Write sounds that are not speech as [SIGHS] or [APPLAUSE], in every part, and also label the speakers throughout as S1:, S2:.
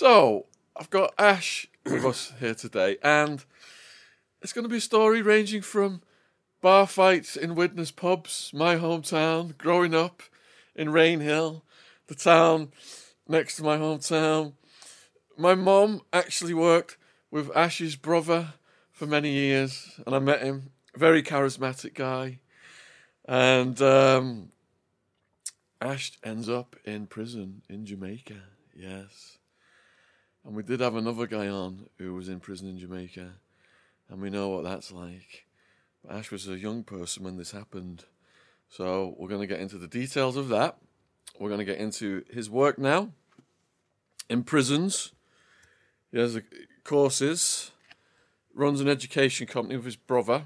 S1: So, I've got Ash with us here today, and it's going to be a story ranging from bar fights in Widnes pubs, my hometown, growing up in Rainhill, the town next to my hometown. My mom actually worked with Ash's brother for many years, and I met him. Very charismatic guy. And um, Ash ends up in prison in Jamaica. Yes. And we did have another guy on who was in prison in Jamaica, and we know what that's like. But Ash was a young person when this happened, so we're going to get into the details of that. We're going to get into his work now in prisons. He has courses, runs an education company with his brother,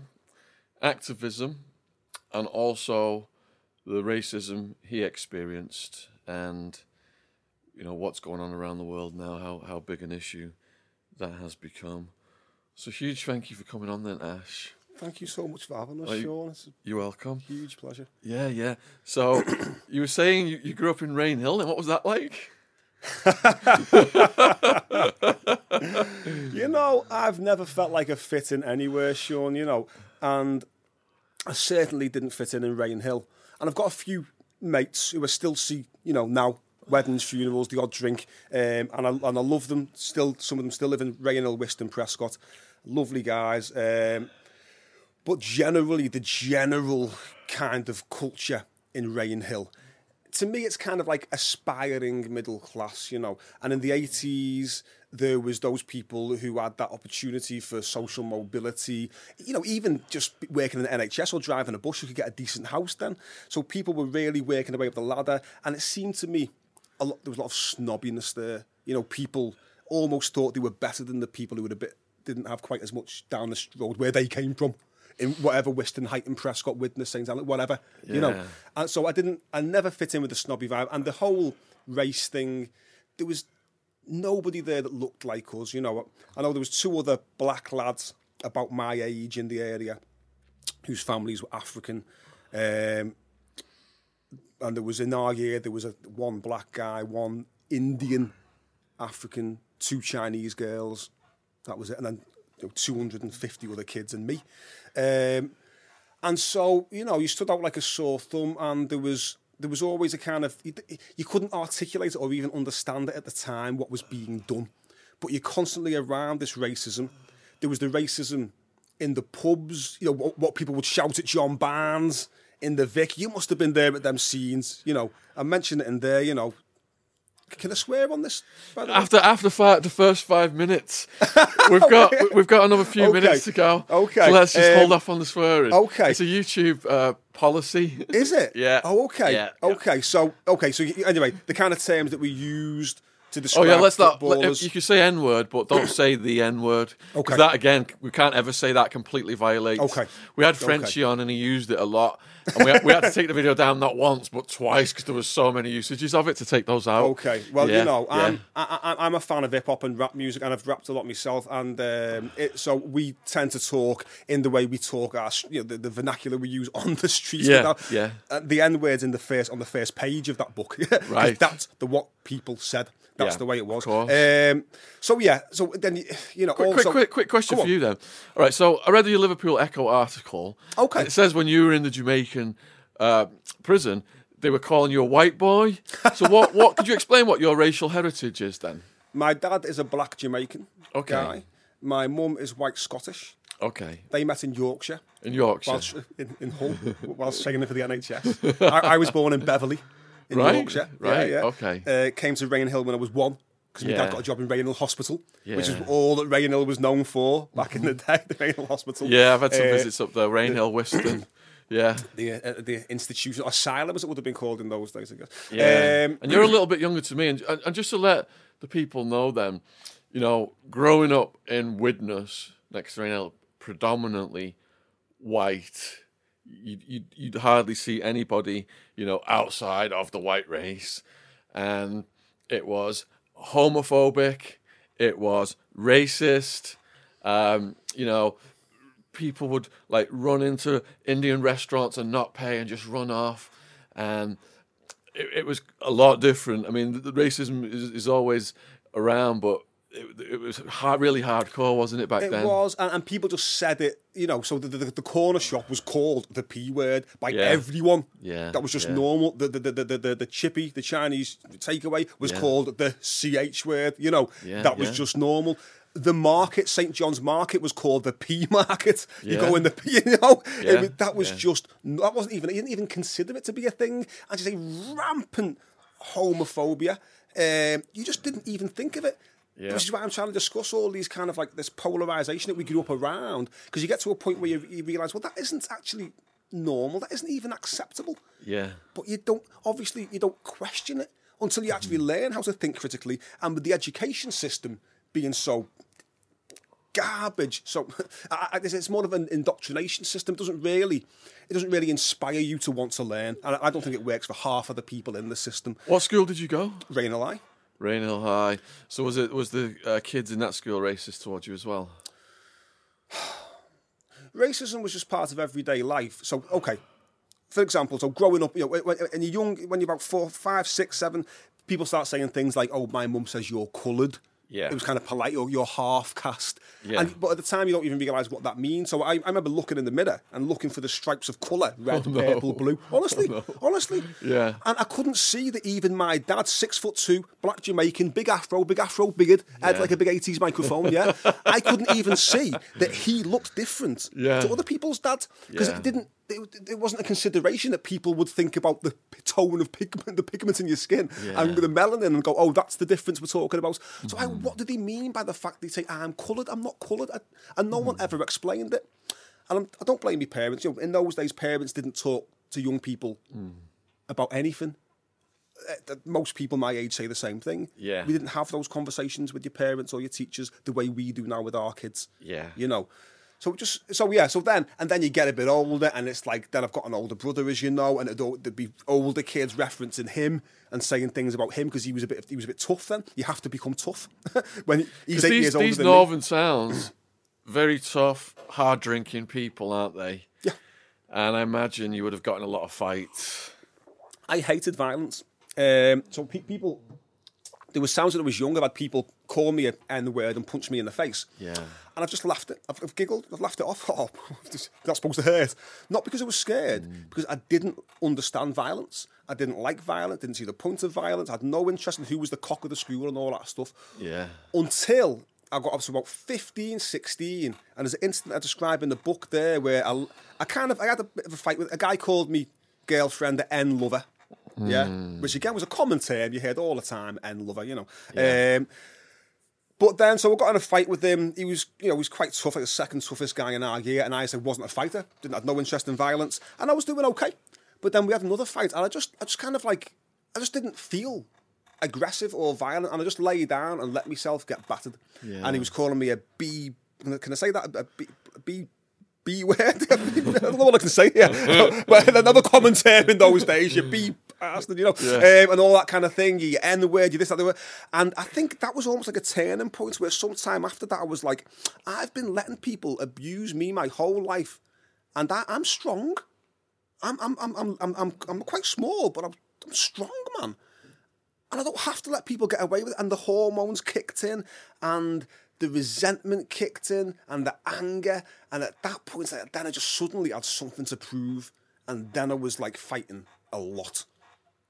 S1: activism, and also the racism he experienced and you know what's going on around the world now, how how big an issue that has become. So huge thank you for coming on then, Ash.
S2: Thank you so much for having us, Sean.
S1: You're welcome.
S2: huge pleasure.
S1: Yeah, yeah. So you were saying you, you grew up in Rainhill, and what was that like? [LAUGHS]
S2: You know, I've never felt like a fit in anywhere, Sean, you know, and I certainly didn't fit in in Rainhill. And I've got a few mates who I still see, you know, now, weddings, funerals, the odd drink, um, and, I, and I love them. Still, some of them still live in Rainhill, Whiston, Prescot. Lovely guys. Um, but generally, the general kind of culture in Rainhill, to me, it's kind of like aspiring middle class, you know. And in the 80s, there was those people who had that opportunity for social mobility. You know, even just working in the NHS or driving a bus, you could get a decent house then. So people were really working their way up the ladder. And it seemed to me a lot, there was a lot of snobbiness there. You know, people almost thought they were better than the people who were a bit didn't have quite as much down the road where they came from. In whatever Western Height and Prescot, Widnes, St. Helens, whatever, you know. And so I didn't, I never fit in with the snobby vibe. And the whole race thing, there was nobody there that looked like us, you know. I know there was two other black lads about my age in the area whose families were African. Um, and there was in our year, there was a one black guy, one Indian, African, two Chinese girls. That was it. And then you know, 250 other kids and me. Um, and so, you know, you stood out like a sore thumb, and there was there was always a kind of you, couldn't articulate it or even understand it at the time what was being done, but you're constantly around this racism. There was the racism in the pubs, you know, what, what people would shout at John Barnes in the Vic. You must have been there at them scenes, you know. I mentioned it in there, you know. Can I swear on this? by the way?
S1: After after five, the first five minutes, [LAUGHS] we've got we've got another few
S2: Okay.
S1: minutes to go.
S2: Okay.
S1: so let's just
S2: Um,
S1: hold off on the swearing.
S2: okay.
S1: it's a YouTube uh, policy.
S2: Is it? [LAUGHS]
S1: Yeah.
S2: Oh, okay.
S1: Yeah.
S2: Okay. So, okay. So, anyway, the kind of terms that we used to
S1: Oh yeah, let's not.
S2: footballers.
S1: You can say N word, but don't [COUGHS] say the N word.
S2: Okay.
S1: Because that again, we can't ever say that. Completely violates.
S2: Okay.
S1: We had Frenchie on, and he used it a lot, and we had, we had to take the video down not once but twice because there was so many usages of it to take those out.
S2: Okay, well,
S1: Yeah,
S2: you know. I'm, I, I, I'm a fan of hip hop and rap music, and I've rapped a lot myself. And um, it, so we tend to talk in the way we talk, our, you know, the, the vernacular we use on the streets.
S1: Yeah,
S2: without-
S1: yeah.
S2: Uh, the N words in the first on the first page of that book. [LAUGHS]
S1: Right.
S2: That's the what people said. That's
S1: Yeah,
S2: the way it was.
S1: of.
S2: Um, so yeah. So then you- know,
S1: Quick,
S2: also,
S1: quick, quick, quick question for you then. All right, so I read the Liverpool Echo article.
S2: Okay.
S1: It says when you were in the Jamaican uh, prison, they were calling you a white boy. [LAUGHS] So what? What could you explain what your racial heritage is then?
S2: My dad is a black Jamaican
S1: Okay.
S2: guy. My mum is white Scottish.
S1: Okay,
S2: They met in Yorkshire.
S1: in Yorkshire.
S2: whilst in, in Hull [LAUGHS] whilst singing for the NHS. I, I was born in Beverley, in
S1: Right,
S2: Yorkshire.
S1: right,
S2: yeah, yeah.
S1: okay.
S2: Uh, came to Rainhill when I was one because my
S1: Yeah.
S2: dad got a job in Rainhill Hospital, which is all that Rainhill was known for back in the [LAUGHS] day. The Rainhill Hospital.
S1: Yeah, I've had some
S2: Uh,
S1: visits up there. Rainhill, Whiston. [COUGHS] Yeah,
S2: The, uh, the institution, asylum as it would have been called in those days, I guess.
S1: yeah.
S2: Um,
S1: and you're a little bit younger to me, and, and and just to let the people know, then, you know, growing up in Widnes next to Rainhill, predominantly white. You'd, you'd, you'd hardly see anybody, you know, outside of the white race. And it was homophobic, it was racist, um, you know, people would like run into Indian restaurants and not pay and just run off. And it, it was a lot different. I mean, the, the racism is, is always around, but it, it was hard, really hardcore, wasn't it back
S2: It
S1: then?
S2: It was, and, and people just said it, you know. So the, the, the corner shop was called the P word by
S1: Yeah.
S2: everyone.
S1: Yeah,
S2: that was just
S1: yeah.
S2: normal. The the, the, the, the the chippy, the Chinese takeaway, was
S1: Yeah.
S2: called the ch word. You know, that was just normal. The market, St John's Market, was called the P [LAUGHS] Market. You go in the P, [LAUGHS] you know. It that was just that wasn't even. He didn't even consider it to be a thing. And to say rampant homophobia, um, you just didn't even think of it.
S1: Yeah.
S2: Which is why I'm trying to discuss all these kind of like this polarization that we grew up around. Because you get to a point where you, you realize, well, that isn't actually normal. That isn't even acceptable.
S1: yeah,
S2: But you don't, obviously, you don't question it until you actually mm-hmm. learn how to think critically. And with the education system being so garbage, so [LAUGHS] I, I, it's more of an indoctrination system. It doesn't really, it doesn't really inspire you to want to learn. And I, I don't think it works for half of the people in the system.
S1: What school did you go?
S2: Rain lie.
S1: Rainhill High. So was it was the uh, kids in that school racist towards you as well? [SIGHS]
S2: racism was just part of everyday life. So, okay, for example, so growing up, you know, when, when you're young, when you're about four, five, six, seven, people start saying things like, "Oh, my mum says you're coloured."
S1: Yeah.
S2: it was kind of polite. Or you're half caste.
S1: Yeah.
S2: And, but at the time, you don't even realise what that means. So I, I remember looking in the mirror and looking for the stripes of colour: red, [LAUGHS]
S1: Oh, no.
S2: purple, blue. Honestly, [LAUGHS] oh, honestly.
S1: Yeah.
S2: And I couldn't see that even my dad, six foot two, black Jamaican, big afro, big afro beard, had
S1: Yeah.
S2: like a big 80s microphone, yeah. [LAUGHS] I couldn't even see that he looked different
S1: Yeah.
S2: to other people's dads because
S1: Yeah.
S2: it didn't. It, wasn't a consideration that people would think about the tone of pigment, the pigment in your skin,
S1: Yeah.
S2: and the melanin, and go, "Oh, that's the difference we're talking about." So, I,
S1: Mm.
S2: what did he mean by the fact they say I'm coloured? I'm not coloured, I, and no
S1: Mm.
S2: one ever explained it. And I'm, I don't blame my parents. You know, in those days, parents didn't talk to young people
S1: Mm.
S2: about anything. Uh, most people my age say the same thing.
S1: Yeah.
S2: We didn't have those conversations with your parents or your teachers the way we do now with our kids.
S1: Yeah.
S2: You know. So just so yeah, so then and then you get a bit older and it's like then I've got an older brother as you know and it'd, there'd be older kids referencing him and saying things about him because he was a bit he was a bit tough then. You have to become tough [LAUGHS] when he's eight
S1: these
S2: years older
S1: these
S2: than me.
S1: northern sounds, very tough, hard drinking people, aren't they?
S2: Yeah.
S1: And I imagine you would have gotten a lot of fights.
S2: I hated violence. Um, so pe- people, there was sounds when I was young. I've had people call me a N N word and punch me in the face.
S1: Yeah.
S2: And I've just laughed it. I've, I've giggled. I've laughed it off. [LAUGHS] Oh, [LAUGHS] that's supposed to hurt. Not because I was scared,
S1: Mm.
S2: because I didn't understand violence. I didn't like violence. Didn't see the point of violence. I had no interest in who was the cock of the school and all that stuff.
S1: Yeah.
S2: Until I got up to about 15, 16. And there's an incident I describe in the book there where I, I kind of I had a bit of a fight with a guy called me girlfriend the N lover. Yeah, which again was a common term you heard all the time, N lover, you know. Um, but then, so I got in a fight with him. He was, you know, he was quite tough, like the second toughest guy in our year. And I said, wasn't a fighter, didn't have no interest in violence, and I was doing okay. But then we had another fight, and I just, I just kind of like, I just didn't feel aggressive or violent, and I just lay down and let myself get battered.
S1: Yeah.
S2: And he was calling me a B. Can I say that? A B. A B B word. [LAUGHS] I don't know what I can say here. [LAUGHS] [LAUGHS] but another common term in those days, you B bastard, you know,
S1: Yeah.
S2: um, and all that kind of thing. You end the word, you this, that, the word. And I think that was almost like a turning point where sometime after that, I was like, I've been letting people abuse me my whole life, and I, I'm strong. I'm, I'm, I'm, I'm, I'm, I'm, I'm quite small, but I'm, I'm strong, man and I don't have to let people get away with it. And the hormones kicked in, and the resentment kicked in, and the anger. And at that point, then I just suddenly had something to prove, and then I was like fighting a lot.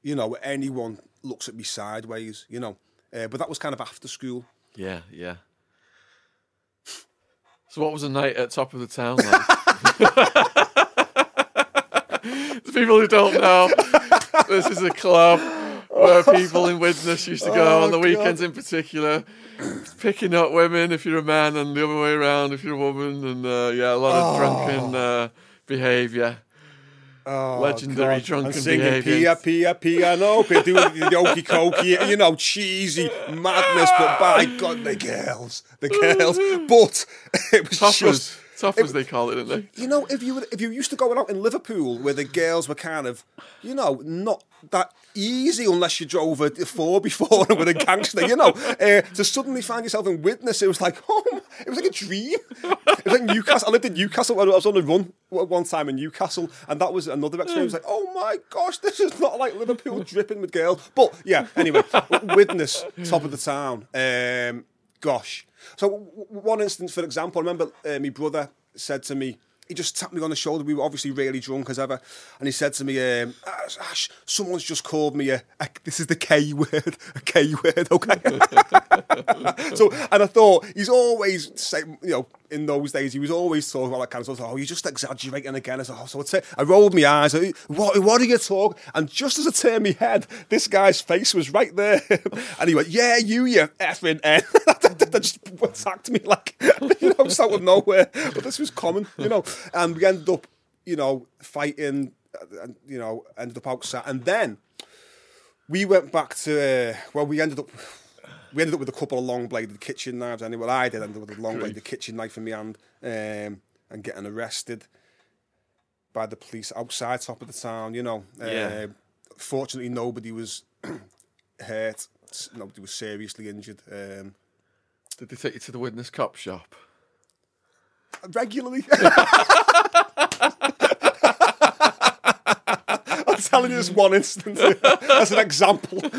S2: You know, anyone looks at me sideways. You know, uh, but that was kind of after school.
S1: Yeah, yeah. So what was a night at top of the town like? [LAUGHS] [LAUGHS] The people who don't know, this is a club where people in Widnes used to go
S2: Oh,
S1: on the
S2: God.
S1: weekends in particular, picking up women if you're a man and the other way around if you're a woman, and uh, yeah, a lot of drunken uh, behaviour. Oh, Legendary drunken
S2: and singing
S1: behaviour.
S2: Pia Pia Piano, Pia doing the okey cokey, you know, cheesy madness. But by God, the girls, the girls. [LAUGHS] But [LAUGHS] it was
S1: Toppers.
S2: just
S1: Tough as they call it, aren't they?
S2: You know, if you were, if you used to going out in Liverpool where the girls were kind of, you know, not that easy unless you drove a four before and [LAUGHS] with a gangster, you know, uh, to suddenly find yourself in Widnes, it was like, [LAUGHS] oh, it was like a dream. It was like Newcastle. I lived in Newcastle. I was on a run one time in Newcastle, and that was another experience. Like, oh my gosh, this is not like Liverpool dripping with girls. But yeah, anyway, [LAUGHS] Widnes top of the town. Um, gosh. So one instance, for example, I remember uh, my brother said to me, he just tapped me on the shoulder. We were obviously really drunk as ever, and he said to me, um, Ash, Ash, "Someone's just called me a, a this is the K word, a K word." Okay. [LAUGHS] so, and I thought he's always saying, you know, in those days he was always talking about that kind of stuff. Oh, you're just exaggerating again. I said, oh, so I'd say, I rolled my eyes. What, what are you talking? And just as I turned my head, this guy's face was right there, [LAUGHS] and he went, "Yeah, you, you effing [LAUGHS] N." that just attacked me like [LAUGHS] you know, just out of nowhere. But this was common, you know. And we ended up, you know, fighting, and you know, ended up outside, and then we went back to uh, well, we ended up. We ended up with a couple of long bladed kitchen knives. Anyway, I did end up with a long bladed kitchen knife in my hand um, and getting arrested by the police outside top of the town. You know,
S1: Yeah.
S2: uh, fortunately nobody was [CLEARS THROAT] hurt. Nobody was seriously injured. Um,
S1: Did they take you to the Widnes cop shop?
S2: regularly. [LAUGHS] I'm telling you this one instance [LAUGHS] as an example. [LAUGHS]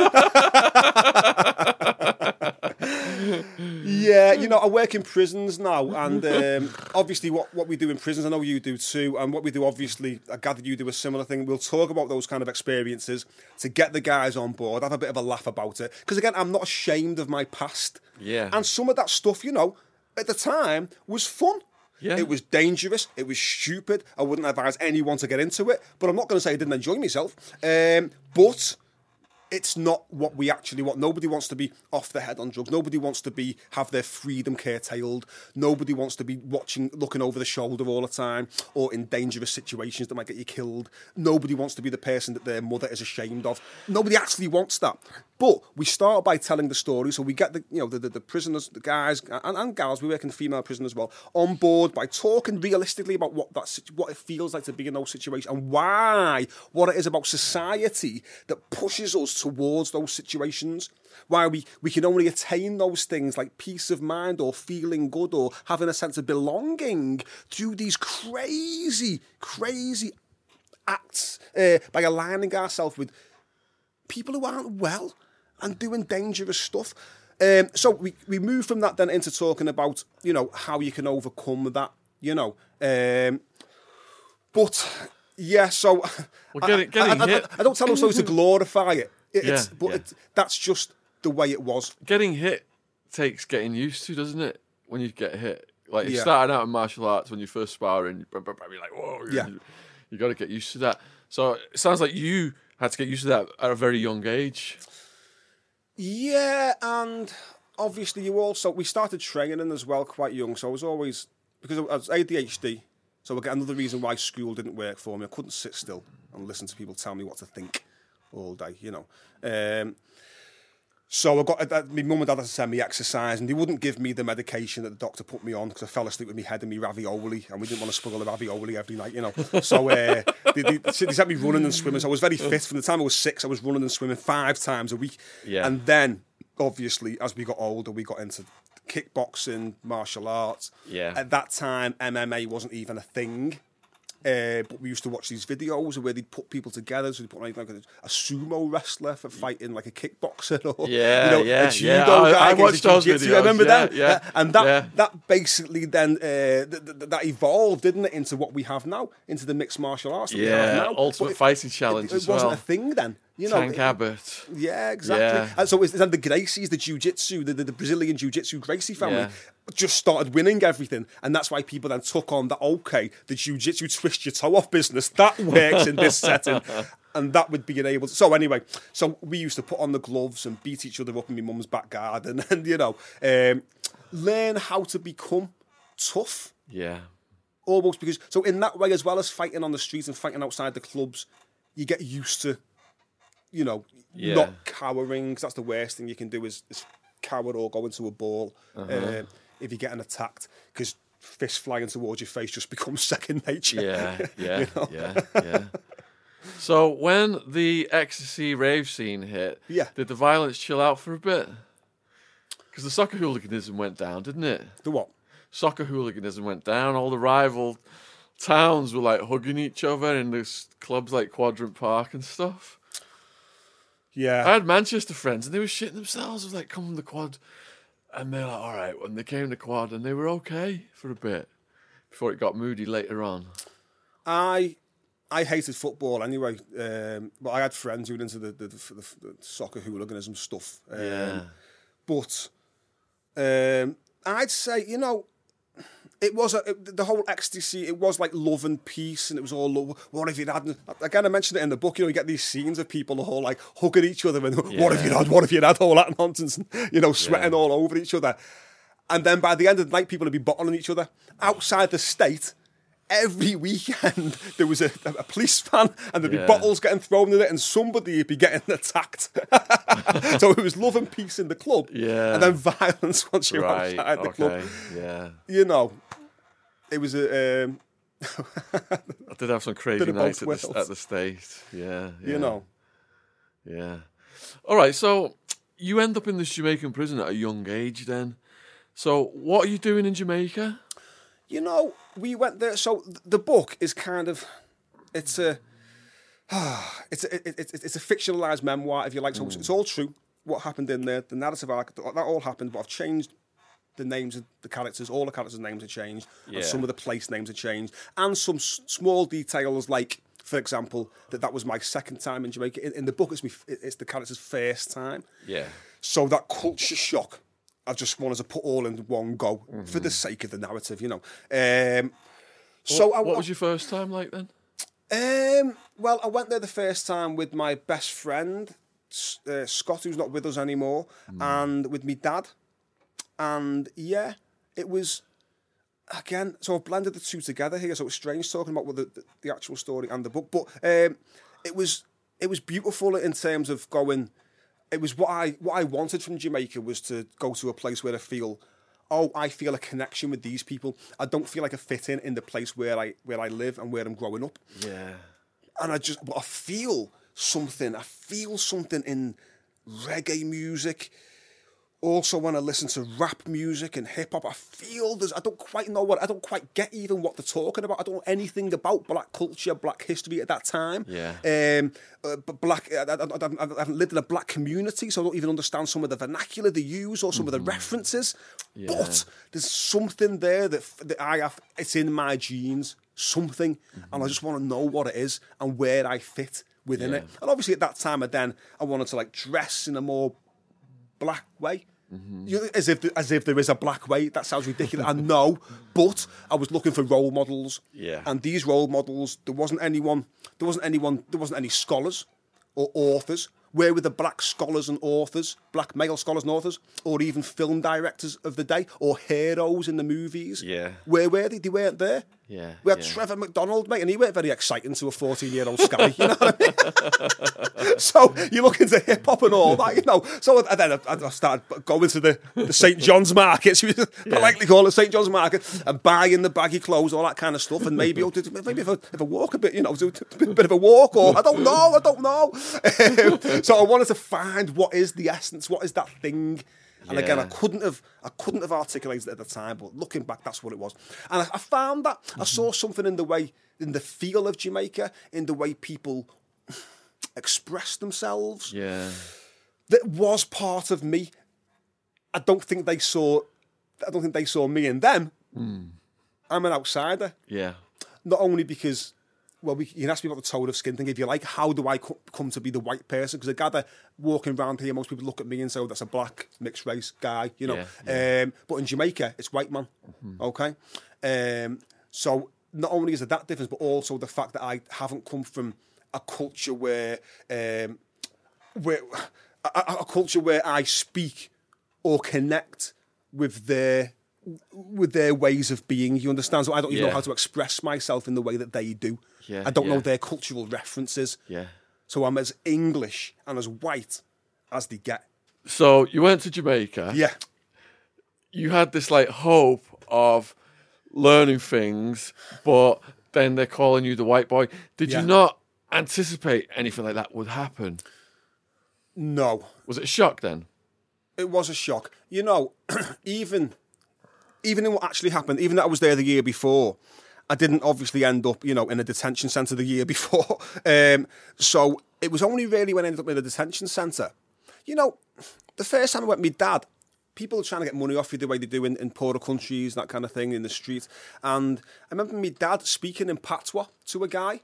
S2: yeah, you know, I work in prisons now, and um, obviously, what, what we do in prisons, I know you do too, and what we do, obviously, I gather you do a similar thing. We'll talk about those kind of experiences to get the guys on board, have a bit of a laugh about it. Because again, I'm not ashamed of my past.
S1: Yeah.
S2: And some of that stuff, you know, at the time was fun.
S1: Yeah.
S2: It was dangerous. It was stupid. I wouldn't advise anyone to get into it. But I'm not going to say I didn't enjoy myself. Um, but it's not what we actually want. Nobody wants to be off their head on drugs. Nobody wants to be have their freedom curtailed. Nobody wants to be watching, looking over the shoulder all the time, or in dangerous situations that might get you killed. Nobody wants to be the person that their mother is ashamed of. Nobody actually wants that. But we start by telling the story, so we get the you know the, the, the prisoners, the guys and, and gals. We work in female prison as well on board by talking realistically about what that what it feels like to be in those situations and why what it is about society that pushes us towards those situations. Why we, we can only attain those things like peace of mind or feeling good or having a sense of belonging through these crazy, crazy acts uh, by aligning ourselves with people who aren't well and doing dangerous stuff. Um, so we, we move from that then into talking about, you know, how you can overcome that, you know. Um, but, yeah, so...
S1: Well, getting-
S2: I,
S1: getting
S2: I, I-
S1: hit-
S2: I don't tell them so to glorify it. It- it's,
S1: Yeah,
S2: but
S1: yeah.
S2: It, that's just the way it was.
S1: Getting hit takes getting used to, doesn't it? When you get hit, like
S2: Yeah.
S1: starting out in martial arts when you first sparring, you- you're like, whoa,
S2: Yeah.
S1: you, you got to get used to that. So it sounds like you had to get used to that at a very young age.
S2: Yeah, and obviously you also we started training as well quite young, so I was always because I was ADHD. So again, another reason why school didn't work for me. I couldn't sit still and listen to people tell me what to think all day, you know. Um, so I got uh, my mum and dad had to send me exercise, and they wouldn't give me the medication that the doctor put me on because I fell asleep with my head in my ravioli, and we didn't want to spoil the ravioli every night, you know. So uh, they, they, they sent me running and swimming. So I was very fit from the time I was six. I was running and swimming five times a week.
S1: Yeah.
S2: And then, obviously, as we got older, we got into kickboxing, martial arts.
S1: Yeah.
S2: At that time, MMA wasn't even a thing. Uh, but we used to watch these videos where they'd put people together. So they put like, like a, a sumo wrestler for fighting like a kickboxer, or
S1: Yeah,
S2: you know,
S1: yeah,
S2: a judo
S1: yeah. I- I watched those videos,
S2: I remember
S1: yeah,
S2: that,
S1: yeah,
S2: Uh, and that
S1: yeah.
S2: that basically then uh, th- th- that evolved, didn't it, into what we have now, into the mixed martial arts. that we have
S1: Yeah,
S2: now.
S1: Ultimate
S2: it-
S1: Fighting Challenge
S2: It, it
S1: as
S2: wasn't
S1: well.
S2: a thing then. You know,
S1: Tank Abbott.
S2: yeah, exactly.
S1: Yeah.
S2: And so it's then the Gracies, the jiu-jitsu, the, the, the Brazilian jiu-jitsu Gracie family
S1: Yeah.
S2: Just started winning everything. And that's why people then took on that, okay, the jiu-jitsu twist your toe off business, that [LAUGHS] works in this setting. And that would be enabled. So anyway, so we used to put on the gloves and beat each other up in my mum's back garden [LAUGHS] and, you know, um, learn how to become tough
S1: Yeah.
S2: almost because so in that way as well as fighting on the streets and fighting outside the clubs you get used to you know
S1: Yeah.
S2: not cowering 'cause that's the worst thing you can do is, is cower or go into a ball
S1: Uh-huh.
S2: uh, if you're getting attacked because fist flying towards your face just [LAUGHS] becomes second nature.
S1: Yeah, [LAUGHS] yeah, yeah, yeah. So when the ecstasy rave scene hit,
S2: Yeah.
S1: did the violence chill out for a bit? Because the soccer hooliganism went down, didn't it?
S2: The what?
S1: Soccer hooliganism went down. All the rival towns were like hugging each other in this clubs like Quadrant Park and stuff.
S2: Yeah.
S1: I had Manchester friends and they were shitting themselves. I was like, come on the quad. And they're like, all right, when they came to quad and they were okay for a bit before it got moody later on.
S2: I I hated football anyway, um, but I had friends who were into the, the, the, the soccer hooliganism stuff. Um,
S1: Yeah.
S2: But um, I'd say, you know, it was a, it, the whole ecstasy. It was like love and peace, and it was all love. What if you had? Again, I mentioned it in the book. You know, you get these scenes of people all like hugging each other, and what if you
S1: Yeah.
S2: had? What if you had? All that nonsense, and, [LAUGHS] you know, sweating
S1: Yeah.
S2: all over each other. And then by the end of the night, people would be bottling each other outside the state. Every [LAUGHS] weekend there was a, a police van and there'd be bottles getting thrown in it, and somebody would be getting [LAUGHS] attacked. so it was love and peace in the club,
S1: Yeah.
S2: and then violence once you're
S1: right.
S2: outside the
S1: Okay.
S2: club.
S1: Yeah.
S2: You know, it was a um, [LAUGHS]
S1: I did have some crazy
S2: Bit of both
S1: nights at the, at the state. Yeah, yeah.
S2: you know.
S1: Yeah. All right. So you end up in this Jamaican prison at a young age then. So what are you doing in Jamaica?
S2: You know, we went there. So the book is kind of, it's a, [SIGHS] it's a, it, it, it's a fictionalized memoir, if you like. So it's, it's all true. What happened in there, the narrative arc, that all happened. But I've changed the names of the characters. All the characters' names are changed,
S1: Yeah.
S2: and some of the place names are changed, and some s- small details like. For example, that that was my second time in Jamaica. In, in the book, it's, me, it's the character's first time.
S1: Yeah.
S2: So that culture shock, I just wanted to put all in one go for the sake of the narrative, you know. Um, so
S1: what,
S2: I,
S1: what was your first time like then?
S2: um, well, I went there the first time with my best friend uh, Scott, who's not with us anymore, and with me dad, and yeah, it was again. So I've blended the two together here. So it's strange talking about the, the, the actual story and the book, but um, it was it was beautiful in terms of going. It was what I what I wanted from Jamaica was to go to a place where I feel. Oh, I feel a connection with these people. I don't feel like I fit in in the place where I where I live and where I'm growing up
S1: Yeah.
S2: and I just but I feel something. I feel something in reggae music. Also, when I listen to rap music and hip hop, I feel there's. I don't quite know what. I don't quite get even what they're talking about. I don't know anything about black culture, black history at that time.
S1: Yeah.
S2: Um. Uh, but black. I, I, I, I haven't lived in a black community, so I don't even understand some of the vernacular they use or some of the references. Yeah. But there's something there that, that I have. It's in my genes. Something, and I just want to know what it is and where I fit within
S1: Yeah.
S2: it. And obviously, at that time, I then I wanted to like dress in a more black way. Mm-hmm. You know, as if as if there is a black way. That sounds ridiculous. I know, but I was looking for role models.
S1: Yeah.
S2: And these role models, there wasn't anyone. There wasn't anyone. There wasn't any scholars or authors. Where were the black scholars and authors, black male scholars and authors, or even film directors of the day, or heroes in the movies?
S1: Yeah.
S2: Where were they? They weren't there.
S1: Yeah,
S2: We had
S1: yeah.
S2: Trevor McDonald, mate, and he weren't very exciting to a 14 year old Sky. You know what I mean? [LAUGHS] so you look into hip hop and all that, you know. So and then I, I started going to the, the St. John's Market, [LAUGHS] we politely call it St. John's Market, and buying the baggy clothes, all that kind of stuff. And maybe, [LAUGHS] maybe if I, if I walk a bit, you know, do a bit of a walk, or I don't know, I don't know. So I wanted to find what is the essence, what is that thing. And again, I couldn't have I couldn't have articulated it at the time, but looking back, that's what it was. And I, I found that I mm-hmm. saw something in the way, in the feel of Jamaica, in the way people express themselves
S1: Yeah.
S2: that was part of me. I don't think they saw. I don't think they saw me in them. Hmm. I'm an outsider,
S1: Yeah.
S2: not only because. Well, we, you can ask me about the tone of skin thing if you like. How do I co- come to be the white person? Because I gather walking around here, most people look at me and say, "Oh, that's a black mixed race guy," you know.
S1: Yeah,
S2: Um, but in Jamaica, it's white man. Okay, um, so not only is there that difference, but also the fact that I haven't come from a culture where um, where a- a culture where I speak or connect with their with their ways of being. You understand? So I don't even know how to express myself in the way that they do.
S1: Yeah,
S2: I don't know their cultural references.
S1: Yeah.
S2: So I'm as English and as white as they get.
S1: So you went to Jamaica.
S2: Yeah.
S1: You had this like hope of learning things, but then they're calling you the white boy. Did
S2: Yeah.
S1: you not anticipate anything like that would happen?
S2: No,
S1: Was it a shock then?
S2: it was a shock. You know, [CLEARS THROAT] even even in what actually happened, even though I was there the year before, I didn't obviously end up, you know, in a detention centre the year [LAUGHS] before. Um, so it was only really when I ended up in a detention centre. You know, the first time I went with my dad, people were trying to get money off you the way they do in, in poorer countries, that kind of thing, in the street. And I remember my dad speaking in patois to a guy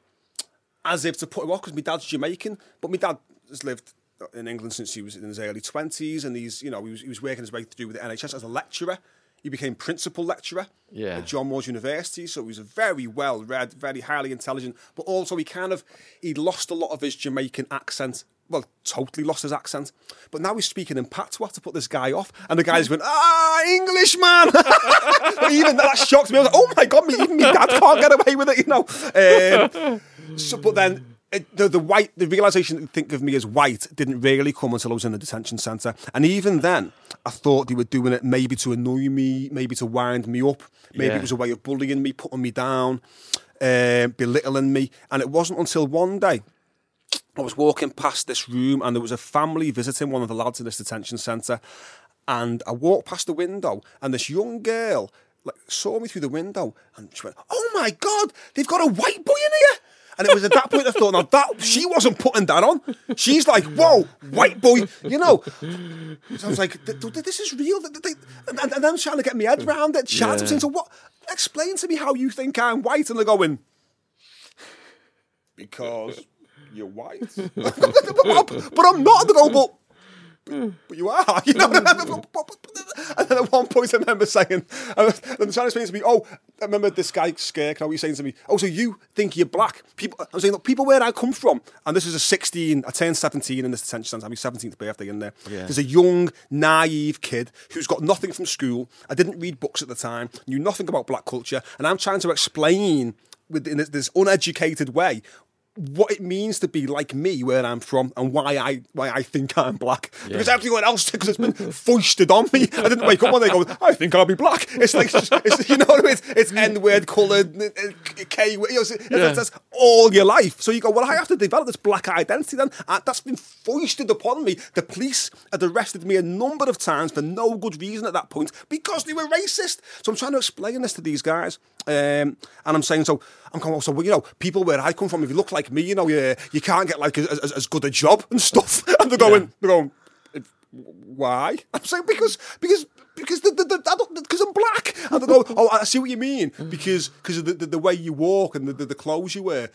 S2: as if to put him off because my dad's Jamaican, but my dad has lived in England since he was in his early twenties, and he's you know he was, he was working his way through with the NHS as a lecturer. He became principal lecturer
S1: Yeah.
S2: at John Moores University, so he was very well read, very highly intelligent, but also he kind of he'd lost a lot of his Jamaican accent. Well, totally lost his accent. But now he's speaking in patois to put this guy off. And the guy's going, ah, Englishman! [LAUGHS] even that shocked me. I was like, oh my God, me, even my dad can't get away with it, you know. Um, so, but then it, the, the white, the realization that they think of me as white didn't really come until I was in the detention centre. And even then, I thought they were doing it maybe to annoy me, maybe to wind me up. Maybe
S1: Yeah.
S2: it was a way of bullying me, putting me down, um, belittling me. And it wasn't until one day I was walking past this room and there was a family visiting one of the lads in this detention centre. And I walked past the window and this young girl like saw me through the window and she went, Oh my God, they've got a white boy in here. And it was at that point I thought, now that she wasn't putting that on. She's like, whoa, white boy, you know. So I was like, th- th- this is real. And, then I'm trying to get my head around it. To
S1: Yeah.
S2: them, so what? Explain to me how you think I'm white. And they're going, because you're white. [LAUGHS] but, but I'm not. They go, but, but you are. [LAUGHS] You know? Mm. and then at one point I remember saying, I and trying to explain to me, oh, I remember this guy, Skirk, how he's saying to me, oh, so you think you're black? People, I'm saying, look, people where I come from, and this is a 16, I turned 17 in this detention centre, I'm my 17th birthday in there.
S1: Yeah.
S2: There's a young, naive kid who's got nothing from school. I didn't read books at the time, knew nothing about black culture, and I'm trying to explain with in this, this uneducated way what it means to be like me where I'm from and why I why I think I'm black because everyone else because it's been foisted on me. I didn't wake up one day going, I think I'll be black. It's like it's, it's, you know what I mean? It's, it's N word coloured K. You know, it's,
S1: Yeah.
S2: that's all your life. So you go, well, I have to develop this black identity. Then and that's been foisted upon me. The police had arrested me a number of times for no good reason at that point because they were racist. So I'm trying to explain this to these guys, um, and I'm saying so. I'm going, so well, you know, people where I come from, if you look like me, you know, you, you can't get like as, as, good a job and stuff. [LAUGHS] And they're going, they're going, why? I'm saying because because because the, the, the, I don't, because I'm black. And they go, oh, I see what you mean mm. because because of the, the, the way you walk and the, the, the clothes you wear.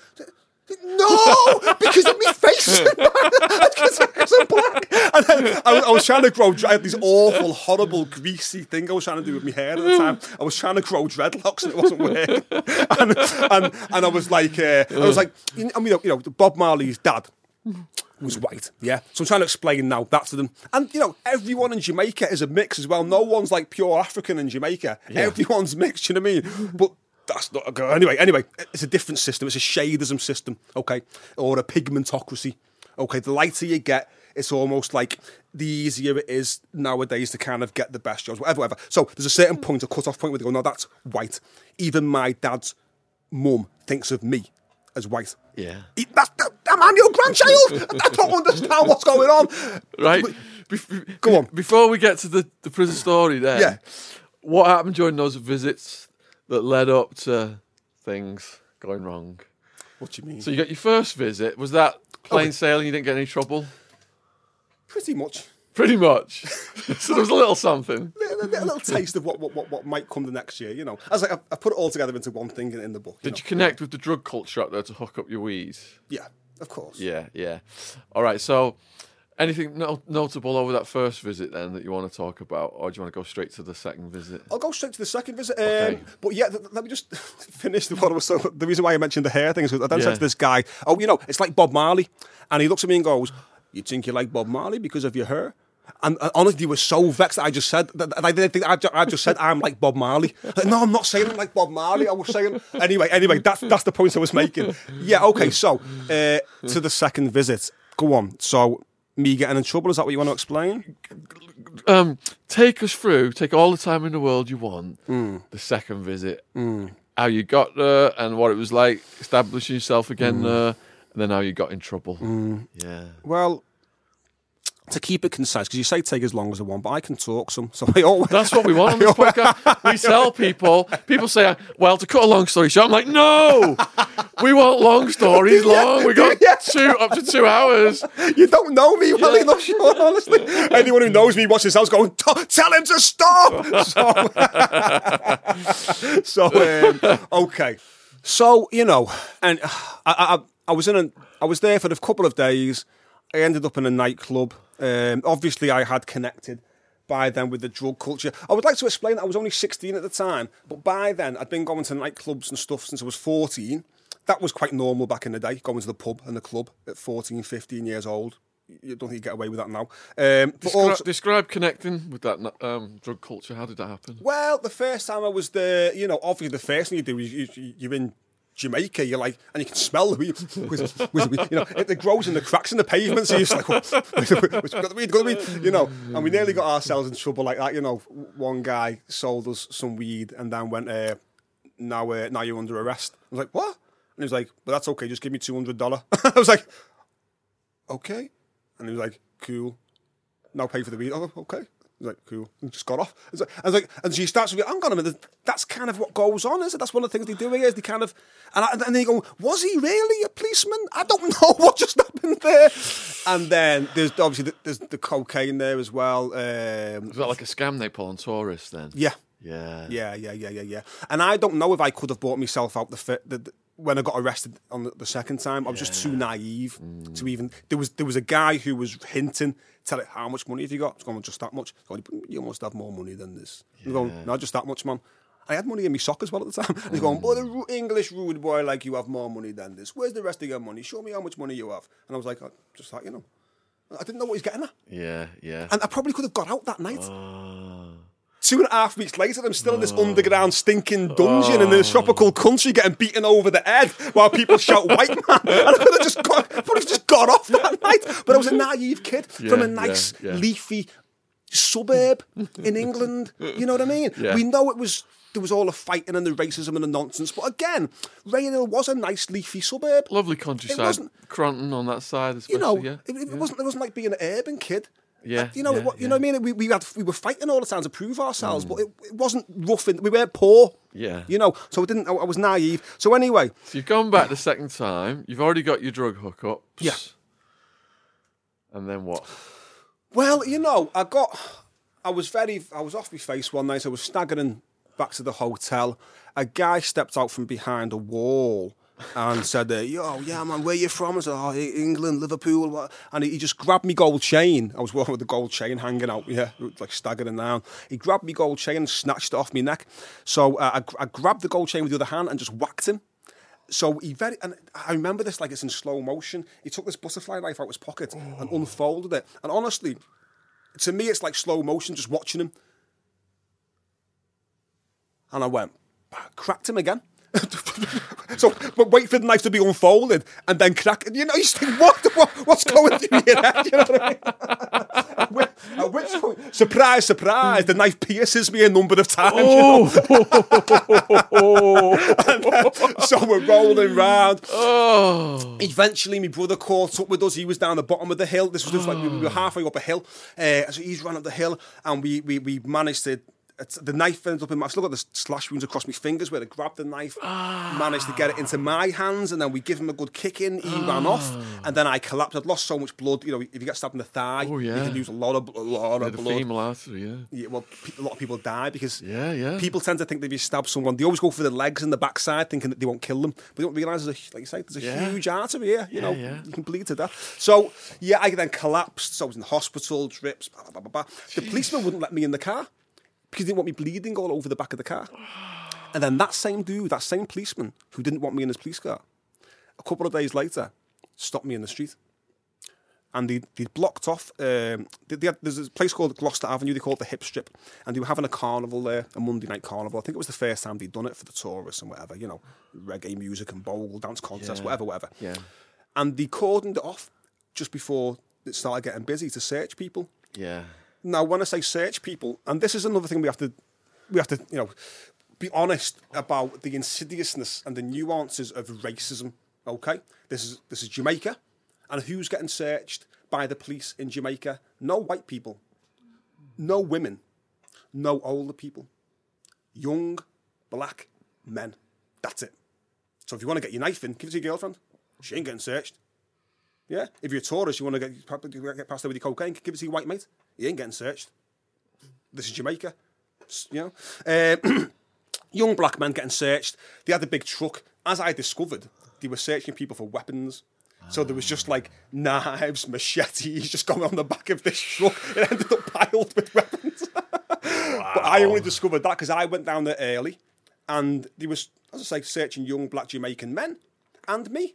S2: No, because of [LAUGHS] my face. because, I'm black. And then I, was- I was trying to grow. I had this awful, horrible, greasy thing I was trying to do with my hair at the time. I was trying to grow dreadlocks and it wasn't working. [LAUGHS] And and, and I was like, uh, I was like, you know, I mean, you know, Bob Marley's dad was white. Yeah. So I'm trying to explain now that to them. And, you know, everyone in Jamaica is a mix as well. No one's like pure African in Jamaica. Everyone's mixed, you know what I mean? But that's not a go. Anyway, anyway, it's a different system. It's a shadism system, okay? Or a pigmentocracy. Okay, the lighter you get, it's almost like the easier it is nowadays to kind of get the best jobs, whatever, whatever. So there's a certain point, a cut-off point where they go, no, that's white. Even my dad's mum thinks of me as white.
S1: Yeah.
S2: He- That's, that, I'm your grandchild. [LAUGHS] I don't understand what's going on.
S1: Right. Bef-
S2: Go on.
S1: Before we get to the, the prison story, there,
S2: Yeah.
S1: what happened during those visits that led up to things going wrong?
S2: What do you mean?
S1: So you got your first visit. Was that plain oh,
S2: Okay.
S1: sailing? You didn't get any trouble?
S2: Pretty much.
S1: Pretty much. [LAUGHS] so there was a little something.
S2: A, a little [LAUGHS] taste of what, what, what, what might come the next year, you know. I was like, I, I put it all together into one thing in, in the book. You
S1: Did
S2: know?
S1: you connect with the drug culture up there to hook up your weed?
S2: Yeah, of course.
S1: Yeah, yeah. All right. So, anything no- notable over that first visit then that you want to talk about, or do you want to go straight to the second visit?
S2: I'll go straight to the second visit. Um,
S1: Okay.
S2: But yeah, th- let me just [LAUGHS] finish the what I was so. The reason why I mentioned the hair thing is because I then
S1: Yeah.
S2: said to this guy, "Oh, you know, it's like Bob Marley," and he looks at me and goes, "You think you like Bob Marley because of your hair?" And, and honestly, he was so vexed that I just said that that I didn't think I just, I just said I'm like Bob Marley. Like, no, I'm not saying I'm like Bob Marley. I was saying [LAUGHS] anyway. Anyway, that's that's the point I was making. Yeah. Okay. So uh, to the second visit. Go on. So me getting in trouble is that what you want to explain?
S1: um, take us through. Take all the time in the world you want.
S2: Hmm.
S1: The second visit, how you got there, and what it was like establishing yourself again
S2: Hmm.
S1: there, and then how you got in trouble. Yeah.
S2: Well, to keep it concise, because you say take as long as I want, but I can talk some, so I always.
S1: That's what we want on this podcast. We [LAUGHS] sell people. People say, "Well, to cut a long story short," I'm like, "No, we want long stories. [LAUGHS] Long. We got two up to two hours."
S2: You don't know me well
S1: Yeah.
S2: enough, Sean, honestly. [LAUGHS] Anyone who knows me watches this house going, tell him to stop. So, so um, okay. So, you know, and uh, I, I, I was in a, I was there for a couple of days. I ended up in a nightclub. Um, obviously, I had connected by then with the drug culture. I would like to explain that I was only 16 at the time, but by then I'd been going to nightclubs and stuff since I was 14. That was quite normal back in the day, going to the pub and the club at 14, 15 years old. You don't think you get away with that now. Um, but
S1: Descri-
S2: also,
S1: describe connecting with that um, drug culture. How did that happen?
S2: well, the first time I was there, you know, obviously the first thing you do is you, you're in Jamaica, you're like, and you can smell [LAUGHS] the weed. You know, it, it grows in the cracks in the pavement, so you're just like, [LAUGHS] weed? Where's- got the weed, got the weed, you know. And we nearly got ourselves in trouble like that, you know. One guy sold us some weed and then went, uh, now, uh, now you're under arrest. I was like, what? And he was like, well, that's okay, just give me $200. [LAUGHS] I was like, okay. And he was like, cool now pay for the weed. Oh, okay. He's like, cool. And just got off. It's like- was like, and she starts with, hang on a minute, that's kind of what goes on, is it? That's one of the things they do here, is they kind of, and, I, and then you go, was he really a policeman? I don't [LAUGHS] know what just happened there. And then there's obviously the, there's the cocaine there as well. Um,
S1: Was that like a scam they pull on tourists then?
S2: yeah.
S1: Yeah.
S2: Yeah, yeah, yeah, yeah, yeah. And I don't know if I could have bought myself out the fit the, the- when I got arrested on the, the second time. I was just too naive to even. There was there was a guy who was hinting, tell it how much money have you got? It's going just that much. Going, you must have more money than this. I was going, no, just that much, man. I had money in my sock as well at the time. [LAUGHS] And he's going, but ru- English rude boy like you have more money than this. Where's the rest of your money? Show me how much money you have. And I was like, oh, just that, you know. I didn't know what he's getting at.
S1: Yeah. Yeah.
S2: And I probably could have got out that night.
S1: Ah.
S2: Two and a half weeks later, I'm still in this oh. underground stinking dungeon in this oh. tropical country getting beaten over the head while people shout white man. [LAUGHS] And I could have just got, probably just got off that night. But I was a naive kid from a nice,
S1: yeah, yeah.
S2: leafy suburb in England. You know what I mean?
S1: Yeah.
S2: We know it was there was all the fighting and the racism and the nonsense. But again, Rainhill was a nice leafy suburb.
S1: Lovely countryside.
S2: It wasn't-
S1: Cronton on that side, especially.
S2: You know,
S1: yeah.
S2: it, it wasn't it wasn't like being an urban kid.
S1: Yeah,
S2: you know,
S1: yeah,
S2: wa- you
S1: yeah.
S2: know what I mean. We, we had we were fighting all the time to prove ourselves, mm. but it, it wasn't rough. And we weren't poor.
S1: Yeah.
S2: you know. So it didn't. I, I was naive. So anyway,
S1: So you've gone back the second time. You've already got your drug hookups.
S2: Yeah.
S1: And then what?
S2: well, you know, I got. I was very. I was off my face one night. I was staggering back to the hotel. A guy stepped out from behind a wall. And said, uh, "Yo, yeah, man, where you from?" I said, "Oh, England, Liverpool." What? And he, he just grabbed me gold chain. I was walking with the gold chain hanging out, yeah, like staggering down. He grabbed me gold chain and snatched it off my neck. So uh, I, I grabbed the gold chain with the other hand and just whacked him. So he very, and I remember this like it's in slow motion. He took this butterfly knife out of his pocket and unfolded it. And honestly, to me, it's like slow motion, just watching him. And I went, cracked him again. [LAUGHS] so, but wait for the knife to be unfolded and then crack it. You know, you think, what, what what's going through your head? You know what I mean? [LAUGHS] at, which, point, surprise, surprise, the knife pierces me a number of times. you know? [LAUGHS] And then- so we're rolling round.
S1: Oh.
S2: Eventually, my brother caught up with us. He was down the bottom of the hill. This was just like we were halfway up a hill. Uh, so he's run up the hill, and we we, we managed to. It's- The knife ends up in my. I've still got the slash wounds across my fingers where they grabbed the knife, managed to get it into my hands, and then we give him a good kick in. He ran off, ah. and then I collapsed. I'd lost so much blood. You know, if you get stabbed in the thigh,
S1: Oh,
S2: you can lose a lot of a lot
S1: Yeah,
S2: of
S1: the
S2: blood.
S1: femoral artery, yeah.
S2: Yeah, well, a lot of people die because
S1: Yeah, yeah.
S2: people tend to think that if you stab someone, they always go for the legs and the backside, thinking that they won't kill them. But they don't realise, there's a, like you say, there's a
S1: Yeah.
S2: huge artery here. You know,
S1: yeah.
S2: you can bleed to death. So yeah, I then collapsed. So I was in the hospital, drips. Blah, blah, blah, blah. The policeman wouldn't let me in the car because he didn't want me bleeding all over the back of the car. And then that same dude, that same policeman who didn't want me in his police car, a couple of days later, stopped me in the street and they they blocked off. Um, they, they had, there's a place called Gloucester Avenue. They call it the Hip Strip, and they were having a carnival there, a Monday night carnival. I think it was the first time they'd done it for the tourists and whatever, you know, reggae music and bowl dance contests,
S1: Yeah.
S2: whatever, whatever.
S1: Yeah.
S2: And they cordoned it off just before it started getting busy to search people.
S1: Yeah.
S2: Now, when I say search people, and this is another thing we have to, we have to, you know, be honest about the insidiousness and the nuances of racism. Okay, this is this is Jamaica, and who's getting searched by the police in Jamaica? No white people, no women, no older people, young black men. That's it. So if you want to get your knife in, give it to your girlfriend. She ain't getting searched. Yeah. If you're a tourist, you want to get, get past there with your cocaine, give it to your white mate. He ain't getting searched. This is Jamaica. You know. Um, [CLEARS THROAT] young black men getting searched. They had a big truck. As I discovered, they were searching people for weapons. So there was just like knives, [LAUGHS] machetes, just going on the back of this truck. It ended up piled with weapons. wow. [LAUGHS] But I only discovered that because I went down there early, and there was, as I say, searching young black Jamaican men and me.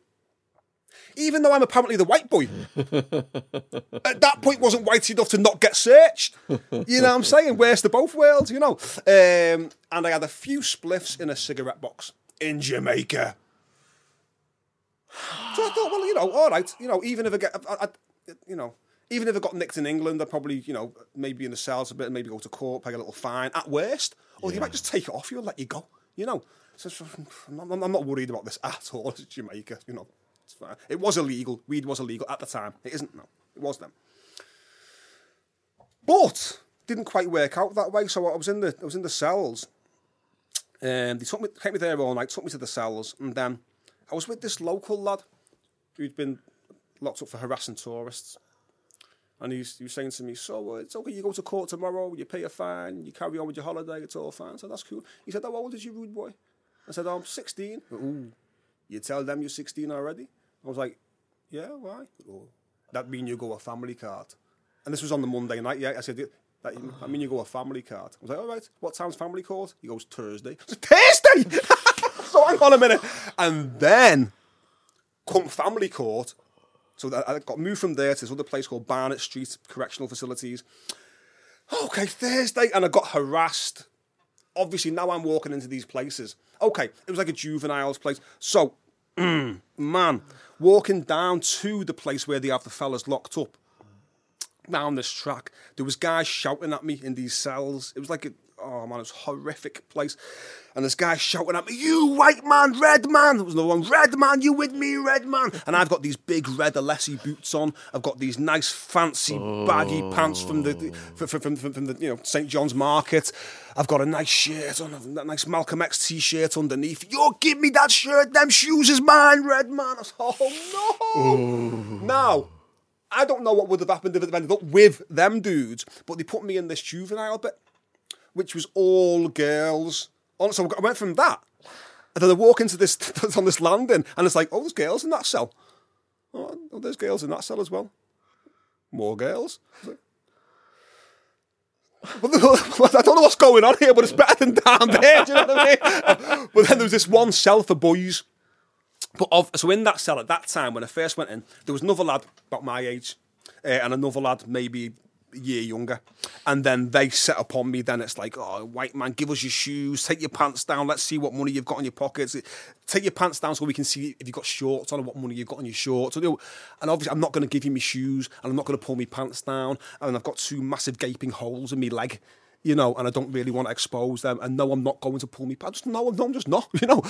S2: Even though I'm apparently the white boy, [LAUGHS] at that point wasn't white enough to not get searched. You know what I'm saying? Where's the both worlds? You know. Um, and I had a few spliffs in a cigarette box in Jamaica. So I thought, well, you know, all right, you know, even if I get, I, I, you know, even if I got nicked in England, I'd probably, you know, maybe in the cells a bit, and maybe go to court, pay a little fine at worst, or they might just take it off you and let you go, you know. So so, I'm not, I'm not worried about this at all. [LAUGHS] It's Jamaica, you know, it's fine. It was illegal. Weed was illegal at the time. It isn't now. It was then. But didn't quite work out that way. So I was in the I was in the cells. And they took me, kept me there all night, took me to the cells, and then I was with this local lad who'd been locked up for harassing tourists. And he's, he was saying to me, So uh, it's okay, you go to court tomorrow, you pay a fine, you carry on with your holiday, it's all fine. So That's cool. He said, How old is you, rude boy? I said, oh, I'm 16. Ooh, you tell them you're 16 already? I was like, Yeah, why? Oh, that mean you go a family card. And this was on the Monday night, yeah. I said, that, I mean, you go a family card. I was like, all right, what time's family court? He goes, Thursday. Said, Thursday? [LAUGHS] so hang on a minute. And then come family court. So I got moved from there to this other place called Barnett Street Correctional Facilities. Okay, Thursday. And I got harassed. Obviously, now I'm walking into these places. Okay, it was like a juvenile's place. So, Mm, man, walking down to the place where they have the fellas locked up down this track, there was guys shouting at me in these cells. It was like a oh man, it was a horrific place. And this guy shouting at me, "You white man, red man!" There was another one, "Red man, you with me, red man?" And I've got these big red Alessi boots on. I've got these nice fancy baggy pants from the from, from, from, from the you know St John's Market. I've got a nice shirt on, a nice Malcolm X t-shirt underneath. You give me that shirt, them shoes is mine, red man. I was, oh no! Now. I don't know what would have happened if it ended up with them dudes, but they put me in this juvenile bit, which was all girls. So I went from that, and then I walk into this [LAUGHS] on this landing, and it's like, oh, there's girls in that cell. Oh, there's girls in that cell as well. More girls. [LAUGHS] I don't know what's going on here, but it's better than down there. Do you know what I mean? [LAUGHS] But then there was this one cell for boys. But of, so in that cell at that time when I first went in, there was another lad about my age, uh, and another lad maybe year younger, and then they set upon me. Then it's like, oh, white man, give us your shoes, take your pants down, let's see what money you've got in your pockets. Take your pants down so we can see if you've got shorts on and what money you've got on your shorts. And, you know, and obviously, I'm not going to give you my shoes, and I'm not going to pull my pants down, and I've got two massive gaping holes in my leg you know, and I don't really want to expose them. And no, I'm not going to pull me. I just no, no, I'm just not, [LAUGHS] you know.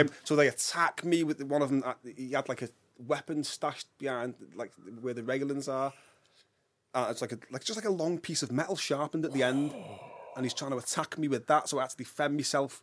S2: Um, so they attack me with one of them. uh, He had like a weapon stashed behind, like where the railings are. Uh, it's like a like just like a long piece of metal sharpened at the end, and he's trying to attack me with that. So I had to defend myself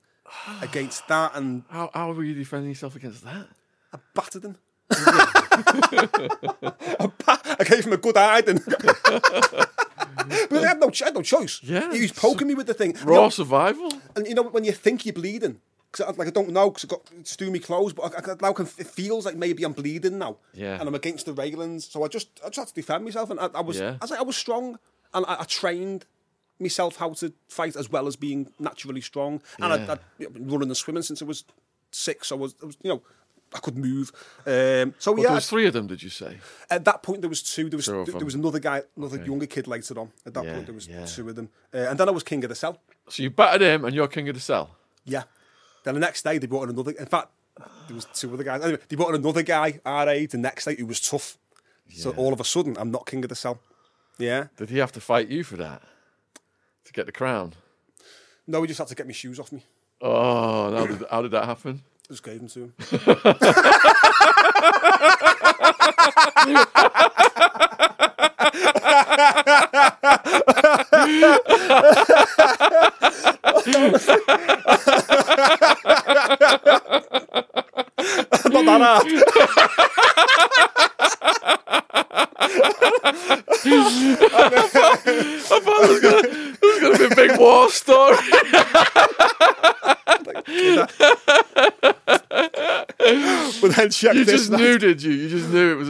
S2: against that, and
S1: How, how were you defending yourself against that?
S2: I battered him. [LAUGHS] I, ba- I gave him a good hiding. [LAUGHS] but I had no, I had no choice.
S1: Yeah,
S2: he was poking me with the thing. You
S1: Raw
S2: know,
S1: survival?
S2: and you know when you think you're bleeding, because I, like I don't know because I got it's through me clothes, but I, I, now can, it feels like maybe I'm bleeding now.
S1: Yeah.
S2: And I'm against the railings, so I just I just had to defend myself, and I, I was
S1: Yeah.
S2: I was like I was strong, and I, I trained myself how to fight as well as being naturally strong, and
S1: Yeah.
S2: I, I'd been running and swimming since I was six. I was, I was you know. I could move, um, so
S1: Well,
S2: yeah.
S1: there was three of them, did you say?
S2: At that point, there was two. There was
S1: of
S2: there, was another guy, another younger kid later on. At that
S1: Yeah,
S2: point, there was two of them, uh, and then I was king of the cell.
S1: So you battered him, and you're king of the cell.
S2: Yeah. Then the next day they brought in another. In fact, there was two other guys. Anyway, they brought in another guy our age the next day who was tough. So all of a sudden, I'm not king of the cell. Yeah.
S1: Did he have to fight you for that to get the crown?
S2: No, he just had to get my shoes off me.
S1: Oh, how did, how did that happen?
S2: I just gave them to him. [LAUGHS] [LAUGHS] Not that hard.
S1: It's going to be a big war story.
S2: But then check
S1: You just
S2: that-
S1: knew, did you? You just knew it was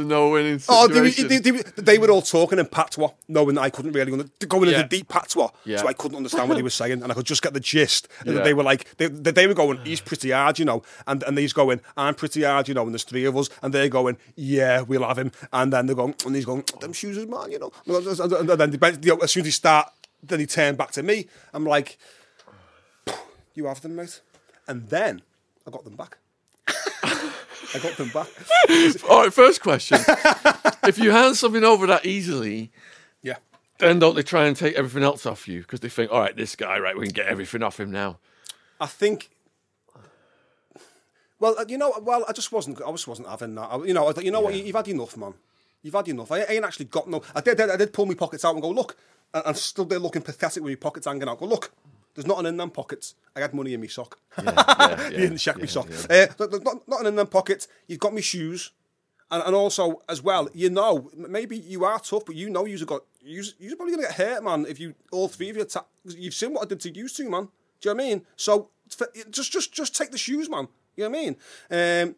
S2: Oh, they, they, they, they were all talking in patois, knowing that I couldn't really under, going
S1: Yeah.
S2: into deep patois,
S1: Yeah.
S2: so I couldn't understand what he was saying, and I could just get the gist. And
S1: Yeah.
S2: they were like, they, they, were going, "He's pretty hard, you know," and and he's going, "I'm pretty hard, you know," and there's three of us, and they're going, "Yeah, we'll have him," and then they're going, and he's going, "Them shoes is man, you know," and then they, you know, as soon as he start, then he turned back to me. I'm like, "You have them, mate," and then I got them back. [LAUGHS] I got them back. [LAUGHS]
S1: All right, first question. [LAUGHS] if you hand something over that easily,
S2: Yeah.
S1: then don't they try and take everything else off you? Because they think, all right, this guy, right, we can get everything off him now.
S2: I think. Well, uh, you know, well, I just wasn't. I just wasn't having that. I, you know, I, thought, you know what? You've had enough, man. You've had enough. I, ain't actually got no. I did. I did pull my pockets out and go look, and, and still they're looking pathetic with my pockets hanging out. Go look. There's not nothing in them pockets. I had money in my sock.
S1: yeah, [LAUGHS]
S2: you didn't check
S1: yeah,
S2: my sock.
S1: yeah.
S2: Uh, there's not, nothing in them pockets. You've got me shoes. And, and also, as well, you know, maybe you are tough, but you know you've got, you're, you're probably going to get hurt, man, if you, all three of you, attack, you've seen what I did to you two, man. Do you know what I mean? So, just, just, just take the shoes, man. You know what I mean? Um,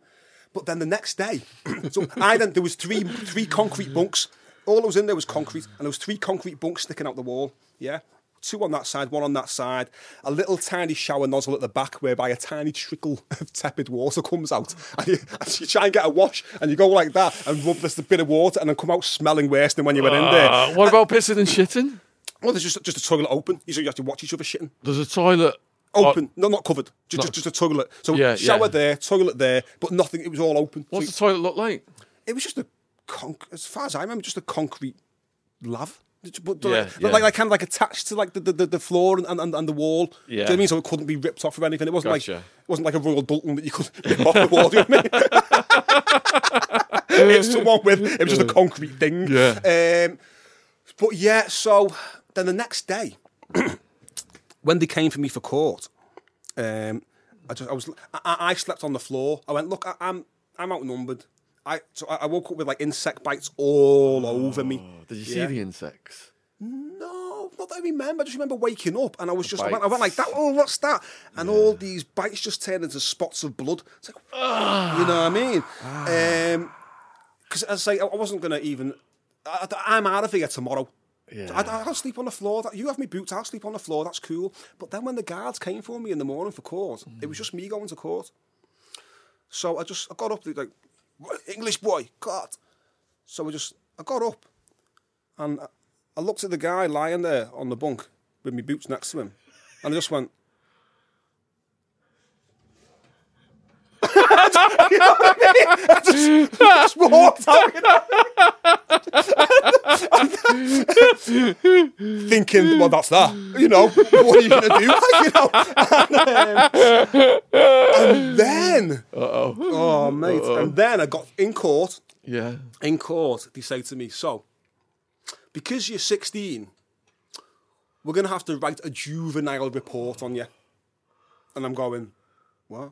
S2: but then the next day, [CLEARS THROAT] so I then, there was three, three concrete bunks. All that was in there was concrete, and there was three concrete bunks sticking out the wall, yeah? Two on that side, one on that side. A little tiny shower nozzle at the back, whereby a tiny trickle [LAUGHS] of tepid water comes out. [LAUGHS] And you, and you try and get a wash, and you go like that and rub this bit of water, and then come out smelling worse than when you went in there.
S1: Uh, what about pissing and shitting?
S2: Well, there's just just a toilet open. You so have to watch each other shitting.
S1: There's a toilet.
S2: Open, no, not covered. Just,
S1: Not-
S2: just, a toilet. So
S1: Yeah,
S2: shower
S1: yeah.
S2: there, toilet there, but nothing. It was all open. So
S1: What's the toilet look like?
S2: it was just a, conc- as far as I remember, just a concrete lav. But,
S1: Yeah,
S2: like,
S1: yeah.
S2: like, like kind of like attached to like the, the, the floor and, and, and the wall. Do you know what I mean? So it couldn't be ripped off or anything. It wasn't
S1: Gotcha.
S2: like it wasn't like a Royal Doulton that you could [LAUGHS] rip off the wall. Do you know what I mean? it's the one with it was just a concrete thing.
S1: Yeah.
S2: Um, but yeah, so then the next day, [CLEARS THROAT] when they came for me for court, um, I just I was I, I I slept on the floor. I went, look, I, I'm I'm outnumbered. I so I, woke up with like insect bites all over me.
S1: Oh, did you see
S2: Yeah.
S1: the insects?
S2: No, not that I remember. I just remember waking up and I was just I went, I went like that. Oh, what's that? And all these bites just turned into spots of blood. It's like, ah. you know what I mean?
S1: Ah.
S2: Um, because as I say, I wasn't gonna even. I, I'm out of here tomorrow.
S1: Yeah.
S2: I, I'll sleep on the floor. That- You have me boots. I'll sleep on the floor. That's cool. But then when the guards came for me in the morning for court, it was mm. just me going to court. So I just I got up like "What, English boy, God. So I just I got up and I looked at the guy lying there on the bunk with my boots next to him, and I just went. You know what I mean? Just, walked out, you know? thinking, well, that's that. You know, what are you going to do? [LAUGHS] you know, and, um, and then,
S1: Uh-oh.
S2: oh mate, and then I got in court.
S1: Yeah.
S2: In court, they say to me, so because you're 16, we're going to have to write a juvenile report on you. And I'm going, what?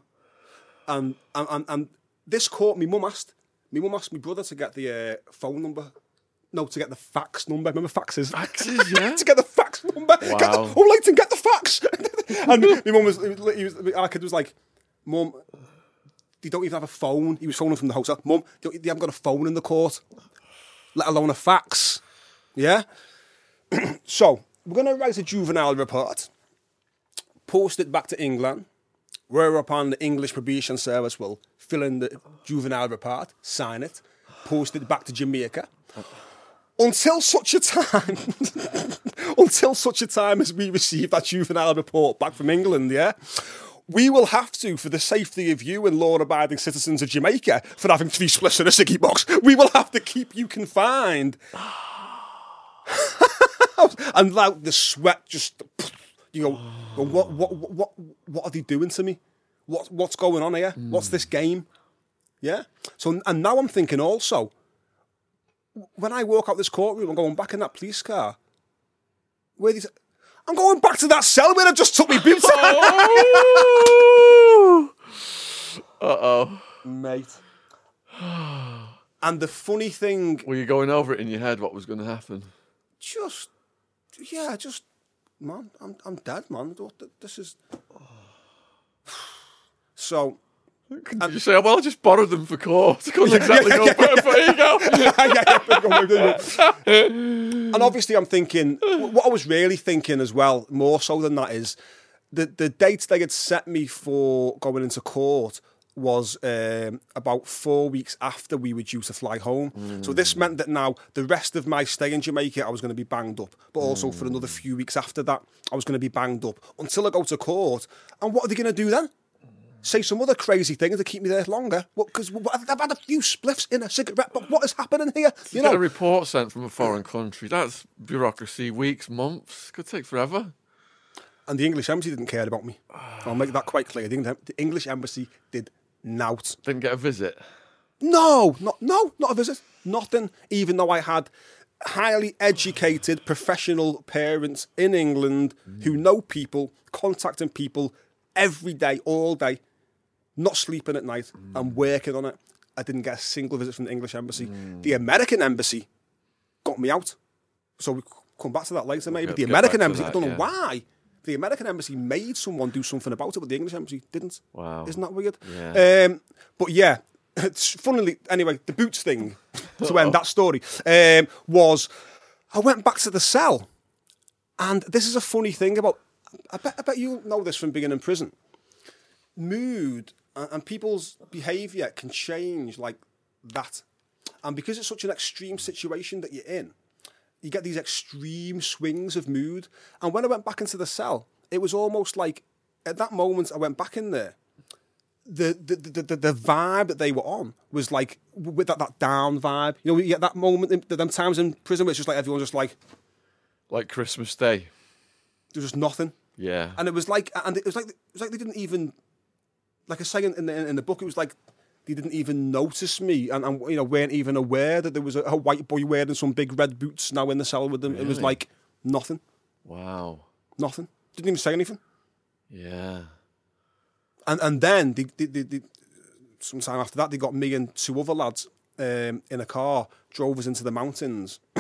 S2: And, and, and, this court, my mum asked, me mum asked my brother to get the uh, phone number. No, to get the fax number. Remember faxes?
S1: Faxes, [LAUGHS] yeah.
S2: to get the fax number. Get the,
S1: Wow.
S2: oh, Leighton, get the fax. [LAUGHS] and my mum was, he was, our kid was like, mum, they don't even have a phone. He was phoning from the hotel. Mum, they, they haven't got a phone in the court, let alone a fax. Yeah? [CLEARS THROAT] so, we're going to write a juvenile report, post it back to England, whereupon the English probation service will fill in the juvenile report, sign it, post it back to Jamaica. Until such a time, [LAUGHS] until such a time as we receive that juvenile report back from England, yeah, we will have to, for the safety of you and law-abiding citizens of Jamaica, for having three spliffs in a sticky box, we will have to keep you confined [SIGHS] and like the sweat just, you go, go, what, what, what, what, what are they doing to me? What, what's going on here? What's this game? Yeah. So, and now I'm thinking also, when I walk out this courtroom, I'm going back in that police car. Where these, I'm going back to that cell where I just took me boots [LAUGHS]
S1: Oh! [LAUGHS] Uh oh.
S2: mate. And the funny thing,
S1: Were you going over it in your head what was going to happen?
S2: just, yeah, just, man, I'm, I'm dead, man. This is. [SIGHS] So,
S1: Did you say, oh, well, I just borrowed them for court? [LAUGHS] I couldn't exactly go, but there you go. [LAUGHS]
S2: and obviously, I'm thinking what I was really thinking as well, more so than that, is the the dates they had set me for going into court was um, about four weeks after we were due to fly home. So this meant that now the rest of my stay in Jamaica, I was going to be banged up, but also for another few weeks after that, I was going to be banged up until I go to court. And what are they going to do then? Say some other crazy thing to keep me there longer? Because I've had a few spliffs in a cigarette, but what is happening here?
S1: You get a report sent from a foreign country. That's bureaucracy, weeks, months. Could take forever.
S2: And the English embassy didn't care about me. I'll make that quite clear. The English embassy did nout.
S1: Didn't get a visit.
S2: No, not no, not a visit. Nothing. Even though I had highly educated professional parents in England who mm. know people, contacting people every day, all day, not sleeping at night mm. and working on it. I didn't get a single visit from the English embassy. Mm. The American embassy got me out. So we come back to that later, maybe.
S1: get-
S2: the
S1: get
S2: American
S1: back to
S2: embassy, I
S1: that,
S2: don't know
S1: yeah.
S2: why. The American embassy made someone do something about it, but the English embassy didn't.
S1: Wow.
S2: Isn't that weird?
S1: Yeah.
S2: Um, but yeah, it's [LAUGHS] funnily anyway. The boots thing to end that story um, was I went back to the cell, and this is a funny thing about. I bet, I bet you know this from being in prison. Mood and, and people's behaviour can change like that, and because it's such an extreme situation that you're in, you get these extreme swings of mood. And when I went back into the cell, it was almost like at that moment I went back in there the the, the, the, the vibe that they were on was like with that, that down vibe. You know, you get that moment, in, them times in prison where it's just like everyone's just like
S1: Like Christmas Day.
S2: there's just nothing,
S1: Yeah.
S2: and it was like, and it was like, it was like they didn't even, like I say in the in the book, it was like they didn't even notice me, and, and you know weren't even aware that there was a, a white boy wearing some big red boots now in the cell with them. It was like nothing,
S1: Wow.
S2: nothing. Didn't even say anything.
S1: Yeah.
S2: And and then they, they, they, they, sometime after that, they got me and two other lads um, in a car, drove us into the mountains [CLEARS THROAT]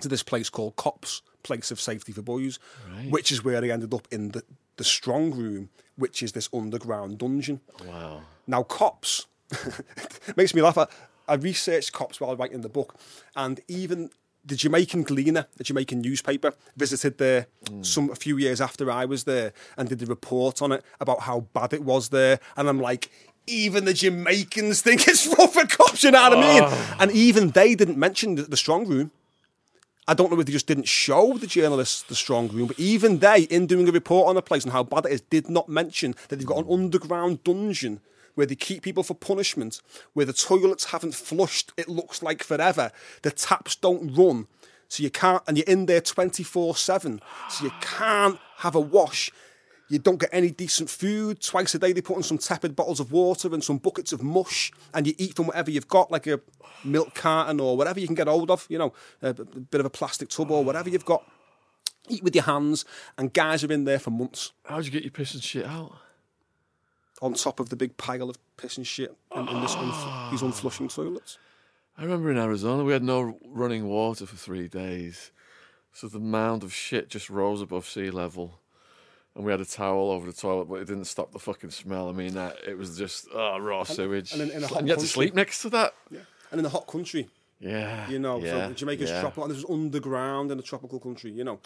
S2: to this place called Copse, Place of Safety for Boys,
S1: Right.
S2: which is where I ended up in the, the strong room, which is this underground dungeon.
S1: Wow.
S2: Now, Copse [LAUGHS] makes me laugh. I, I researched Copse while writing the book, and even the Jamaican Gleaner, the Jamaican newspaper, visited there some a few years after I was there and did a report on it about how bad it was there. And I'm like, even the Jamaicans think it's [LAUGHS] rough for Copse, you know what I mean? Oh. And even they didn't mention the, the strong room. I don't know if they just didn't show the journalists the strong room, but even they, in doing a report on the place and how bad it is, did not mention that they've got an underground dungeon where they keep people for punishment, where the toilets haven't flushed, it looks like forever, the taps don't run, so you can't, and you're in there 24 7, so you can't have a wash. You don't get any decent food. Twice a day, they put in some tepid bottles of water and some buckets of mush, and you eat from whatever you've got, like a milk carton or whatever you can get hold of, you know, a bit of a plastic tub or whatever you've got. Eat with your hands, and guys are in there for months
S1: How'd you get your piss and shit out?
S2: On top of the big pile of piss and shit in, in this unf- these unflushing toilets.
S1: I remember in Arizona we had no running water for three days, so the mound of shit just rose above sea level, and we had a towel over the toilet, but it didn't stop the fucking smell. I mean, that it was just oh, raw sewage,
S2: and in- in a hot
S1: you had to
S2: country-
S1: sleep next to that. Yeah.
S2: And in a hot country,
S1: Yeah,
S2: you know,
S1: yeah,
S2: so Jamaica's
S1: yeah,
S2: tropical, and this is underground in a tropical country, you know.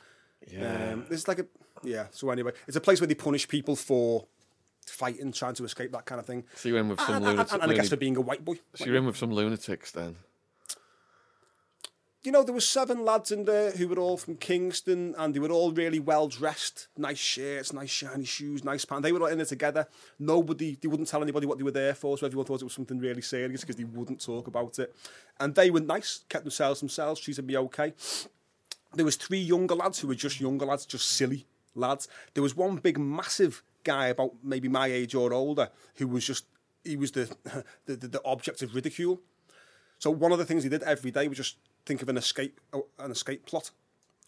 S1: Yeah.
S2: Um, it's like a yeah. So anyway, it's a place where they punish people for fighting, trying to escape that kind of thing.
S1: so you're in with some
S2: And, and,
S1: lunatics.
S2: and I guess for being a white boy.
S1: so you're in with some lunatics then.
S2: You know, there were seven lads in there who were all from Kingston, and they were all really well dressed, nice shirts, nice shiny shoes, nice pants. They were all in there together. Nobody, they wouldn't tell anybody what they were there for, so everyone thought it was something really serious because they wouldn't talk about it. And they were nice, kept themselves themselves, treated "Be okay. there was three younger lads who were just younger lads, just silly lads. There was one big, massive guy about maybe my age or older who was just he was the [LAUGHS] the, the, the object of ridicule. So one of the things he did every day was just think of an escape an escape plot,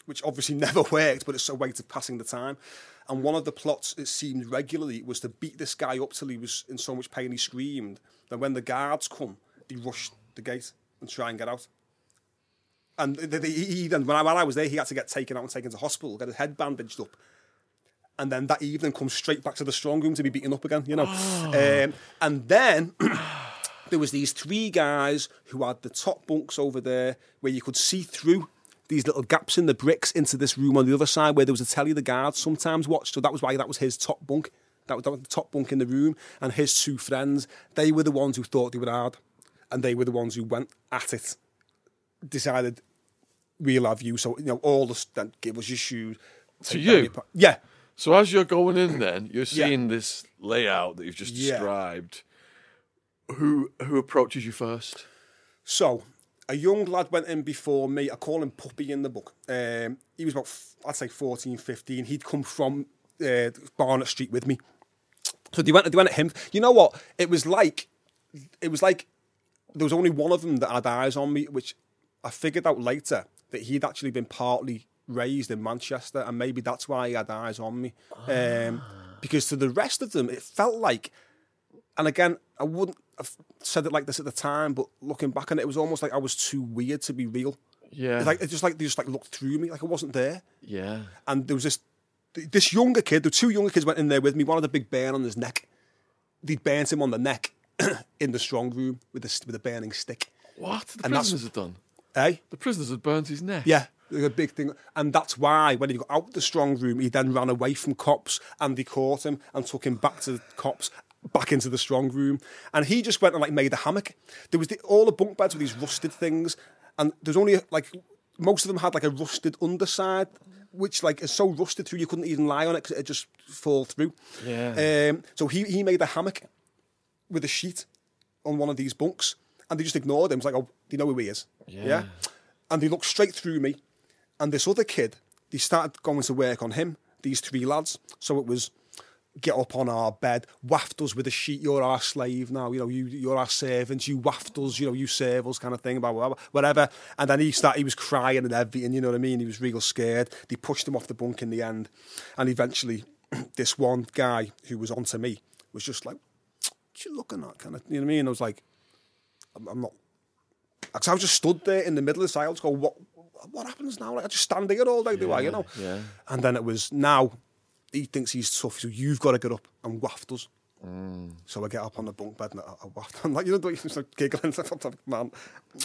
S2: which obviously [LAUGHS] never worked, but it's a way to passing the time. And one of the plots it seemed regularly was to beat this guy up till he was in so much pain he screamed. Then when the guards come, he rushed the gate and try and get out. And he, then when I, while I was there, he had to get taken out and taken to hospital, get his head bandaged up. And then that evening comes straight back to the strong room to be beaten up again, you know. [GASPS] Um, and then [CLEARS THROAT] there was these three guys who had the top bunks over there where you could see through these little gaps in the bricks into this room on the other side where there was a telly the guards sometimes watched. So that was why that was his top bunk. That was, that was the top bunk in the room. And his two friends, they were the ones who thought they were hard. And they were the ones who went at it, decided, we'll have you. So, you know, all the give us your shoes.
S1: To you?
S2: your Yeah.
S1: So as you're going in, then you're
S2: Yeah.
S1: seeing this layout that you've just
S2: Yeah.
S1: described. Who who approaches you first?
S2: So, a young lad went in before me. I call him Puppy in the book. Um, he was about, I'd say, 14, 15. He'd come from uh, Barnett Street with me. So they went, they went at him. You know what? It was like, it was like there was only one of them that had eyes on me, which I figured out later that he'd actually been partly raised in Manchester, and maybe that's why he had eyes on me. Um, because to the rest of them, it felt like, and again, I wouldn't have said it like this at the time, but looking back on it, it was almost like I was too weird to be real.
S1: Yeah,
S2: It's like it's just like they just like looked through me, like I wasn't there.
S1: yeah.
S2: And there was this this younger kid. The two younger kids went in there with me. One had a big burn on his neck. They'd burnt him on the neck [COUGHS] in the strong room with a with a burning stick.
S1: What the
S2: And that's-
S1: prisoners had done?
S2: Eh?
S1: The prisoners had burnt his neck.
S2: Yeah, a big thing. And that's why when he got out the strong room, he then ran away from Copse and they caught him and took him back to the Copse, back into the strong room. And he just went and like made a hammock. There was the, all the bunk beds with these rusted things. And there's only like, most of them had like a rusted underside, which like is so rusted through you couldn't even lie on it because it just fall through.
S1: Yeah.
S2: Um, so he, he made a hammock with a sheet on one of these bunks, and they just ignored him. It's like, oh, do you know who he is?
S1: Yeah.
S2: And they looked straight through me, and this other kid, they started going to work on him. These three lads. So it was get up on our bed, waft us with a sheet. You're our slave now. You know, you you're our servants. You waft us. You know, you serve us, kind of thing. Blah, whatever. And then he started. He was crying and everything. You know what I mean? He was real scared. They pushed him off the bunk in the end, and eventually, [CLEARS THROAT] this one guy who was onto me was just like, "What you looking at?" Kind of. You know what I mean? I was like, "I'm, I'm not." Because I was just stood there in the middle of the just go, "What? What happens now?" Like, I just stand here all day, do I? You know?
S1: yeah.
S2: And then it was now he thinks he's tough, so you've got to get up and waft us. Mm. So I get up on the bunk bed and I, I waft. [LAUGHS] I'm like, you know, don't you just giggling? Man,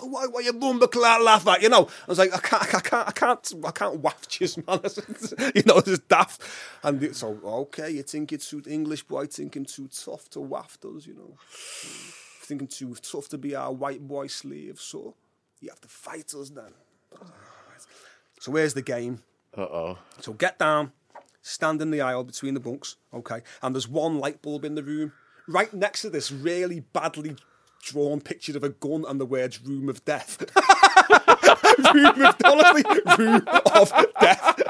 S2: why, why you bumbleclad laugh at? You know, I was like, I can't, I can't, I can't, I can't waft you, [LAUGHS] man. [LAUGHS] you know, it's just daft. And the- so, okay, you think it's too English boy, thinking too tough to waft us, you know, thinking too tough to be our white boy slave. So you have to fight us then. So where's the game?
S1: Uh oh.
S2: So get down, stand in the aisle between the bunks, okay? And there's one light bulb in the room. Right next to this really badly drawn picture of a gun and the words room of death. [LAUGHS] room of honestly, room of death.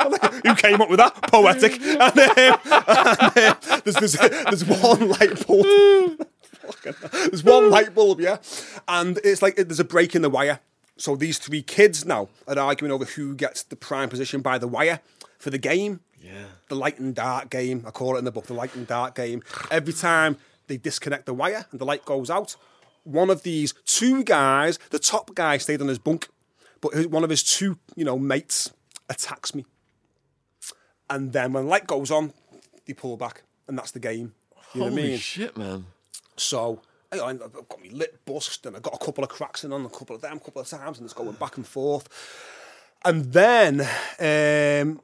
S2: Who came up with that? Poetic. [LAUGHS] And, um, and, um, there's, there's, there's one light bulb. [LAUGHS] There's one light bulb, yeah? And it's like there's a break in the wire. So these three kids now are arguing over who gets the prime position by the wire for the game.
S1: Yeah.
S2: The light and dark game. I call it in the book the light and dark game. Every time they disconnect the wire and the light goes out, one of these two guys, the top guy stayed on his bunk, but his- one of his two, you know, mates attacks me. And then when the light goes on, they pull back, and that's the game. You know
S1: Holy
S2: what I mean?
S1: shit, man.
S2: So you know, I've got my lip bust and I've got a couple of cracks in on a couple of them, a couple of times, and it's going back and forth. And then um,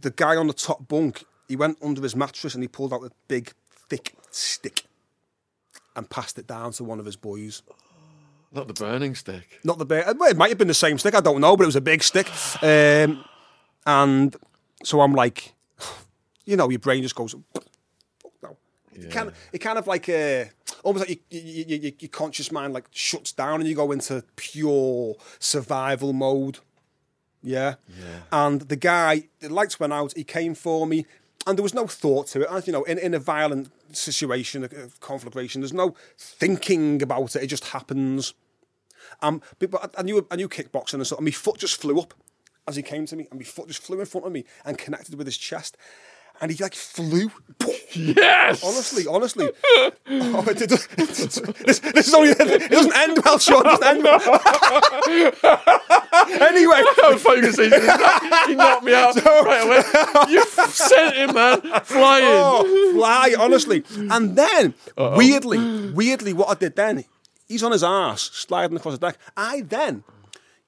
S2: the guy on the top bunk, he went under his mattress and he pulled out a big, thick stick and passed it down to one of his boys.
S1: Not the burning stick.
S2: Not the big, well, it might have been the same stick, I don't know, but it was a big stick. Um, and so I'm like, [SIGHS] you know, your brain just goes, no. It kind of, it kind of like uh, almost like you, you, you, you, your conscious mind like shuts down and you go into pure survival mode. Yeah. And the guy, the lights went out. He came for me, and there was no thought to it. As you know, in, in a violent situation, a a conflagration, there's no thinking about it. It just happens. Um, but, but I knew I knew kickboxing and so, and my foot just flew up as he came to me, and my foot just flew in front of me and connected with his chest, and he like flew.
S1: Yes.
S2: Honestly, honestly. oh, it, it, this, this is only. It doesn't end well, Sean. It doesn't end well. [LAUGHS] anyway,
S1: I thought you were going to he knocked me out [LAUGHS] right away. You sent him, man, flying.
S2: oh, fly, honestly. And then, weirdly, weirdly, what I did then, he's on his ass sliding across the deck. I then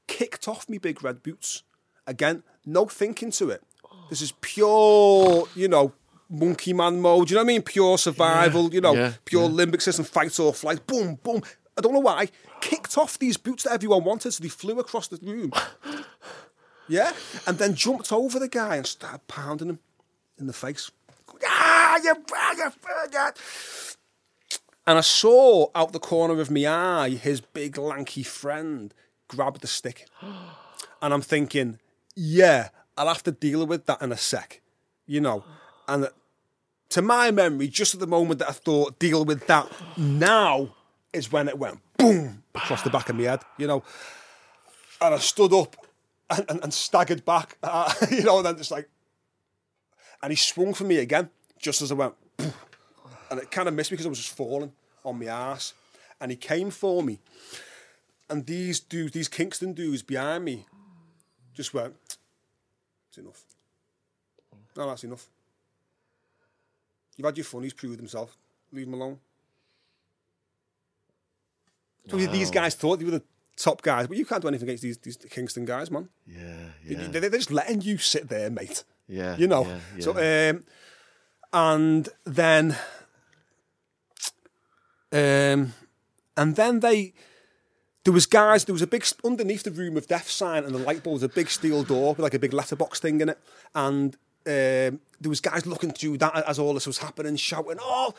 S2: kicked off me big red boots. Again, no thinking to it. This is pure, you know, monkey man mode. You know what I mean? Pure survival, you know,
S1: yeah,
S2: pure limbic system, fight or flight. Boom, boom. I don't know why. Kicked off these boots that everyone wanted, so they flew across the room. [LAUGHS] Yeah, and then jumped over the guy and started pounding him in the face. Ah, you bugger, bugger. And I saw out the corner of my eye his big lanky friend grab the stick. [GASPS] And I'm thinking, yeah, I'll have to deal with that in a sec. You know. And to my memory, just at the moment that I thought deal with that, now is when it went boom across the back of my head, you know. And I stood up and, and, and staggered back, uh, [LAUGHS] you know, and then just like, and he swung for me again, just as I went, "Poof." and it kind of missed me because I was just falling on my ass. And he came for me, and these dudes, these Kingston dudes behind me, just went, "It's enough. No, that's enough. You've had your fun. He's proved himself. Leave him alone." So these guys thought they were the top guys, but you can't do anything against these, these Kingston guys, man.
S1: Yeah, yeah,
S2: They, they're just letting you sit there, mate.
S1: yeah.
S2: You know.
S1: yeah, yeah.
S2: So, um, and then, um, and then they, there was guys. There was a big underneath the room of death sign and the light bulb was a big steel door with like a big letterbox thing in it, and um, there was guys looking through that as all this was happening, shouting, "Oh."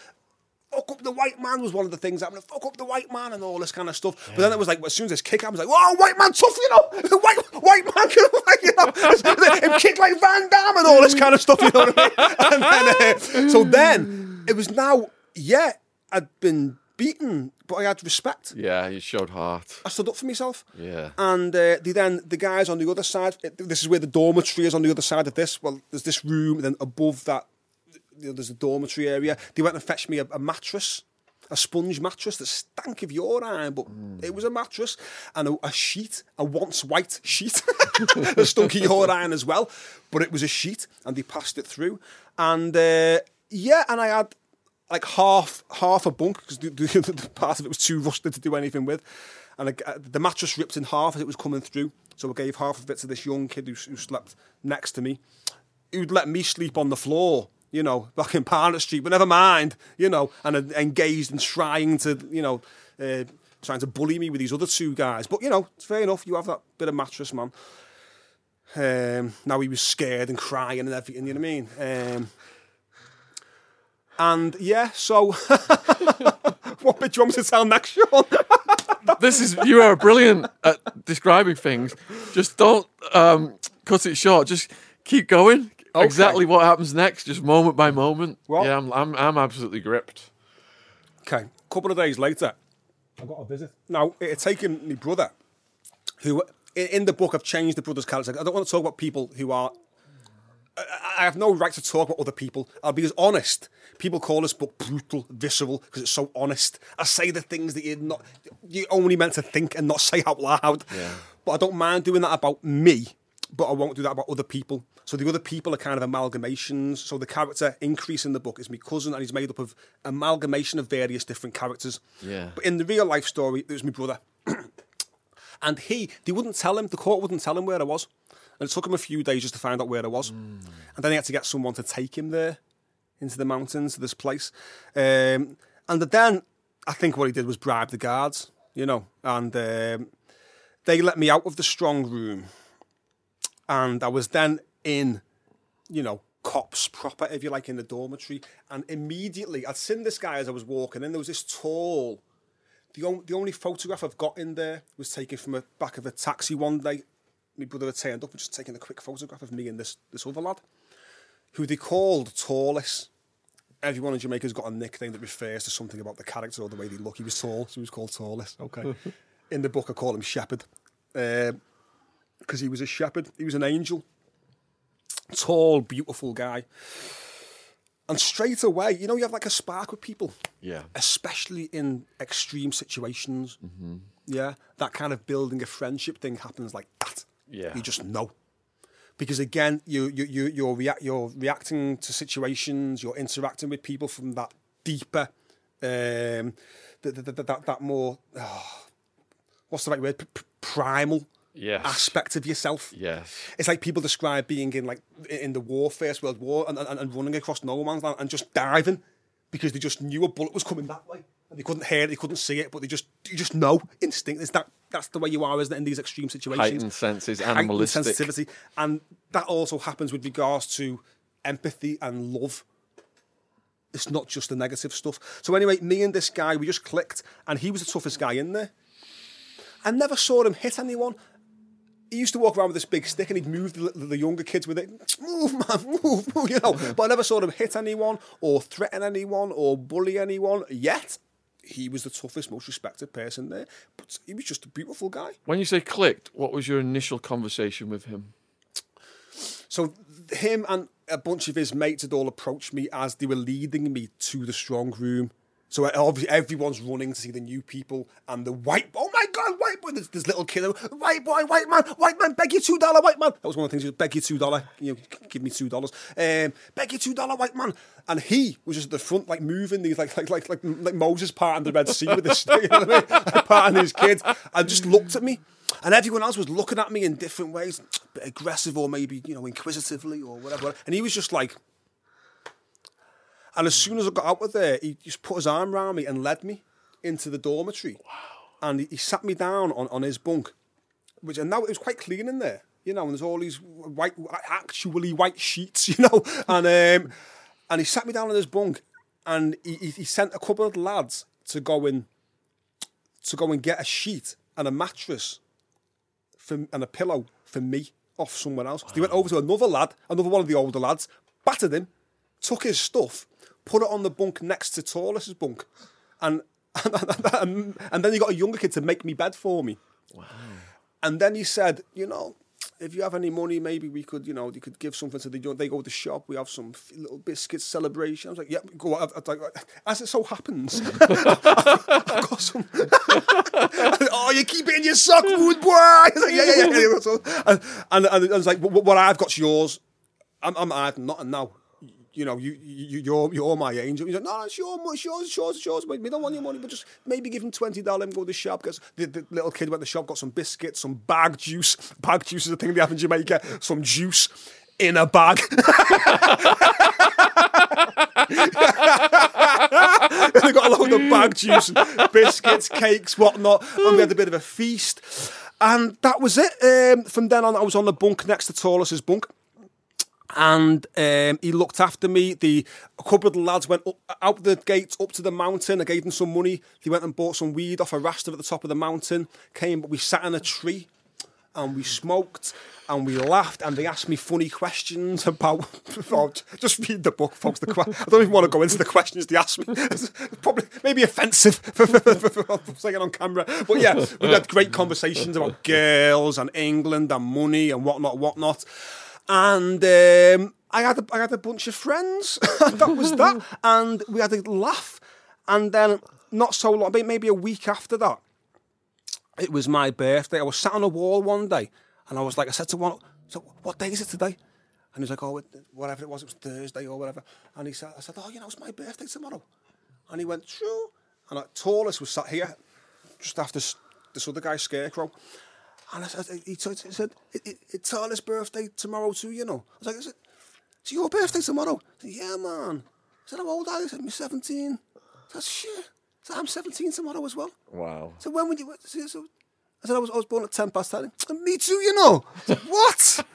S2: Fuck up the white man was one of the things happening. Fuck up the white man and all this kind of stuff. But then it was like, as soon as this kick happened, I was like, "Oh, white man, tough, you know, [LAUGHS] white white man, can, [LAUGHS] you know, him kick like Van Damme and all this kind of stuff." You know what I mean? [LAUGHS] And then, uh, so then it was now, yeah, I'd been beaten, but I had respect.
S1: yeah, you showed heart.
S2: I stood up for myself.
S1: Yeah.
S2: And uh, the, then the guys on the other side, this is where the dormitory is on the other side of this. Well, there's this room, and then above that, you know, there's a dormitory area. They went and fetched me a, a mattress, a sponge mattress that stank of urine, but it was a mattress and a, a sheet, a once white sheet [LAUGHS] that stunk of urine as well. But it was a sheet, and they passed it through. And uh, yeah, and I had like half half a bunk because the, the, [LAUGHS] the part of it was too rusted to do anything with, and I, uh, the mattress ripped in half as it was coming through. So I gave half of it to this young kid who, who slept next to me, who'd let me sleep on the floor. You know, back in Barnett Street, but never mind. You know, and engaged in trying to, you know, uh, trying to bully me with these other two guys. But you know, it's fair enough. You have that bit of mattress, man. Um, now he was scared and crying and everything. You know what I mean? Um, and yeah, so [LAUGHS] what bit do you want me to tell next, Sean? [LAUGHS]
S1: this is you are brilliant at describing things. Just don't um, cut it short. Just keep going.
S2: Okay.
S1: Exactly what happens next, just moment by moment.
S2: Well-
S1: yeah, I'm, I'm I'm absolutely gripped.
S2: Okay, a couple of days later, I got a visit. Now, it had taken my brother, who in, in the book I've changed the brother's character. I don't want to talk about people who are. I, have no right to talk about other people. I'll be as honest. People call this book brutal, visceral, because it's so honest. I say the things that you're not, you're only meant to think and not [LAUGHS] say out loud.
S1: Yeah.
S2: But I don't mind doing that about me, but I won't do that about other people. So the other people are kind of amalgamations. So the character increase in the book is my cousin, and he's made up of amalgamation of various different characters.
S1: Yeah.
S2: But in the real life story, it was my brother. [CLEARS THROAT] and he, they wouldn't tell him, the court wouldn't tell him where I was. And it took him a few days just to find out where I was. And then he had to get someone to take him there into the mountains, to this place. Um, and then I think what he did was bribe the guards, you know, and um, they let me out of the strong room. And I was then in, you know, Copse proper, if you like, in the dormitory. And immediately, I'd seen this guy as I was walking in. There was this tall. The, on, the only photograph I've got in there was taken from the back of a taxi one day, my brother had turned up and just taken a quick photograph of me and this this other lad, who they called Tallis. Everyone in Jamaica's got a nickname that refers to something about the character or the way they look. He was tall, so he was called Tallis. Okay. [LAUGHS] in the book, I call him Shepherd uh, because he was a shepherd. He was an angel, tall, beautiful guy. And straight away, you know, you have like a spark with people
S1: Yeah.
S2: especially in extreme situations. Mm-hmm. Yeah, that kind of building a friendship thing happens like that.
S1: Yeah.
S2: you just know because again, you you you you're react you're reacting to situations, you're interacting with people from that deeper, um, that that, that, that, that more. oh, what's the right word? P- primal
S1: Yes.
S2: aspect of yourself.
S1: Yes.
S2: It's like people describe being in like in the war, First World War, and, and, and running across no man's land and just diving because they just knew a bullet was coming that way. And they couldn't hear it, they couldn't see it, but they just you just know instinct. It's that that's the way you are, isn't it, in these extreme situations?
S1: Heightened senses,
S2: Heightened sensitivity, and that also happens with regards to empathy and love. It's not just the negative stuff. So anyway, me and this guy, we just clicked, and he was the toughest guy in there. I never saw him hit anyone. He used to walk around with this big stick and he'd move the, the younger kids with it. [TSK] Move, man, [LAUGHS] move, move, you know. [LAUGHS] But I never saw him hit anyone or threaten anyone or bully anyone. Yet, he was the toughest, most respected person there. But he was just a beautiful guy.
S1: When you say clicked, what was your initial conversation with him?
S2: So him and a bunch of his mates had all approached me as they were leading me to the strong room. So uh, everyone's running to see the new people and the white. Boy. Oh my God, white boy! There's this little kid, white boy, white man, white man, beg you two dollar, white man. That was one of the things. he was, Beg you two dollar, you know, give me two dollars. Um, beg you two dollar, white man. And he was just at the front, like moving these, like like like like, like Moses parting the Red Sea with this, [LAUGHS] you know what I mean? Like, parting his kids, and just looked at me. And everyone else was looking at me in different ways, aggressive or maybe, you know, inquisitively or whatever. And he was just like, and as soon as I got out of there, he just put his arm around me and led me into the dormitory. Wow. And he, he sat me down on, on his bunk, which, and now it was quite clean in there, you know, and there's all these white, actually white sheets, [LAUGHS] you know, and, um, and he sat me down on his bunk and he, he, he sent a couple of lads to go and, to go and get a sheet and a mattress for, and a pillow for me off somewhere else. So he went over to another lad, another one of the older lads, battered him, took his stuff, put it on the bunk next to Tallest's bunk, and [LAUGHS] and, and then he got a younger kid to make me bed for me. Wow. And then he said, you know, if you have any money, maybe we could, you know, you could give something to the young. They go to the shop. We have some little biscuits celebration. I was like, yeah, go. I- I- I- As it so happens, [LAUGHS] I've got some. [LAUGHS] oh, you keep it in your sock, rude boy. I was like, yeah, yeah, yeah. And, and, and I was like, what, what I've got's yours. I'm, I'm adding nothing now. You know, you, you, you're, you're my angel. He's like, no, it's your, it's yours, yours, yours. We don't want your money, but just maybe give him twenty dollars and go to the shop. Because the, the little kid went to the shop, got some biscuits, some bag juice. Bag juice is a thing they have in Jamaica. Some juice in a bag. [LAUGHS] [LAUGHS] they got a load of bag juice, biscuits, cakes, whatnot, and we had a bit of a feast. And that was it. Um, from then on, I was on the bunk next to Tallest's bunk. And um, he looked after me. The a couple of the lads went up, out the gates up to the mountain. I gave them some money. They went and bought some weed off a Rasta at the top of the mountain. Came, but we sat in a tree and we smoked and we laughed and they asked me funny questions about [LAUGHS] oh, just read the book folks the que- I don't even want to go into the questions they asked me It's [LAUGHS] probably maybe offensive [LAUGHS] for, for, for, for saying it on camera but yeah we had great conversations about girls and England and money and whatnot whatnot and um, I had a, I had a bunch of friends [LAUGHS] that was that and we had a laugh and then not so long maybe a week after that it was my birthday. I was sat on a wall one day, and I was like, I said to one, so what day is it today? And he's like, oh, whatever it was, it was Thursday or whatever. And he said, I said, oh, you know, it's my birthday tomorrow. And he went, true. And like, Tallest was sat here, just after this other guy, Scarecrow. And I said, he, t- said, it, it, it's Tallest's birthday tomorrow too, you know. I was like, is it, it's your birthday tomorrow? I said, yeah, man. I said, how old are you? He said, me 17. I said, shit. I said, I'm 17 tomorrow as well.
S1: Wow.
S2: So when would you? So, so, I said I was, I was born at ten past ten. Me too, you know. I [LAUGHS] said, what?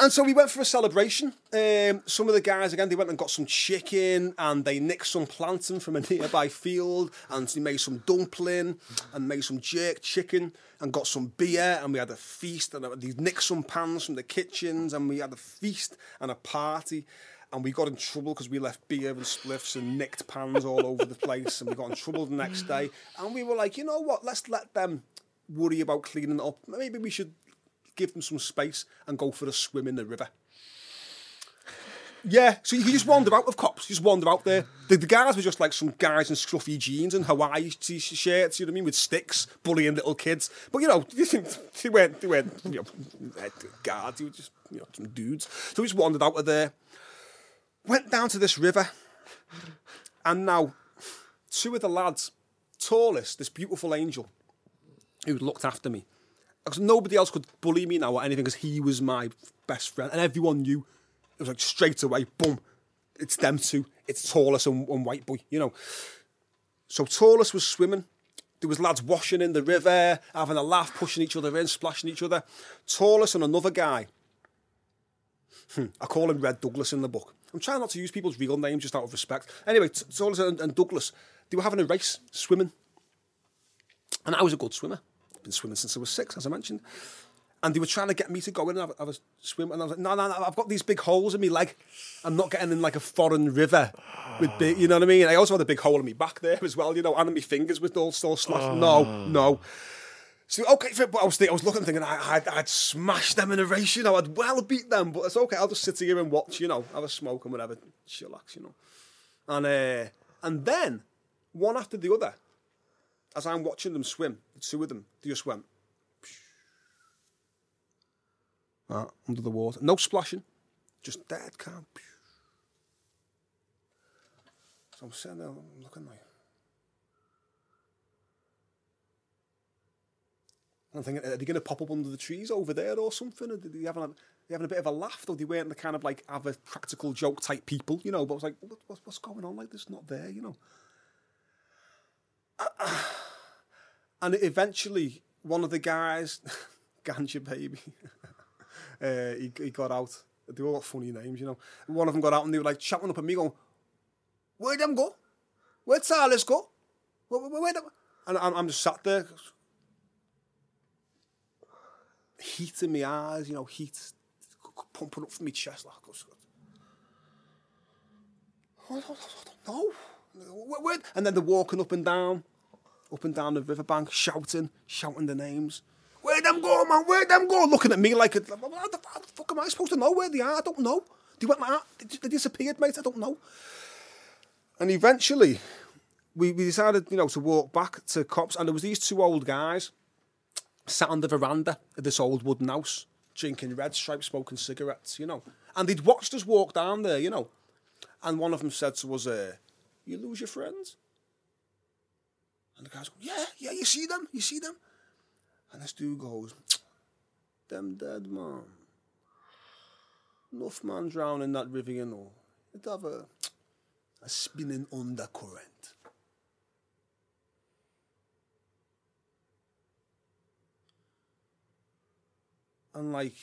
S2: And so we went for a celebration. Um, some of the guys, again, they went and got some chicken and they nicked some plantain from a nearby field and they made some dumpling and made some jerk chicken and got some beer and we had a feast and they nicked some pans from the kitchens and we had a feast and a party. And we got in trouble because we left beer and spliffs and nicked pans all over the place. And we got in trouble the next day. And we were like, you know what? Let's let them worry about cleaning up. Maybe we should give them some space and go for a swim in the river. Yeah, so you just wander out of Copse, just wander out there. The, the guys were just like some guys in scruffy jeans and Hawaii t- shirts, you know what I mean, with sticks, bullying little kids. But you know, you [LAUGHS] think they weren't, they weren't, you know, guards, they were just, you know, some dudes. So we just wandered out of there, went down to this river, and now two of the lads, tallest, this beautiful angel, who looked after me, because nobody else could bully me now or anything because he was my best friend and everyone knew. It was like straight away boom it's them two. It's Tallest and, and White Boy you know. So Tallest was swimming. There was lads washing in the river having a laugh pushing each other in splashing each other. Tallest and another guy. Hmm, I call him Red Douglas in the book. I'm trying not to use people's real names just out of respect. Anyway Tallest and, and Douglas they were having a race swimming. And I was a good swimmer been swimming since I was six, as I mentioned. And they were trying to get me to go in and have, have a swim. And I was like, no, no, no, I've got these big holes in me leg. I'm not getting in like a foreign river with big, you know what I mean? I also had a big hole in me back there as well, you know, and my fingers were all still slashed. Oh. No, no. So, okay, but I was, thinking, I was looking thinking I, I'd, I'd smash them in a race, you know, I'd well beat them, but it's okay, I'll just sit here and watch, you know, have a smoke and whatever, chillax, you know. And, uh, and then, one after the other, as I'm watching them swim, the two of them, they just went uh, under the water. No splashing, just dead calm. So I'm sitting there I'm looking like. I'm thinking, are they going to pop up under the trees over there or something? Are they having a, they having a bit of a laugh? Though they weren't the kind of like have a practical joke type people, you know. But I was like, what, what's going on? Like, this not there, you know. [CLEARS THROAT] and eventually, one of the guys, [LAUGHS] Ganja Baby, [LAUGHS] uh, he, he got out. They all got funny names, you know. One of them got out and they were like shouting up at me, going, Where'd them go? Where'd Silas go? Where, where, where them? And I'm, I'm just sat there, heat in my eyes, you know, heat pumping up from my chest. Like, I don't know. And then they're walking up and down up and down the riverbank, shouting, shouting the names. Where them go, man? Where them go? Looking at me like, how the, fuck am I supposed to know where they are? I don't know. They went like that. They disappeared, mate. I don't know. And eventually, we, we decided, you know, to walk back to Copse, and there was these two old guys sat on the veranda of this old wooden house, drinking red stripe, smoking cigarettes, you know. And they'd watched us walk down there, you know. And one of them said to us, uh, "You lose your friends." And the guys go, yeah, yeah, you see them? You see them? And this dude goes, them dead, man. Enough man drown in that river, you know. It have a, a spinning undercurrent. And like,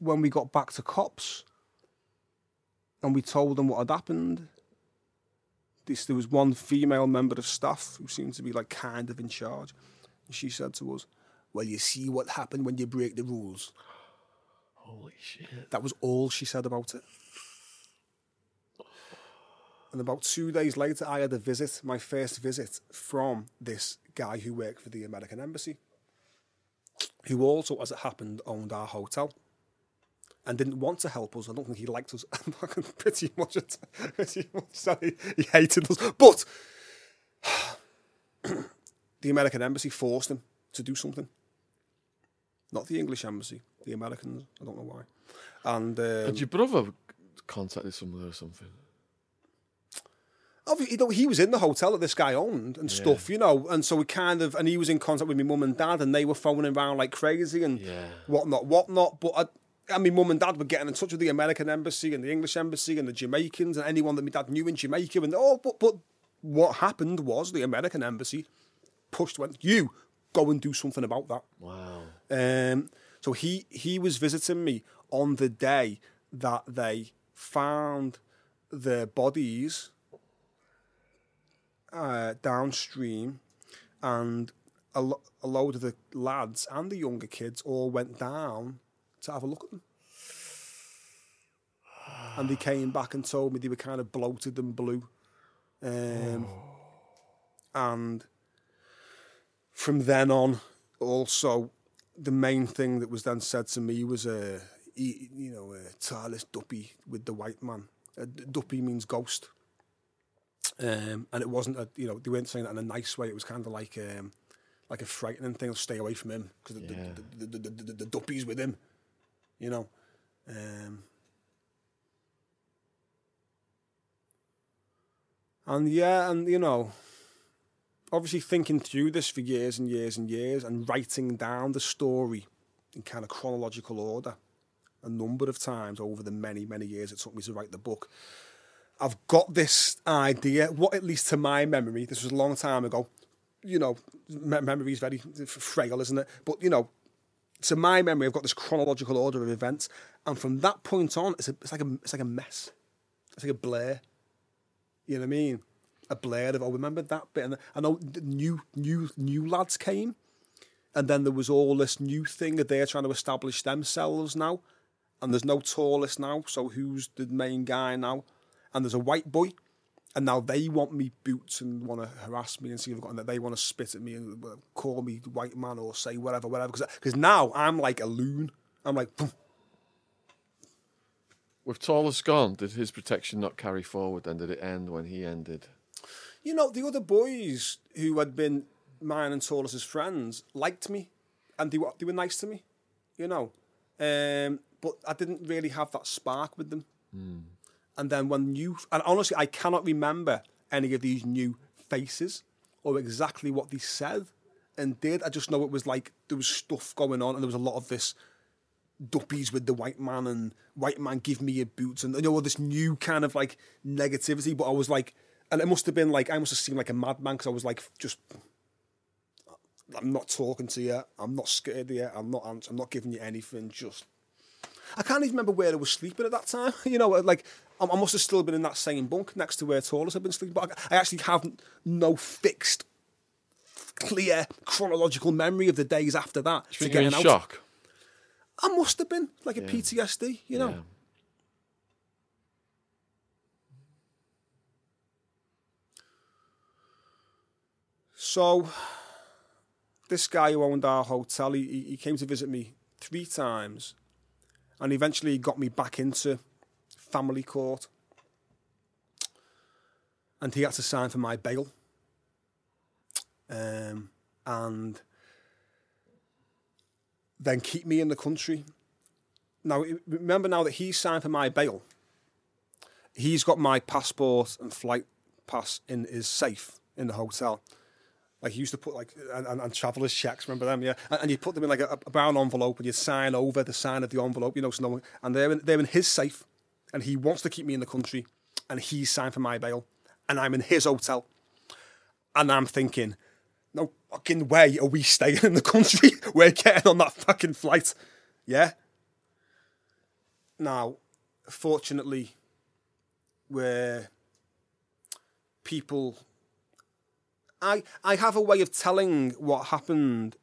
S2: when we got back to Copse and we told them what had happened, this, there was one female member of staff who seemed to be like kind of in charge. And she said to us, Well, you see what happened when you break the rules.
S1: Holy shit.
S2: That was all she said about it. And about two days later, I had a visit, my first visit from this guy who worked for the American Embassy, who also, as it happened, owned our hotel and didn't want to help us. I don't think he liked us. [LAUGHS] pretty much, [LAUGHS] pretty much he, he hated us. But [SIGHS] the American embassy forced him to do something. Not the English embassy, the Americans. I don't know why. And um,
S1: had your brother contacted someone or something?
S2: Obviously, you know, he was in the hotel that this guy owned and yeah. stuff, you know, and so we kind of, and he was in contact with my mum and dad, and they were phoning around like crazy and
S1: yeah.
S2: whatnot, whatnot. But I, I mean, mum and dad were getting in touch with the American embassy and the English embassy and the Jamaicans and anyone that my dad knew in Jamaica. And oh, but but what happened was the American embassy pushed went, you go and do something about that.
S1: Wow.
S2: Um, So he he was visiting me on the day that they found the bodies uh, downstream, and a, lo- a load of the lads and the younger kids all went down to have a look at them. And they came back and told me they were kind of bloated and blue. Um, And from then on, also, the main thing that was then said to me was, uh, he, you know, uh, Tallest Duppy with the white man. Uh, Duppy means ghost. Um, and it wasn't a, you know, they weren't saying that in a nice way. It was kind of like, um, like a frightening thing. Stay away from him because the,
S1: Yeah.
S2: the, the, the, the, the, the Duppy's with him, you know. Um, and yeah, and you know, obviously thinking through this for years and years and years and writing down the story in kind of chronological order a number of times over the many, many years it took me to write the book. I've got this idea, what at least to my memory, this was a long time ago. You know, me- memory is very frail, isn't it? But, you know, to my memory, I've got this chronological order of events. And from that point on, it's, a, it's, like, a, it's like a mess. It's like a blur. You know what I mean? A blur of, oh, remember that bit? And I know new, new, new lads came. And then there was all this new thing that they're trying to establish themselves now. And there's no tallest now. So who's the main guy now? And there's a white boy. And now they want me boots and want to harass me and see if I've got, and they want to spit at me and uh, call me white man or say whatever, whatever. Because now I'm like a loon. I'm like, "Poof."
S1: With Tallest gone, did his protection not carry forward then? Did it end when he ended?
S2: You know, the other boys who had been mine and Tallest's friends liked me, and they were they were nice to me, you know. Um, but I didn't really have that spark with them. And then when you and honestly, I cannot remember any of these new faces or exactly what they said and did. I just know it was like there was stuff going on, and there was a lot of this duppies with the white man and white man give me your boots and you know all this new kind of like negativity. But I was like and it must have been like I must have seemed like a madman because I was like just I'm not talking to you. I'm not scared of you. I'm not I'm not giving you anything. Just I can't even remember where I was sleeping at that time. [LAUGHS] You know like I must have still been in that same bunk next to where Tallest had been sleeping but I I actually have no fixed clear chronological memory of the days after that
S1: Do you think you're in shock?
S2: I must have been like a PTSD, you know.
S1: Yeah.
S2: So, this guy who owned our hotel, he, he- he came to visit me three times, and eventually he got me back into family court, and he had to sign for my bail. Um, and then keep me in the country. Now, remember now that he signed for my bail, he's got my passport and flight pass in his safe in the hotel. Like he used to put like and, and, and travelers checks, remember them, yeah. And, and you put them in like a, a brown envelope, and you sign over the sign of the envelope, you know. So no one, and they're in, they're in his safe, and he wants to keep me in the country, and he's signed for my bail, and I'm in his hotel, and I'm thinking, no fucking way are we staying in the country? [LAUGHS] We're getting on that fucking flight, yeah. Now, fortunately, where people I I have a way of telling what happened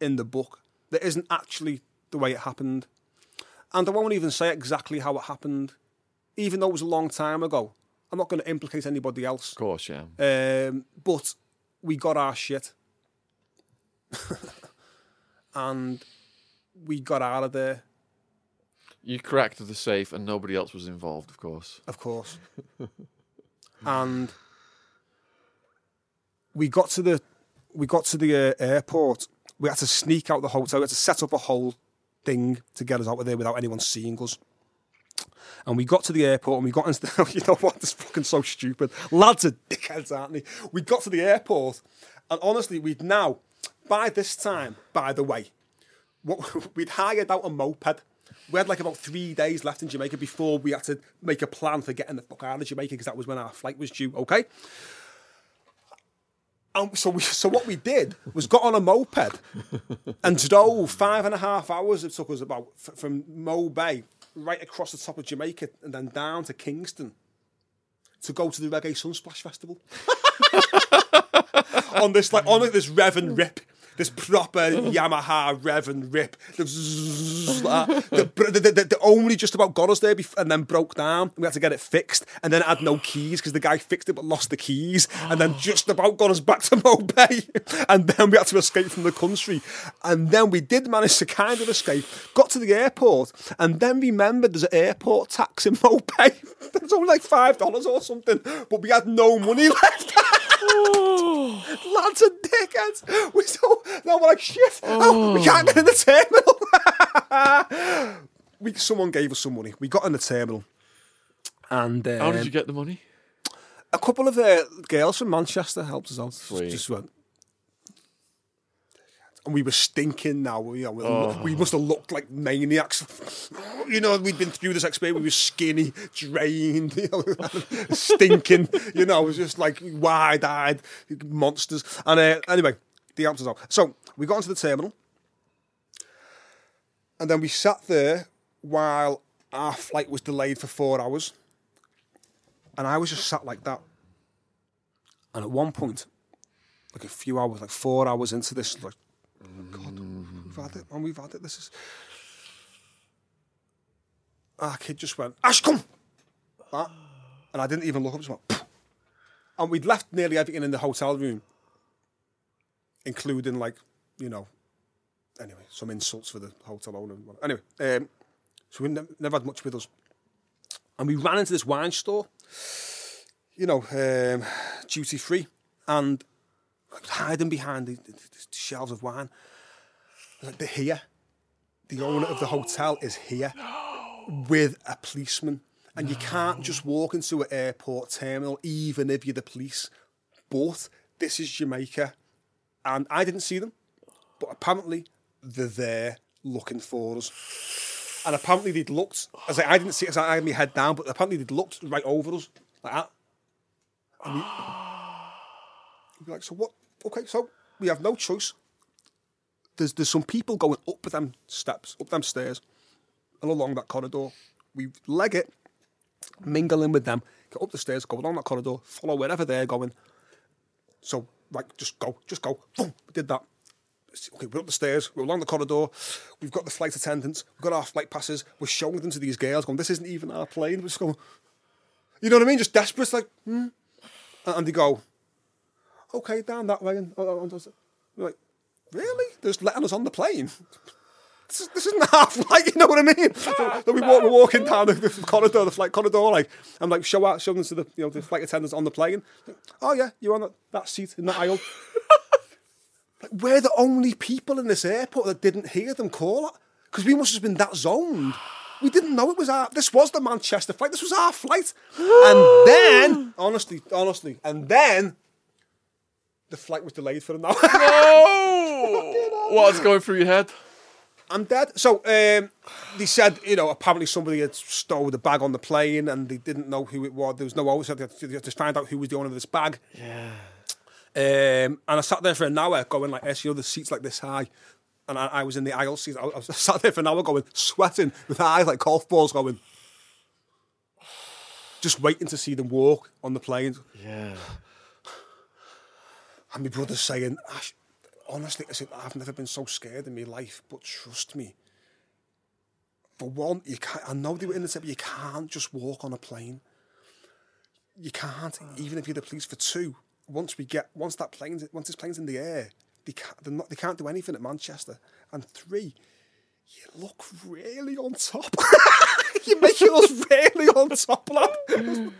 S2: in the book that isn't actually the way it happened. And I won't even say exactly how it happened. Even though it was a long time ago. I'm not going to implicate anybody else.
S1: Of course, yeah.
S2: Um, but we got our shit. [LAUGHS] and we got out of there,
S1: You cracked the safe and nobody else was involved, of course.
S2: of course. [LAUGHS] and we got to the we got to the uh, airport. We had to sneak out the hotel. We had to set up a whole thing to get us out of there without anyone seeing us. And we got to the airport and we got into the, [LAUGHS] you know what, this fucking so stupid. Lads are dickheads, aren't they? We got to the airport and honestly, we'd now, by this time, by the way, what, [LAUGHS] we'd hired out a moped. We had like about three days left in Jamaica before we had to make a plan for getting the fuck out of Jamaica because that was when our flight was due, okay? And so, we, so what we did was got on a moped and drove five and a half hours. It took us about from Mo Bay right across the top of Jamaica and then down to Kingston to go to the Reggae Sunsplash Festival [LAUGHS] on this like on this rev and rip. This proper Yamaha rev and rip, the, like the, the, the, the only just about got us there bef- and then broke down. We had to get it fixed, and then had no keys because the guy fixed it but lost the keys, and then just about got us back to [LAUGHS] Mobay, and then we had to escape from the country, and then we did manage to kind of escape. Got to the airport, and then remembered there's an airport tax in Mobay. [LAUGHS] It's only like five dollars or something, but we had no money [LAUGHS] left. Lads and dickheads. We so now we're like shit. Oh, we can't get in the terminal. [LAUGHS] we someone gave us some money. We got in the terminal, and um,
S1: How did you get the money?
S2: a couple of uh, girls from Manchester helped us out.
S1: Sweet.
S2: Just went. And we were stinking now. You know, we,
S1: Oh.
S2: we must have looked like maniacs. [GASPS] You know, we'd been through this experience. We were skinny, drained, [LAUGHS] you know, stinking. You know, it was just like wide-eyed monsters. And uh, anyway, the us out. So we got into the terminal, and then we sat there while our flight was delayed for four hours. And I was just sat like that. And at one point, like a few hours, like four hours into this, like, oh God, we've had it, and we've had it. This is. Our kid just went, Ash, come! And I didn't even look up, just went, and we'd left nearly everything in the hotel room, including, like, you know, anyway, some insults for the hotel owner. Anyway, um, so we ne- never had much with us. And we ran into this wine store, you know, um, duty free, and hiding behind the, the, the shelves of wine. Like, they're here. The owner of the hotel is here [GASPS] with a policeman. And you can't just walk into an airport terminal, even if you're the police. But this is Jamaica. And I didn't see them, but apparently they're there looking for us. And apparently they'd looked, I, I didn't see it, I had my head down, but apparently they'd looked right over us, like that. And we, we'd be like, so what? Okay, so we have no choice. There's there's some people going up them steps, up them stairs, and along that corridor. We leg it, mingle in with them, get up the stairs, go along that corridor, follow wherever they're going. So, like, just go, just go. Boom, we did that. Okay, we're up the stairs, we're along the corridor, we've got the flight attendants, we've got our flight passes, we're showing them to these girls, going, this isn't even our plane. We're just going, you know what I mean? Just desperate, like, hmm. And and they go, okay, down that way. And, and, and, and we're like, really? They're just letting us on the plane? This, is, this isn't half flight, you know what I mean? So, so we walk, we're walking down the, the corridor, the flight corridor, like, I'm like, show out, show them to the, you know, the flight attendants on the plane. Oh yeah, you're on that, that seat in that aisle. [LAUGHS] like, we're the only people in this airport that didn't hear them call it. Because we must have been that zoned. We didn't know it was our. This was the Manchester flight. This was our flight. and [GASPS] then, honestly, honestly, and then the flight was delayed for an hour. [LAUGHS]
S1: Oh! What's going through your head?
S2: I'm dead. So um, they said, you know, apparently somebody had stowed the bag on the plane and they didn't know who it was. There was no owner, so they had to, they had to find out who was the owner of this bag.
S1: Yeah.
S2: Um, and I sat there for an hour going like this, you know, the seat's like this high. And I, I was in the aisle seat. I, I was [LAUGHS] sat there for an hour going, sweating with eyes like golf balls going. Just waiting to see them walk on the plane.
S1: Yeah.
S2: And my brother's saying, Ash, honestly, I said, I've never been so scared in my life, but trust me. For one, you can't, I know they were in the but you can't just walk on a plane. You can't, even if you're the police. For two, once we get, once that plane, once this plane's in the air, they can't, they're not, they can't do anything at Manchester. And three, you look really on top. [LAUGHS] You're making us really on top, lad.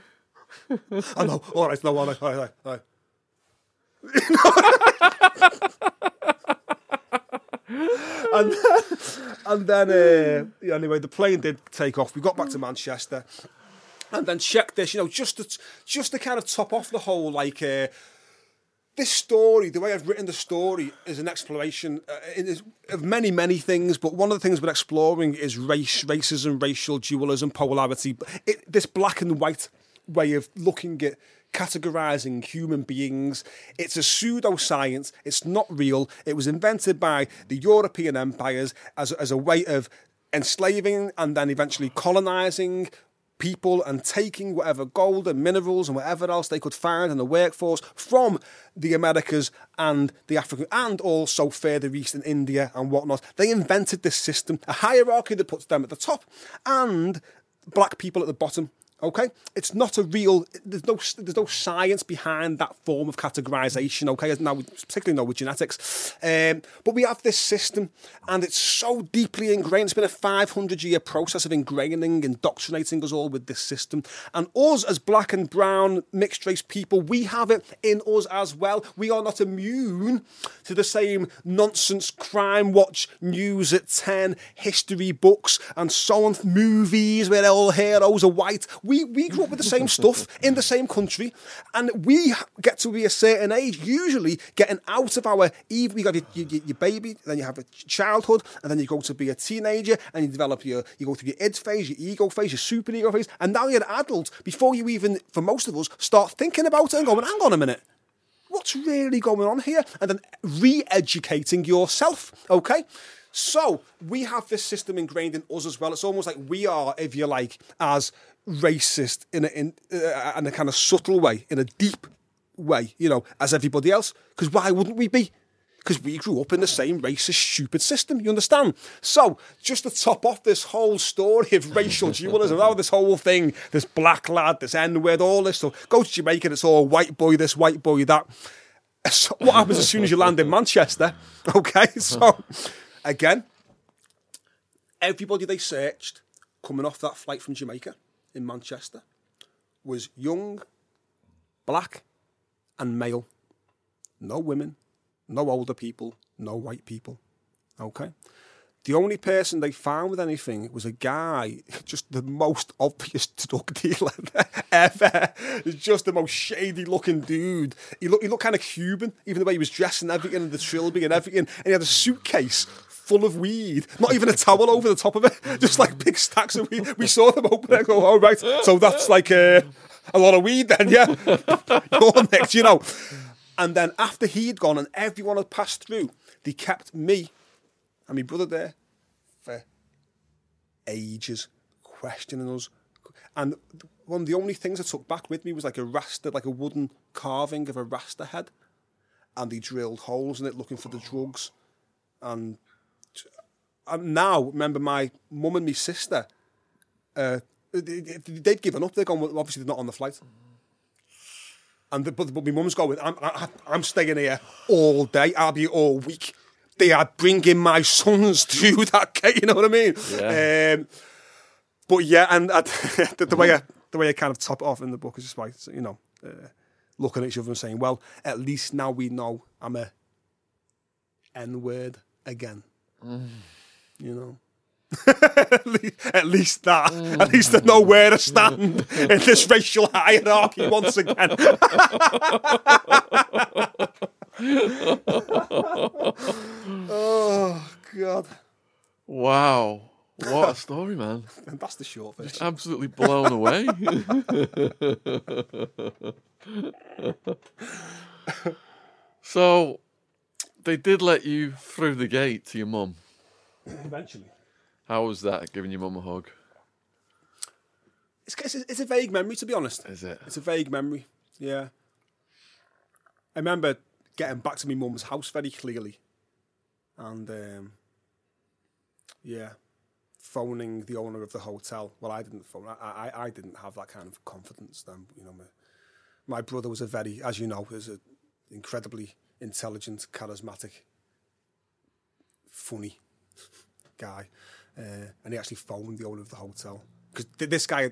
S2: [LAUGHS] I know, all right, no, all right, all right, all right. And then, and then uh, anyway, the plane did take off. We got back to Manchester, and then check this. You know, just to, just to kind of top off the whole like. Uh, this story, the way I've written the story, is an exploration uh, of many, many things. But one of the things we're exploring is race, racism, racial dualism, polarity. It, this black and white way of looking at categorizing human beings. It's a pseudoscience. It's not real. It was invented by the European empires as, as a way of enslaving and then eventually colonizing people and taking whatever gold and minerals and whatever else they could find in the workforce from the Americas and the African and also further east in India and whatnot. They invented this system, a hierarchy that puts them at the top and black people at the bottom. Okay, it's not a real. There's no there's no science behind that form of categorization. Okay, now particularly not with genetics, um, but we have this system, and it's so deeply ingrained. It's been a 500 year process of ingraining, indoctrinating us all with this system, and us as black and brown mixed race people, we have it in us as well. We are not immune to the same nonsense crime watch news at 10, history books, and so on, movies where all heroes are white we, we grew up with the same stuff in the same country, and we get to be a certain age, usually getting out of our eve. You got your, your, your, baby, then you have a childhood, and then you go to be a teenager, and you develop your, you go through your id phase, your ego phase, your super ego phase, and now you're an adult before you even, for most of us, start thinking about it and going, hang on a minute what's really going on here? And then re educating yourself, okay? So we have this system ingrained in us as well. It's almost like we are, if you like, as racist in a, in, uh, in a kind of subtle way, in a deep way, you know, as everybody else. Because why wouldn't we be? Because we grew up in the same racist, stupid system, you understand? So, just to top off this whole story of racial dualism, oh, this whole thing, this black lad, this N word, all this stuff, go to Jamaica, it's all white boy this, white boy that. [LAUGHS] So what happens as soon as you land in Manchester? [LAUGHS] Okay, so again, everybody they searched coming off that flight from Jamaica in Manchester was young, black, and male. No women, no older people, no white people. Okay? The only person they found with anything was a guy, [LAUGHS] just the most obvious drug dealer [LAUGHS] ever. Just the most shady looking dude. He looked, he looked kind of Cuban, even the way he was dressed and everything, and the trilby and everything. And he had a suitcase full of weed, not even a towel over the top of it, [LAUGHS] just like big stacks of weed. We saw them open and go, oh, right, so that's like a, a lot of weed then, yeah? [LAUGHS] You're next, you know. And then after he'd gone and everyone had passed through, they kept me and my brother there for ages, questioning us. And one of the only things I took back with me was like a rasta, like a wooden carving of a rasta head. And they drilled holes in it looking for the drugs. And now remember my mum and my sister. Uh, they've given up. They're gone. Well, obviously, they're not on the flight. And the, but, but my mum's going. I'm, I, I'm staying here all day. I'll be all week. They are bringing my sons [LAUGHS] to that gate. You know what I mean?
S1: Yeah.
S2: Um, but yeah, and uh, [LAUGHS] the, the way I, the way I kind of top it off in the book is just like you know, uh, looking at each other and saying, "Well, at least now we know I'm a N word again." Mm you know. [LAUGHS] at, least, at, least, that. Mm. At least they know where to stand in this racial hierarchy once again. [LAUGHS] oh God!
S1: Wow, what a story, man!
S2: And that's the short version.
S1: Just absolutely blown away. [LAUGHS] so, they did let you through the gate to your mum. [COUGHS]
S2: Eventually.
S1: How was that, giving your mum a hug?
S2: It's, it's, a, it's a vague memory, to be honest.
S1: Is it?
S2: It's a vague memory, yeah. I remember getting back to my mum's house very clearly. And, um, yeah, phoning the owner of the hotel. Well, I didn't phone. I, I, I didn't have that kind of confidence then. You know, my, my brother was a very, as you know, was an incredibly intelligent, charismatic, funny guy, uh, and he actually phoned the owner of the hotel because this guy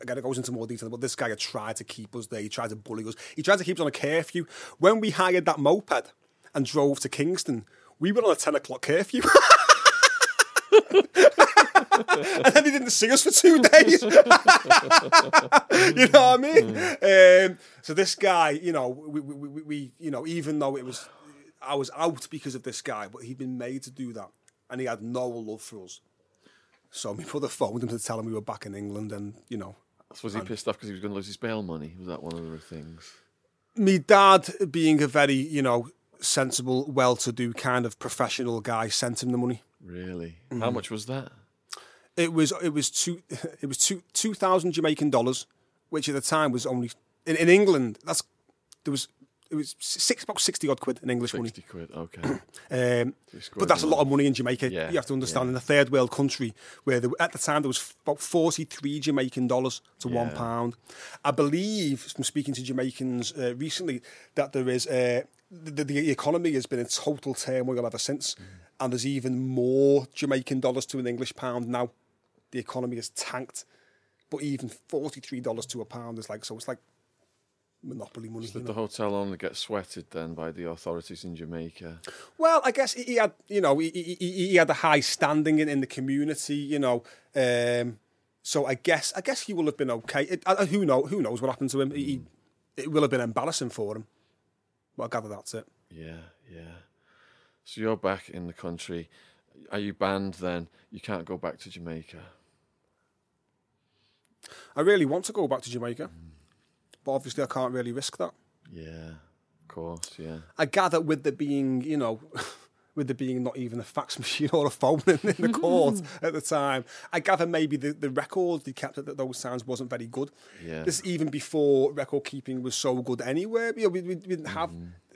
S2: again it goes into more detail, but this guy had tried to keep us there. He tried to bully us. He tried to keep us on a curfew. When we hired that moped and drove to Kingston, we were on a ten o'clock curfew. [LAUGHS] and then he didn't see us for two days. [LAUGHS] you know what I mean? Um, so this guy, you know, we, we, we, we, you know, even though it was, I was out because of this guy, but he'd been made to do that and he had no love for us. So my brother phoned him to tell him we were back in England, and you know,
S1: was he pissed off because he was going to lose his bail money? Was that one of the things?
S2: Me dad, being a very, you know, sensible, well to do kind of professional guy, sent him the money.
S1: Really?
S2: Mm.
S1: How much was that?
S2: It was it was two [LAUGHS] it was two two thousand Jamaican dollars, which at the time was only in, in England. That's there was it was six about sixty odd quid in English money.
S1: 60 quid. Okay. [CLEARS THROAT]
S2: Um, but that's a lot of money in Jamaica.
S1: Yeah,
S2: You have to understand
S1: yeah.
S2: in a third world country where there, at the time there was about forty three Jamaican dollars to one
S1: Yeah.
S2: pound. I believe from speaking to Jamaicans uh, recently that there is uh, the, the economy has been in total turmoil ever since,
S1: Mm.
S2: and there's even more Jamaican dollars to an English pound now. The economy has tanked, but even forty three dollars to a pound is like so. It's like monopoly money. you
S1: Did
S2: know.
S1: the hotel only get sweated then by the authorities in Jamaica?
S2: Well, I guess he had, you know, he, he, he had a high standing in, in the community, you know. Um, so I guess I guess he will have been okay. It, uh, who know who knows what happened to him? He, he, it will have been embarrassing for him. But I gather that's it.
S1: Yeah, yeah. So you're back in the country. Are you banned then? You can't go back to Jamaica.
S2: I really want to go back to Jamaica, but obviously I can't really risk that.
S1: Yeah, of course, yeah.
S2: I gather with there being, you know, [LAUGHS] with there being not even a fax [LAUGHS] machine or a phone in, in the court [LAUGHS] at the time, I gather maybe the, the record they kept at those times wasn't very good.
S1: Yeah.
S2: This is even before record keeping was so good anywhere. You know, we, we, we didn't have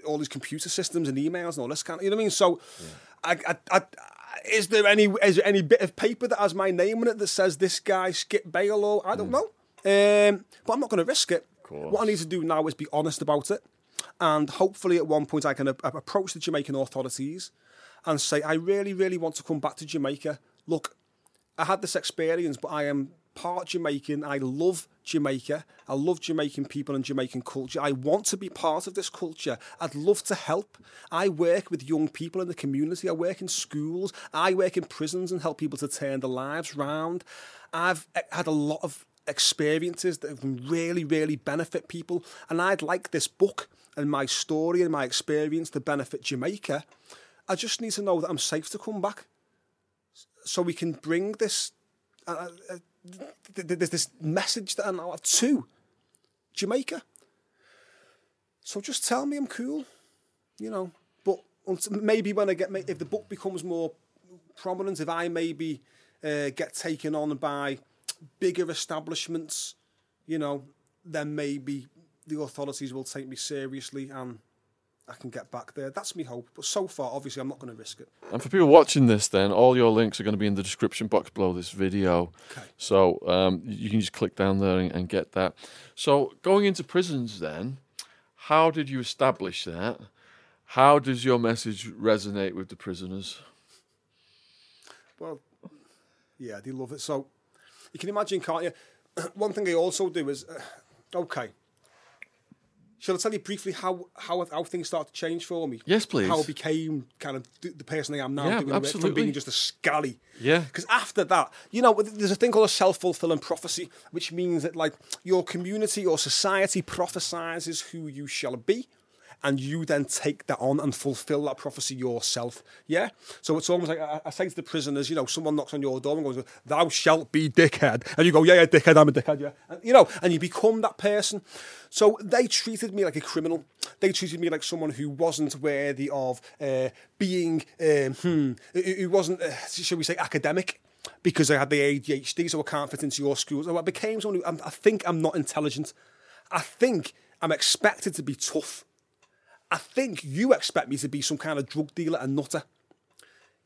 S2: all these computer systems and emails and all this kind of, you know what I mean? So, I, I, I, is there any is there any bit of paper that has my name on it that says this guy Skip bail or I don't know. Um, but I'm not going to risk it.
S1: Course.
S2: What I need to do now is be honest about it, and hopefully at one point I can a- approach the Jamaican authorities and say I really, really want to come back to Jamaica. Look, I had this experience, but I am part Jamaican. I love Jamaica. I love Jamaican people and Jamaican culture. I want to be part of this culture. I'd love to help. I work with young people in the community. I work in schools. I work in prisons and help people to turn their lives round. I've had a lot of experiences that can really, really benefit people. And I'd like this book and my story and my experience to benefit Jamaica. I just need to know that I'm safe to come back so we can bring this uh, uh, th- th- there's this message that I now have to Jamaica. So just tell me I'm cool, you know. But maybe when I get, if the book becomes more prominent, if I maybe uh, get taken on by bigger establishments, you know, then maybe the authorities will take me seriously and I can get back there. That's my hope. But so far, obviously, I'm not going to risk it.
S1: And for people watching this, then all your links are going to be in the description box below this video.
S2: Okay.
S1: So um, you can just click down there and, and get that. So going into prisons, then, how did you establish that? How does your message resonate with the prisoners?
S2: Well, yeah, they love it. So you can imagine, can't you? [CLEARS THROAT] One thing I also do is, uh, okay. Shall I tell you briefly how, how how things started to change for me?
S1: Yes, please.
S2: How I became kind of the person I am now.
S1: Yeah,
S2: doing it, From being just a scally.
S1: Yeah.
S2: Because after that, you know, there's a thing called a self-fulfilling prophecy, which means that like your community or society prophesizes who you shall be, and you then take that on and fulfill that prophecy yourself. Yeah. So it's almost like I, I say to the prisoners, you know, someone knocks on your door and goes, "Thou shalt be dickhead," and you go, "Yeah, yeah, dickhead, I'm a dickhead." Yeah. And, you know, and you become that person. So they treated me like a criminal. They treated me like someone who wasn't worthy of uh, being, um, hmm, who wasn't, uh, shall we say, academic because I had the ADHD, so I can't fit into your schools. So I became someone who I think I'm not intelligent. I think I'm expected to be tough. I think you expect me to be some kind of drug dealer and nutter.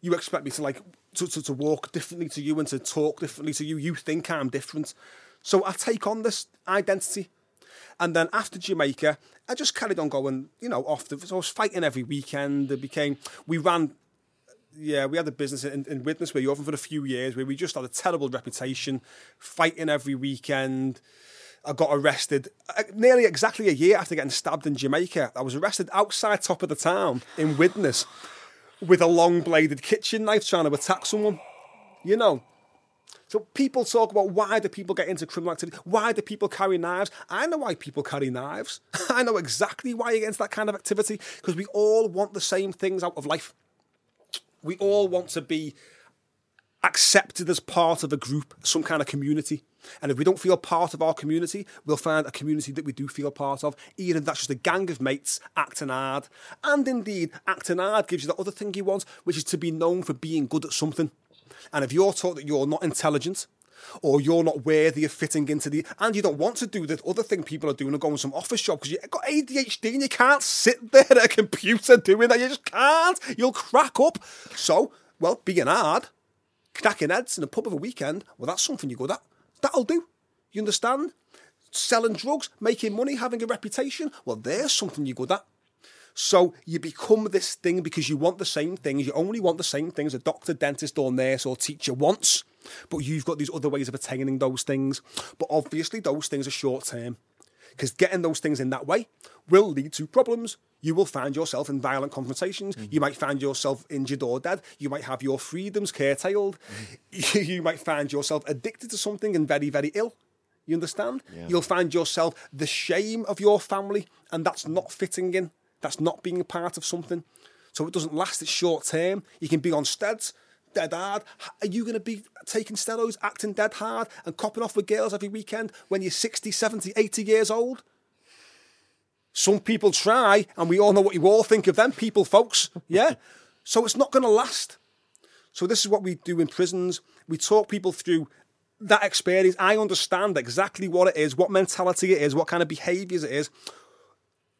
S2: You expect me to like to, to, to walk differently to you and to talk differently to you. You think I'm different. So I take on this identity. And then after Jamaica, I just carried on going, you know, off the so I was fighting every weekend. It became we ran yeah, we had a business in, in Widnes where you often for a few years where we just had a terrible reputation, fighting every weekend. I got arrested uh, nearly exactly a year after getting stabbed in Jamaica. I was arrested outside top of the town in Widnes with a long bladed kitchen knife trying to attack someone. You know. So people talk about why do people get into criminal activity? Why do people carry knives? I know why people carry knives. [LAUGHS] I know exactly why you get into that kind of activity because we all want the same things out of life. We all want to be accepted as part of a group, some kind of community. And if we don't feel part of our community, we'll find a community that we do feel part of, even if that's just a gang of mates acting hard. And indeed, acting hard gives you that other thing you want, which is to be known for being good at something. And if you're taught that you're not intelligent, or you're not worthy of fitting into the, and you don't want to do the other thing people are doing and going some office job because you've got ADHD and you can't sit [LAUGHS] there at a computer doing that. You just can't. You'll crack up. So, well, being hard, cracking heads in a pub of a weekend, well, that's something you're good at. That'll do. You understand? Selling drugs, making money, having a reputation, well, there's something you're good at. So you become this thing because you want the same things. You only want the same things a doctor, dentist, or nurse or teacher wants. But you've got these other ways of attaining those things. But obviously, those things are short term. Because getting those things in that way will lead to problems. You will find yourself in violent confrontations. Mm. You might find yourself injured or dead. You might have your freedoms curtailed. Mm. [LAUGHS] you might find yourself addicted to something and very, very ill. You understand? Yeah. You'll find yourself the shame of your family, and that's not fitting in. That's not being a part of something. So it doesn't last, it's short term. You can be on steads, dead hard. Are you going to be taking steroids, acting dead hard, and copping off with girls every weekend when you're 60, 70, 80 years old? Some people try, and we all know what you all think of them people, folks. Yeah? [LAUGHS] so it's not going to last. So this is what we do in prisons. We talk people through that experience. I understand exactly what it is, what mentality it is, what kind of behaviours it is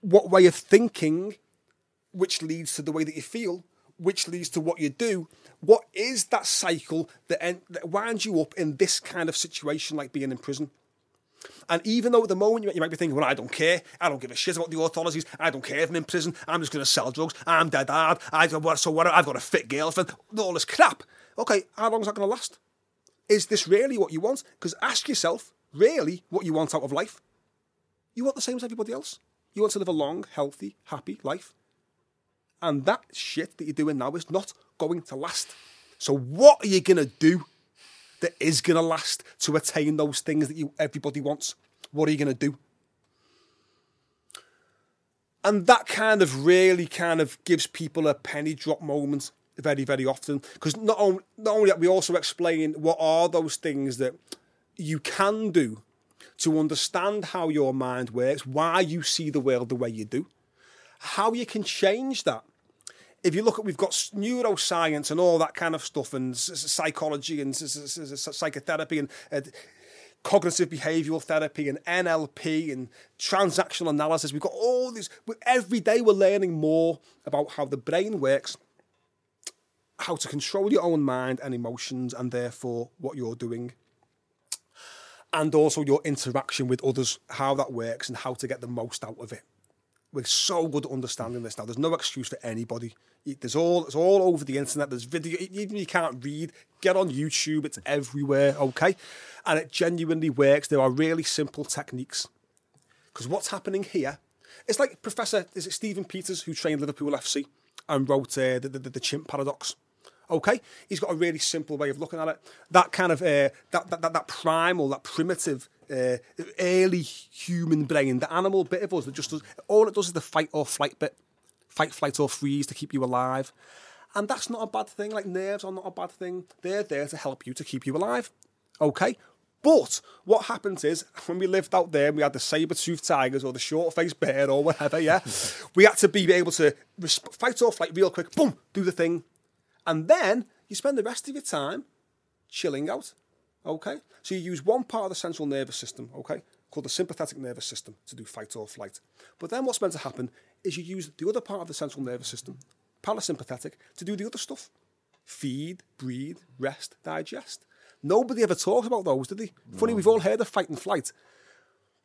S2: what way of thinking, which leads to the way that you feel, which leads to what you do. What is that cycle that, en- that winds you up in this kind of situation, like being in prison? And even though at the moment you might be thinking, well, I don't care. I don't give a shit about the authorities. I don't care if I'm in prison. I'm just going to sell drugs. I'm dead hard. I, so what? I've got a fit girlfriend. All this crap. Okay, how long is that going to last? Is this really what you want? Because ask yourself, really, what you want out of life. You want the same as everybody else. You want to live a long, healthy, happy life. And that shit that you're doing now is not going to last. So what are you gonna do that is gonna last to attain those things that you everybody wants? What are you gonna do? And that kind of really kind of gives people a penny drop moment very, very often. Because not, not only that, we also explain what are those things that you can do to understand how your mind works, why you see the world the way you do, how you can change that. If you look at, we've got neuroscience and all that kind of stuff, and psychology and psychotherapy and uh, cognitive behavioral therapy and NLP and transactional analysis. We've got all these. Every day we're learning more about how the brain works, how to control your own mind and emotions, and therefore what you're doing and also your interaction with others, how that works and how to get the most out of it. We're so good at understanding this now. There's no excuse for anybody. There's all it's all over the internet. There's video. Even you can't read, get on YouTube. It's everywhere. Okay, and it genuinely works. There are really simple techniques. Because what's happening here? It's like Professor is it Stephen Peters who trained Liverpool FC and wrote uh, the, the the chimp paradox. Okay, he's got a really simple way of looking at it. That kind of uh, that, that that primal, that primitive, uh, early human brain, the animal bit of us that just does all it does is the fight or flight bit, fight, flight or freeze to keep you alive, and that's not a bad thing. Like nerves are not a bad thing. They're there to help you to keep you alive. Okay, but what happens is [LAUGHS] when we lived out there, we had the saber-toothed tigers or the short-faced bear or whatever, yeah, [LAUGHS] we had to be able to fight or flight real quick, boom, do the thing, and then you spend the rest of your time chilling out. Okay? So you use one part of the central nervous system, okay, called the sympathetic nervous system to do fight or flight. But then what's meant to happen is you use the other part of the central nervous system, parasympathetic, to do the other stuff. Feed, breathe, rest, digest. Nobody ever talks about those, did they? No. Funny, we've all heard of fight and flight.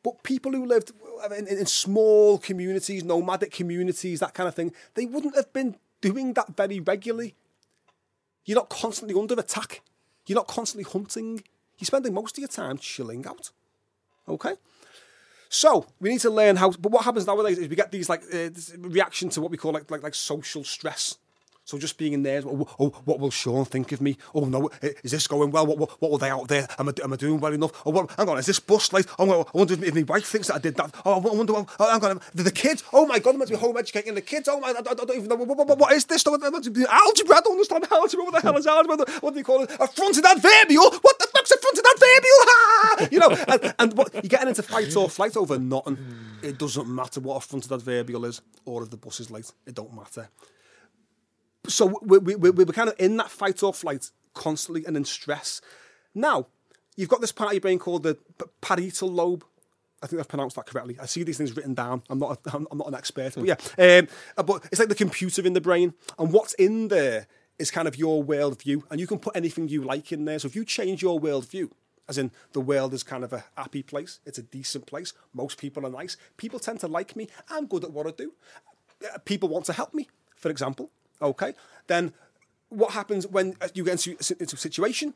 S2: But people who lived in, in, small communities, nomadic communities, that kind of thing, they wouldn't have been doing that very regularly. You're not constantly under attack. You're not constantly hunting. You're spending most of your time chilling out. Okay? So we need to learn how. But what happens nowadays is we get these like uh, reaction to what we call like like like social stress. So just being in there, oh, oh, what will Sean think of me? Oh no, is this going well? What, what, what will they out there? Am I, am I doing well enough? Oh, what, hang on, is this bus late? Oh, I wonder if my wife thinks that I did that. Oh, I wonder, oh, hang on, the, the kids. Oh my God, I'm meant to be home educating the kids. Oh my, I, I don't even know what, what, what is this? Algebra? I don't understand algebra. What the hell is algebra? What do you call it? A fronted adverbial? What the fuck's a fronted adverbial? you know, and, and what, you're getting into fight or flight over nothing. It doesn't matter what a fronted adverbial is or if the bus is late. It don't matter so we, we, we, we're kind of in that fight or flight constantly and in stress. Now, you've got this part of your brain called the parietal lobe. I think I've pronounced that correctly. I see these things written down. I'm not, a, I'm not an expert, but hmm. yeah. Um, uh, but it's like the computer in the brain, and what's in there is kind of your worldview, and you can put anything you like in there. So if you change your worldview, as in the world is kind of a happy place, it's a decent place. Most people are nice. People tend to like me. I'm good at what I do. Uh, people want to help me, for example. Okay, then what happens when you get into, into a situation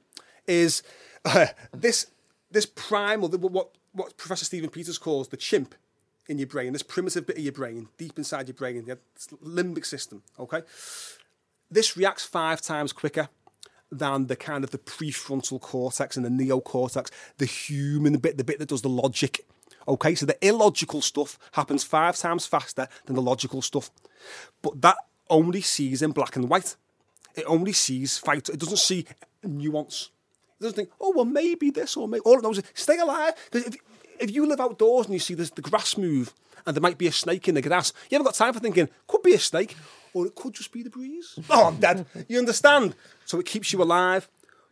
S2: is uh, this this primal what what Professor Stephen Peters calls the chimp in your brain, this primitive bit of your brain, deep inside your brain, the limbic system. Okay, this reacts five times quicker than the kind of the prefrontal cortex and the neocortex, the human bit, the bit that does the logic. Okay, so the illogical stuff happens five times faster than the logical stuff. But that only sees in black and white. It only sees fight. It doesn't see nuance. It doesn't think, oh, well, maybe this or maybe. All it knows is stay alive. Because if, if you live outdoors and you see this, the grass move and there might be a snake in the grass, you haven't got time for thinking, could be a snake or it could just be the breeze. [LAUGHS] oh, I'm dead. You understand? So it keeps you alive.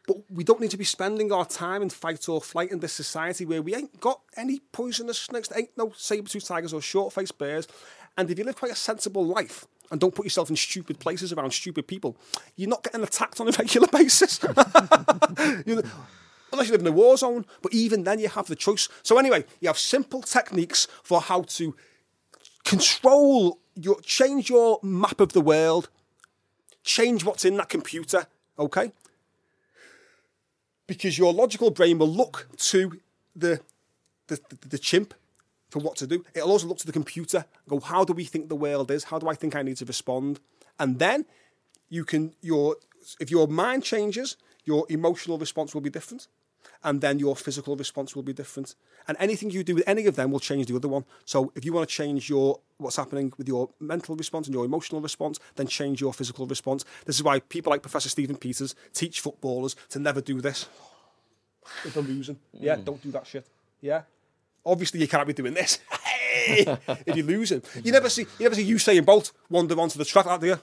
S2: But we don't need to be spending our time in fight or flight in this society where we ain't got any poisonous snakes, there ain't no saber-tooth tigers or short-faced bears. And if you live quite a sensible life, and don't put yourself in stupid places around stupid people, you're not getting attacked on a [LAUGHS] regular basis. [LAUGHS] you know, unless you live in a war zone. But even then, you have the choice. So anyway, you have simple techniques for how to control your, change your map of the world, change what's in that computer. Okay, because your logical brain will look to the the, the, the chimp for what to do. It'll also look to the computer, go, how do we think the world is? How do I think I need to respond? And then you can your if your mind changes, your emotional response will be different. And then your physical response will be different. And anything you do with any of them will change the other one. So if you want to change your what's happening with your mental response and your emotional response, then change your physical response. This is why people like Professor Stephen Peters teach footballers to never do this. If they're losing. Yeah, mm. don't do that shit. Yeah obviously you can't be doing this. [LAUGHS] if you're losing, you never see you never see Usain Bolt wander onto the track like do you?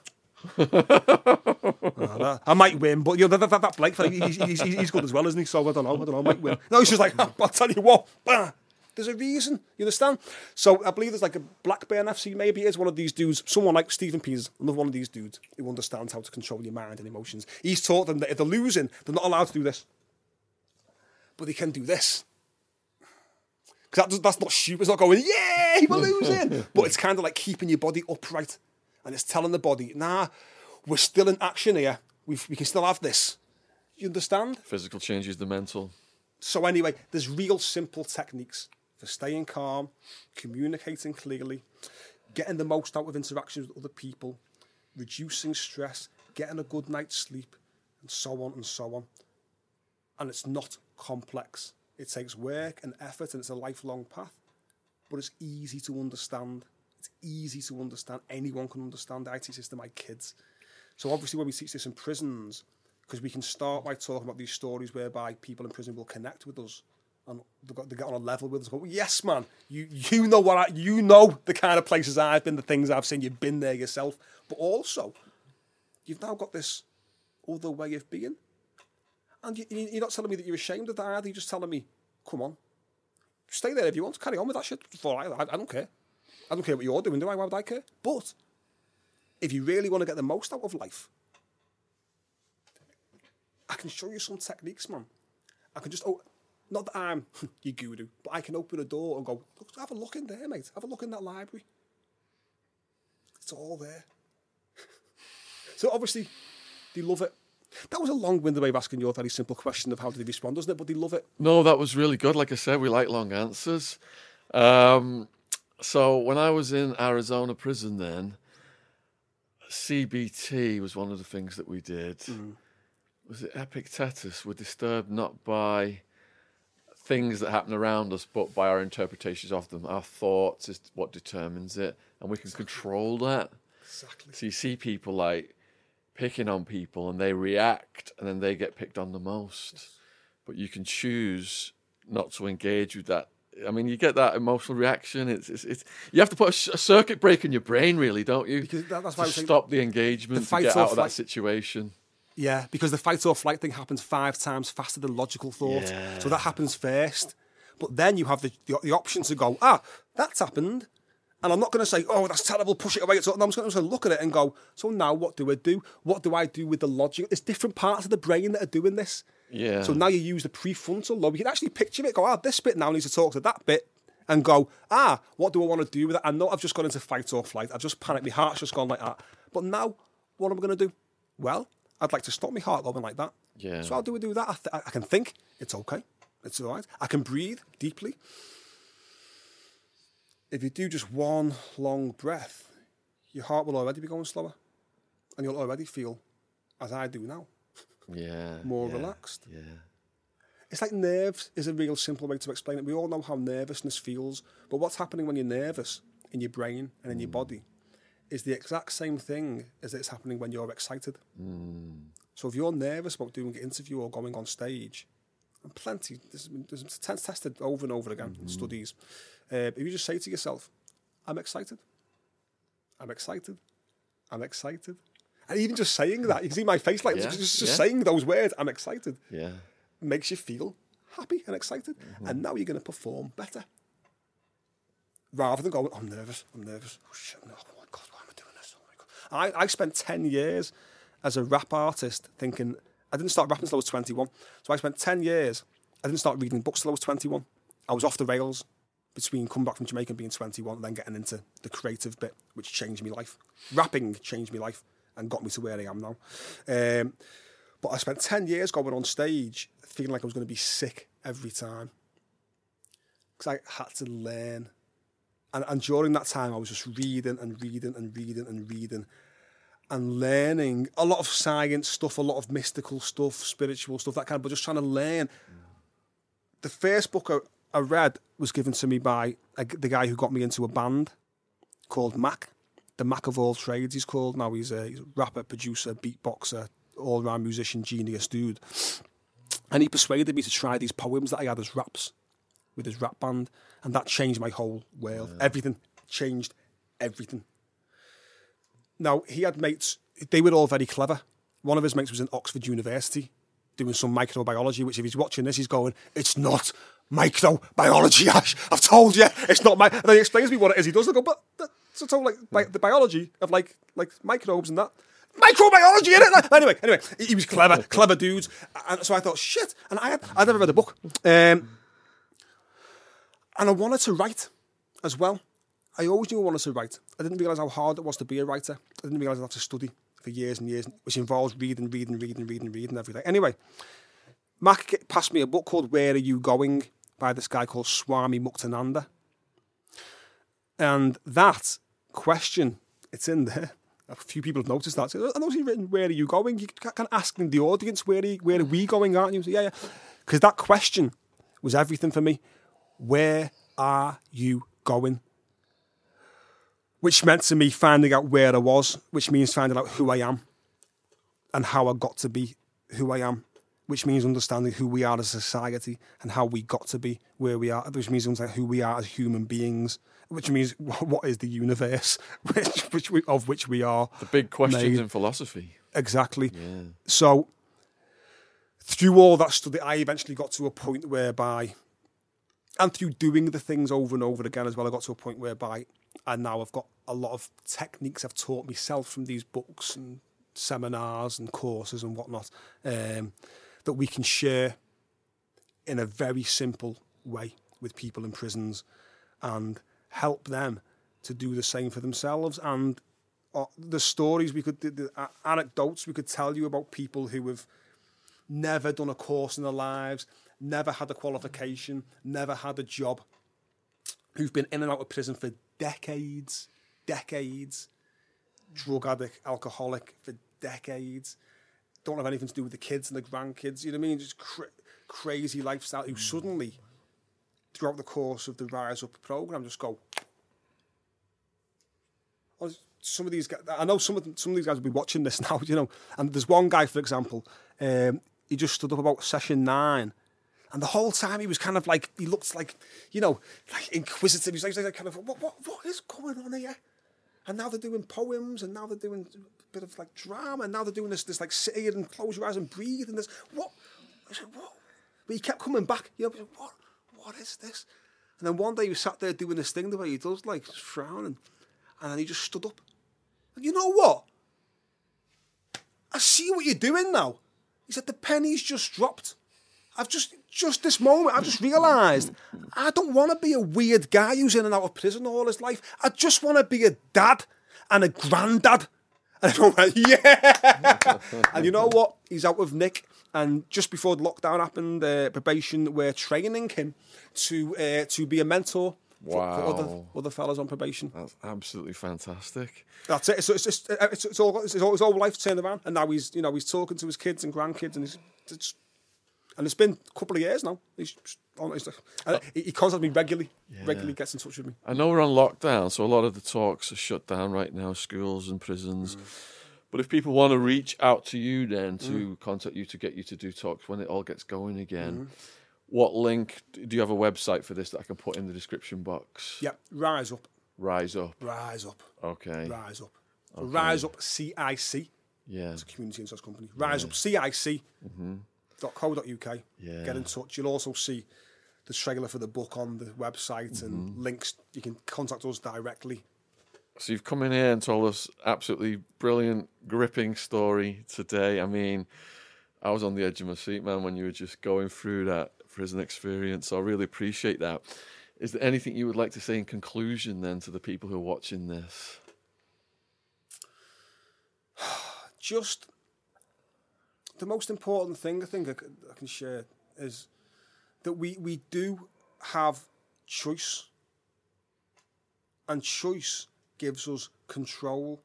S2: [LAUGHS] Oh, I might win, but you know that, that, that Blake, he's, he's, he's, good as well, isn't he? So I don't know, I don't know, I might win. No, he's just like, [LAUGHS] I'll tell you what, bah, there's a reason, you understand? So I believe there's like a Blackburn FC, maybe is one of these dudes, someone like Steven Peters, another one of these dudes who understands how to control your mind and emotions. He's taught them that if they're losing, they're not allowed to do this, but they can do this. Because that that's not stupid. It's not going, yeah, we're losing. [LAUGHS] but it's kind of like keeping your body upright. And it's telling the body, nah, we're still in action here. we we can still have this. You understand?
S1: Physical changes the mental.
S2: So, anyway, there's real simple techniques for staying calm, communicating clearly, getting the most out of interactions with other people, reducing stress, getting a good night's sleep, and so on and so on. And it's not complex. It takes work and effort and it's a lifelong path, but it's easy to understand. It's easy to understand. Anyone can understand the IT system, my kids. So obviously when we teach this in prisons, because we can start by talking about these stories whereby people in prison will connect with us and they get on a level with us. Go, yes, man, you you know what I, you know the kind of places I've been, the things I've seen. You've been there yourself, but also you've now got this other way of being and you, are not telling me that you're ashamed of that either. You're just telling me, come on, stay there if you want. to Carry on with that shit. For I, I don't care. I don't care what you're doing, do I? Why would I care? But if you really want to get the most out of life, I can show you some techniques, man. I can just, oh, not that I'm [LAUGHS] your guru, but I can open a door and go, have a look in there, mate. Have a look in that library. It's all there. [LAUGHS] so obviously, they love it. That was a long-winded way of asking your very simple question of how did he respond, wasn't it? But they love it.
S1: No, that was really good. Like I said, we like long answers. Um, so when I was in Arizona prison, then CBT was one of the things that we did. Was it Epictetus? We're disturbed not by things that happen around us, but by our interpretations of them. Our thoughts is what determines it, and we can control that.
S2: Exactly.
S1: So you see people like picking on people, and they react, and then they get picked on the most. But you can choose not to engage with that. I mean, you get that emotional reaction. It's, it's, it's you have to put a circuit break in your brain, really, don't you?
S2: Because that- that's
S1: to
S2: why saying-
S1: stop the engagement, to
S2: fight
S1: get out of that situation.
S2: Yeah, because the fight or flight thing happens five times faster than logical thought.
S1: Yeah.
S2: So that happens first. But then you have the, the, the option to go, ah, that's happened. And I'm not going to say, oh, that's terrible, push it away. So I'm just going to look at it and go, so now what do I do? What do I do with the logic? There's different parts of the brain that are doing this.
S1: Yeah.
S2: So now you use the prefrontal lobe. You can actually picture it, go, ah, this bit now needs to talk to that bit. And go, ah, what do I want to do with it? I know I've just gone into fight or flight. I've just panicked. My heart's just gone like that. But now, what am I going to do? Well, I'd like to stop my heart going like that.
S1: Yeah.
S2: So how do I do that? I, th- I can think. It's okay. It's all right. I can breathe deeply. If you do just one long breath, your heart will already be going slower. And you'll already feel, as I do now,
S1: Yeah.
S2: more
S1: yeah,
S2: relaxed.
S1: Yeah.
S2: It's like nerves is a real simple way to explain it. We all know how nervousness feels, but what's happening when you're nervous in your brain and in your hmm. body is the exact same thing as it's happening when you're excited. Hmm. So if you're nervous about doing an interview or going on stage, and plenty, this has been, has been tested over and over again in hmm. studies. Uh, if you just say to yourself, "I'm excited," "I'm excited," "I'm excited," and even just saying that, you can see my face like
S1: Yeah,
S2: just, just
S1: yeah.
S2: saying those words, "I'm excited."
S1: Yeah.
S2: makes you feel happy and excited, and now you're going to perform better. Rather than going, I'm nervous, I'm nervous. Oh shit, no, oh my god, why am I doing this? Oh my god. I, I spent 10 years as a rap artist thinking, I didn't start rapping until I was 21. So I spent 10 years, I didn't start reading books till I was 21. I was off the rails between coming back from Jamaica and being 21 and then getting into the creative bit, which changed my life. Rapping changed my life and got me to where I am now. Um, but I spent 10 years going on stage feeling like I was going to be sick every time. Because I had to learn. And, and during that time, I was just reading and reading and reading and reading and learning a lot of science stuff, a lot of mystical stuff, spiritual stuff, that kind of, but just trying to learn. The first book I, read was given to me by a, the guy who got me into a band called Mac. The Mac of all trades, he's called now. He's a, he's a rapper, producer, beatboxer, all round musician, genius dude. And he persuaded me to try these poems that I had as raps with his rap band. And that changed my whole world. Everything changed everything. Now, he had mates, they were all very clever. One of his mates was in Oxford University doing some microbiology, which if he's watching this, he's going, It's not microbiology, Ash. [LAUGHS] I've told you, it's not my. And then he explains to me what it is. He does. I go, But that's all like, like the biology of like like microbes and that. Microbiology in it. Like, anyway, anyway, he was clever, [LAUGHS] clever dudes. And so I thought, shit. And I had, I'd never read a book. Um, and I wanted to write as well. I always knew I wanted to write. I didn't realise how hard it was to be a writer. I didn't realise I'd have to study for years and years, which involves reading, reading, reading, reading, reading every day. Anyway, Mac passed me a book called Where Are You Going by this guy called Swami Muktananda. And that question, it's in there. A few people have noticed that. So, I know he's written, Where are you going? You ca- can ask in the audience, Where are, you, where are we going, aren't you? So, yeah, yeah. Because that question was everything for me. Where are you going? Which meant to me finding out where I was, which means finding out who I am and how I got to be who I am, which means understanding who we are as a society and how we got to be where we are, which means understanding who we are as human beings, which means [LAUGHS] what is the universe, [LAUGHS] which, which we, of which we are.
S1: The big questions
S2: made.
S1: in philosophy.
S2: Exactly.
S1: Yeah.
S2: So through all that study, I eventually got to a point whereby, and through doing the things over and over again as well, I got to a point whereby I now have got a lot of techniques I've taught myself from these books and seminars and courses and whatnot um, that we can share in a very simple way with people in prisons and help them to do the same for themselves and uh, the stories we could the, uh, anecdotes we could tell you about people who have never done a course in their lives never had a qualification never had a job who've been in and out of prison for decades decades drug addict, alcoholic for decades. Don't have anything to do with the kids and the grandkids. You know what I mean? Just cra- crazy lifestyle. Who suddenly, throughout the course of the Rise Up program, just go. Oh, Some of these guys, I know some of them, some of these guys will be watching this [LAUGHS] now, you know. And there's one guy, for example, um, he just stood up about session nine, and the whole time he was kind of like he looked like, you know, like inquisitive. He was like, like kind of what what what is going on here? And now they're doing poems, and now they're doing a bit of like drama, and now they're doing this this like sit here and close your eyes and breathe, and this what? I said what? But he kept coming back. You know, what what is this? And then one day he sat there doing this thing the way he does, like frowning, and then he just stood up. And you know what? I see what you're doing now. He said the penny's just dropped. I've just just this moment, I've just realised I don't want to be a weird guy who's in and out of prison all his life. I just want to be a dad and a granddad. [LAUGHS] And went, yeah. [LAUGHS] and you know what? He's out with Nick. And just before the lockdown happened, uh, probation were training him to uh, to be a mentor for, for other,
S1: Wow.
S2: other fellas on probation.
S1: That's absolutely fantastic.
S2: That's it. So it's just it's, it's all it's all, his whole life turned around, and now he's you know he's talking to his kids and grandkids, and he's it's, and it's been a couple of years now. He's just on. And he, contacts me regularly. Regularly gets in touch with me.
S1: I know we're on lockdown, so a lot of the talks are shut down right now, schools and prisons. Mm. But if people want to reach out to you then to mm. contact you to get you to do talks when it all gets going again, mm-hmm. what link do you have a website for this that I can put in the description box?
S2: Yeah, rise up,
S1: Rise up.
S2: rise up,
S1: Okay.
S2: rise up. So Rise up, CIC,
S1: Yeah.
S2: it's a community insurance company. Rise up, CIC. dot co dot uk.
S1: Yeah.
S2: Get in touch. You'll also see the trailer for the book on the website and mm-hmm. links. You can contact us directly.
S1: So you've come in here and told us absolutely brilliant, gripping story today. I mean, I was on the edge of my seat, man, when you were just going through that prison experience. So I really appreciate that. Is there anything you would like to say in conclusion then to the people who are watching this? [SIGHS]
S2: just the most important thing I think I can share is that we, we do have choice, and choice gives us control.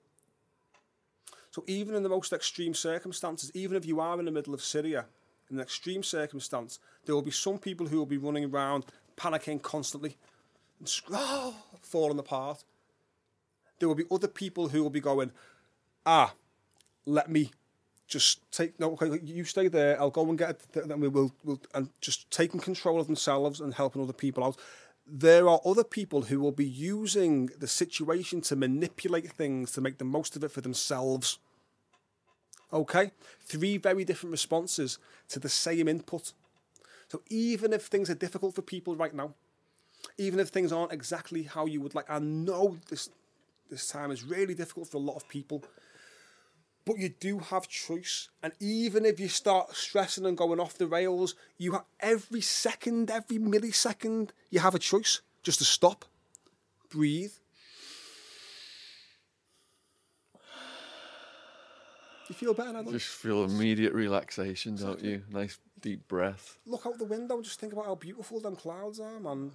S2: So, even in the most extreme circumstances, even if you are in the middle of Syria, in an extreme circumstance, there will be some people who will be running around panicking constantly and oh, falling apart. There will be other people who will be going, ah, let me just take no okay you stay there i'll go and get it then we will we'll, and just taking control of themselves and helping other people out. There are other people who will be using the situation to manipulate things to make the most of it for themselves. Okay? Three very different responses to the same input. So even if things are difficult for people right now even if things aren't exactly how you would like i know this this time is really difficult for a lot of people but you do have choice. And even if you start stressing and going off the rails, you have every second, every millisecond, you have a choice just to stop, breathe. You feel better?
S1: Just feel immediate relaxation, don't you? Nice deep breath.
S2: Look out the window and just think about how beautiful them clouds are, man.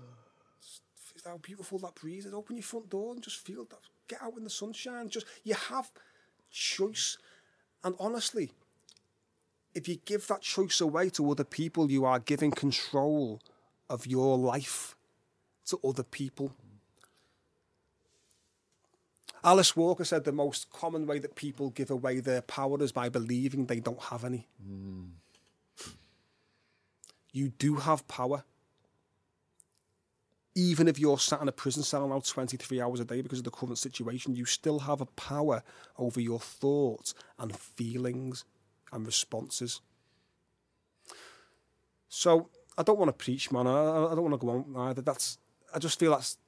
S2: How beautiful that breeze is. Open your front door and just feel that. Get out in the sunshine. Just you have choice. And honestly, if you give that choice away to other people, you are giving control of your life to other people. Alice Walker said the most common way that people give away their power is by believing they don't have any. Hmm. You do have power. Even if you're sat in a prison cell now 23 hours a day because of the current situation, you still have a power over your thoughts and feelings and responses. So I don't want to preach, man. I, I don't want to go on either. That's I just feel that's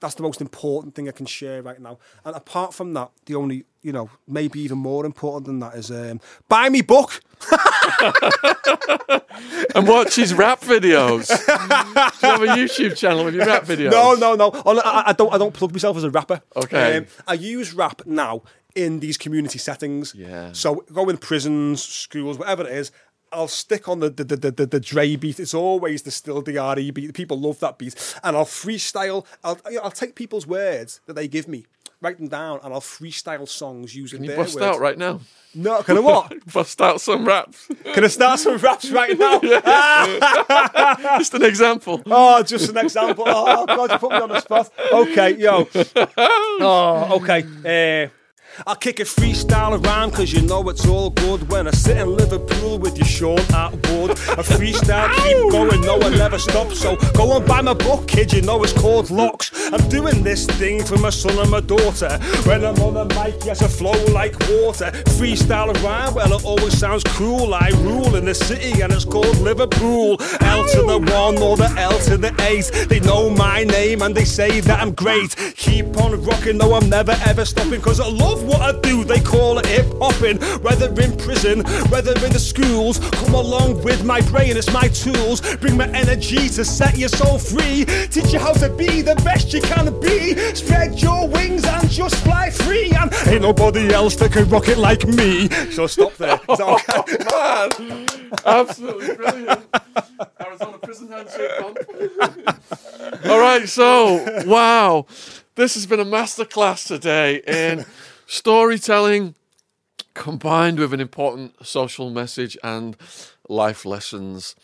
S2: that's the most important thing I can share right now. And apart from that, the only you know maybe even more important than that is um, buy me book. [LAUGHS] [LAUGHS]
S1: And watch his rap videos. Do you have a YouTube channel with your rap videos?
S2: No, no, no. No, I, I don't. I don't plug myself as a rapper. Um,
S1: Okay.
S2: I use rap now in these community settings.
S1: Yeah.
S2: So go in prisons, schools, whatever it is. I'll stick on the the, the, the, the Dre beat. It's always the still DRE beat. People love that beat, and I'll freestyle. I'll I'll take people's words that they give me, write them down, and I'll freestyle songs using
S1: Can you
S2: their
S1: bust
S2: words.
S1: out right now?
S2: No, can I what? [LAUGHS]
S1: Bust out some raps.
S2: Can I start some raps right now? [LAUGHS] [LAUGHS]
S1: Just an example.
S2: Oh, just an example. Oh God, you put me on the spot. Okay, yo. Oh, okay. Uh, I'll kick a freestyle around cause you know it's all good when I sit in Liverpool with your Shaun Attwood. A freestyle keep going, no one never stops. So go and buy my book, kid, you know it's called Locks. I'm doing this thing for my son and my daughter. When I'm on the mic, yes, I flow like water. Freestyle around, well, it always sounds cruel. I rule in the city and it's called Liverpool. L to the one or the L to the eight. They know my name and they say that I'm great. Keep on rocking, no, I'm never ever stopping cause I love what I do. They call it hip hopping. Whether in prison, whether in the schools, come along with my brain, it's my tools. Bring my energy to set your soul free. Teach you how to be the best you can be. Spread your wings and just fly free. And ain't nobody else that can rock it like me. So stop there. Is that okay?
S1: Man, absolutely brilliant. Arizona prison handshake bump. All right, so wow, this has been a masterclass today in storytelling combined with an important social message and life lessons.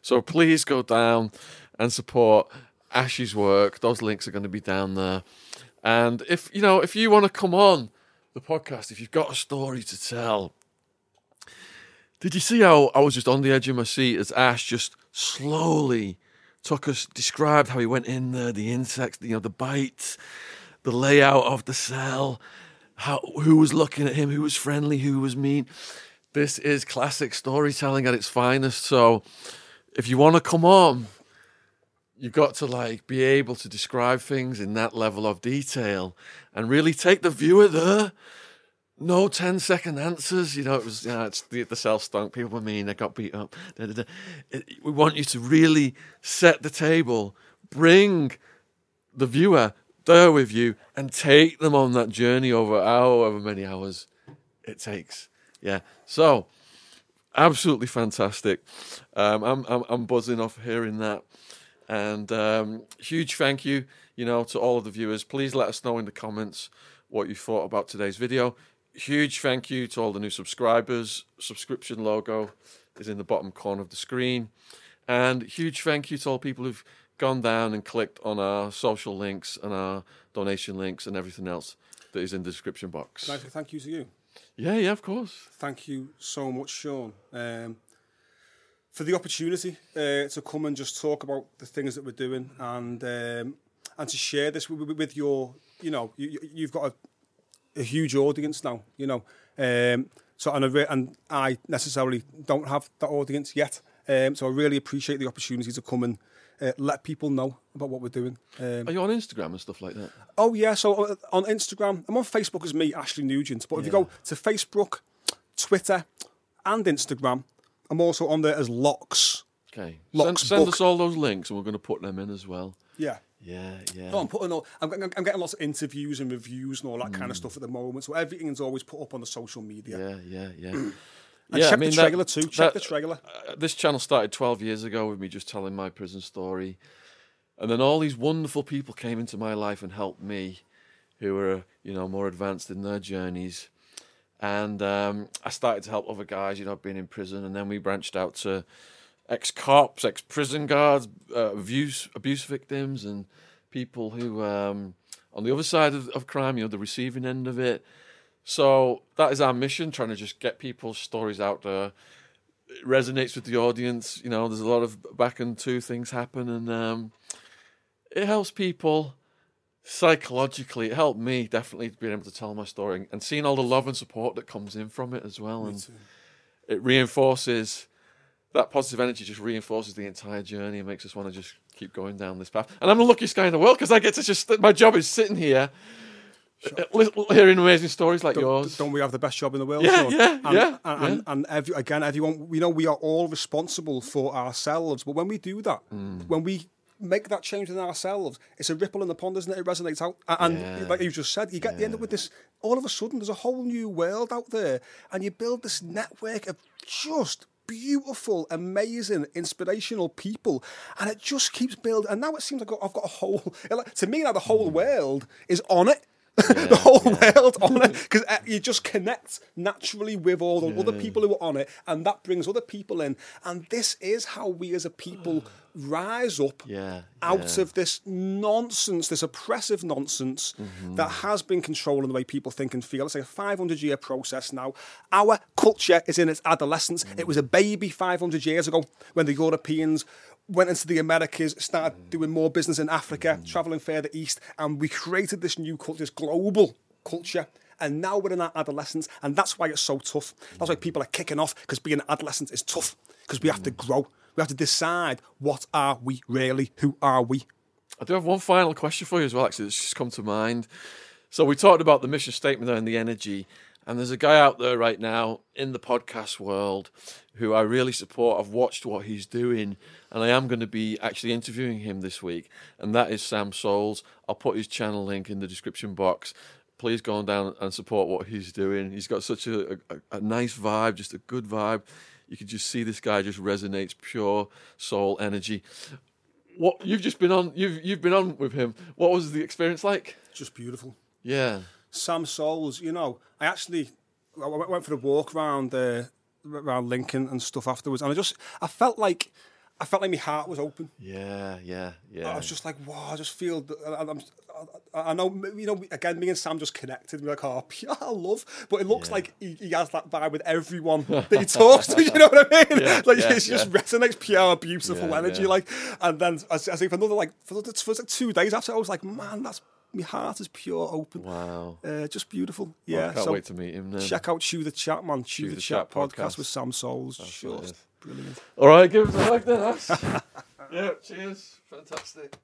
S1: So please go down and support Ash's work. Those links are going to be down there. And if you know, if you want to come on the podcast, if you've got a story to tell, did you see how I was just on the edge of my seat as Ash just slowly took us, described how he went in there, the insects, you know, the bites, the layout of the cell, how who was looking at him, who was friendly, who was mean. This is classic storytelling at its finest. So if you want to come on, you've got to like be able to describe things in that level of detail and really take the viewer there no 10 second answers. You know, it was, you know, it's the, the cell stunk. People were mean. They got beat up. Da, da, da. It, we want you to really set the table, bring the viewer there with you, and take them on that journey over however many hours it takes. Yeah. So, absolutely fantastic. Um, I'm, I'm, I'm buzzing off hearing that. And um, huge thank you, you know, to all of the viewers. Please let us know in the comments what you thought about today's video huge thank you to all the new subscribers. Subscription logo is in the bottom corner of the screen. And huge thank you to all people who've gone down and clicked on our social links and our donation links and everything else that is in the description box.
S2: Can I say thank you to you?
S1: Yeah, yeah, of course.
S2: Thank you so much, Shaun, um, for the opportunity uh, to come and just talk about the things that we're doing and um, and to share this with, with your, you know, you, you've got a, a huge audience now, you know. Um, so and I, re- and I necessarily don't have that audience yet. Um, so I really appreciate the opportunity to come and uh, let people know about what we're doing. Um,
S1: Are you on Instagram and stuff like that?
S2: Oh yeah, so uh, on Instagram, I'm on Facebook as me, Ashley Nugent. But if you
S1: Yeah.
S2: go to Facebook, Twitter, and Instagram, I'm also on there as Locks.
S1: Okay. Send,
S2: Locks
S1: send
S2: book.
S1: us all those links and we're going to put them in as well.
S2: Yeah.
S1: Yeah, yeah.
S2: No, I'm putting all. I'm, I'm I'm getting lots of interviews and reviews and all that kind of stuff at the moment. So everything's always put up on the social media.
S1: Mm. Yeah, yeah, yeah. [CLEARS THROAT]
S2: And
S1: yeah,
S2: check the trailer too. Check the trailer.
S1: uh, this channel started 12 years ago with me just telling my prison story. And then all these wonderful people came into my life and helped me who were, you know, more advanced in their journeys. And um, I started to help other guys, you know, being in prison. And then we branched out to ex cops, ex prison guards, uh, abuse, abuse victims, and people who, um, on the other side of, of crime, you know, the receiving end of it. So that is our mission, trying to just get people's stories out there. It resonates with the audience. You know, there's a lot of back and two things happen, and um, it helps people psychologically. It helped me definitely being able to tell my story and seeing all the love and support that comes in from it as well. And it reinforces that positive energy, just reinforces the entire journey and makes us want to just keep going down this path. And I'm the luckiest guy in the world because I get to just, my job is sitting here. Li- Hearing amazing stories like
S2: Don't,
S1: yours.
S2: don't we have the best job in the world?
S1: Yeah,
S2: Shaun?
S1: yeah,
S2: and,
S1: yeah,
S2: And, and, and every, again, everyone, we know we are all responsible for ourselves. But when we do that,
S1: Mm.
S2: when we make that change in ourselves, it's a ripple in the pond, isn't it? It resonates out. And
S1: Yeah.
S2: like you just said, you get the end up with this. All of a sudden, there's a whole new world out there, and you build this network of just beautiful, amazing, inspirational people, and it just keeps building. And now it seems like I've got a whole. [LAUGHS] like, To me, now the whole
S1: Mm.
S2: world is on it. [LAUGHS] the whole world on it [LAUGHS] because uh, you just connect naturally with all the other people who are on it, and that brings other people in. And this is how we as a people [SIGHS] rise up
S1: Yeah,
S2: out
S1: yeah.
S2: of this nonsense, this oppressive nonsense
S1: Mm-hmm.
S2: that has been controlling the way people think and feel. It's like a 500 year process now. Our culture is in its adolescence.
S1: Mm.
S2: It was a baby 500 years ago when the Europeans went into the Americas, started
S1: Mm.
S2: doing more business in Africa, mm. traveling further east, and we created this new culture, this global culture. And now we're in our adolescence, and that's why it's so tough. That's why mm. people are kicking off because being an adolescent is tough because we have to mm. grow. We have to decide what are we really? Who are we?
S1: I do have one final question for you as well, actually, that's just come to mind. So we talked about the mission statement there and the energy, and there's a guy out there right now in the podcast world who I really support. I've watched what he's doing, and I am going to be actually interviewing him this week, and that is Sam Souls. I'll put his channel link in the description box. Please go on down and support what he's doing. He's got such a, a, a nice vibe, just a good vibe. You can just see this guy just resonates pure soul energy what you've just been on you've you've been on with him what was the experience like
S2: Just beautiful.
S1: yeah
S2: Sam Souls, you know, I actually I went for a walk around uh, around Lincoln and stuff afterwards, and I just I felt like I felt like my heart was open.
S1: yeah yeah yeah
S2: I was just like, wow, I just feel. I'm, I, know, you know. Again, me and Sam just connected. We're like, oh, [LAUGHS] pure love. But it looks
S1: Yeah.
S2: like he, he has that vibe with everyone [LAUGHS] that he talks to. [LAUGHS] You know what I mean?
S1: Yeah,
S2: like
S1: yeah,
S2: it just resonates pure, beautiful energy. Like, and then I, I think for another like for, another, for like two days after, I was like, man, that's my heart is pure, open.
S1: wow
S2: Uh, just beautiful.
S1: Well,
S2: Yeah.
S1: I can't
S2: so
S1: wait to meet him then
S2: check out Chew the Chat, man. Chew, the,
S1: the
S2: Chat, podcast,
S1: podcast.
S2: with Sam Souls. Just brilliant.
S1: all right give us a like then [LAUGHS] yeah cheers fantastic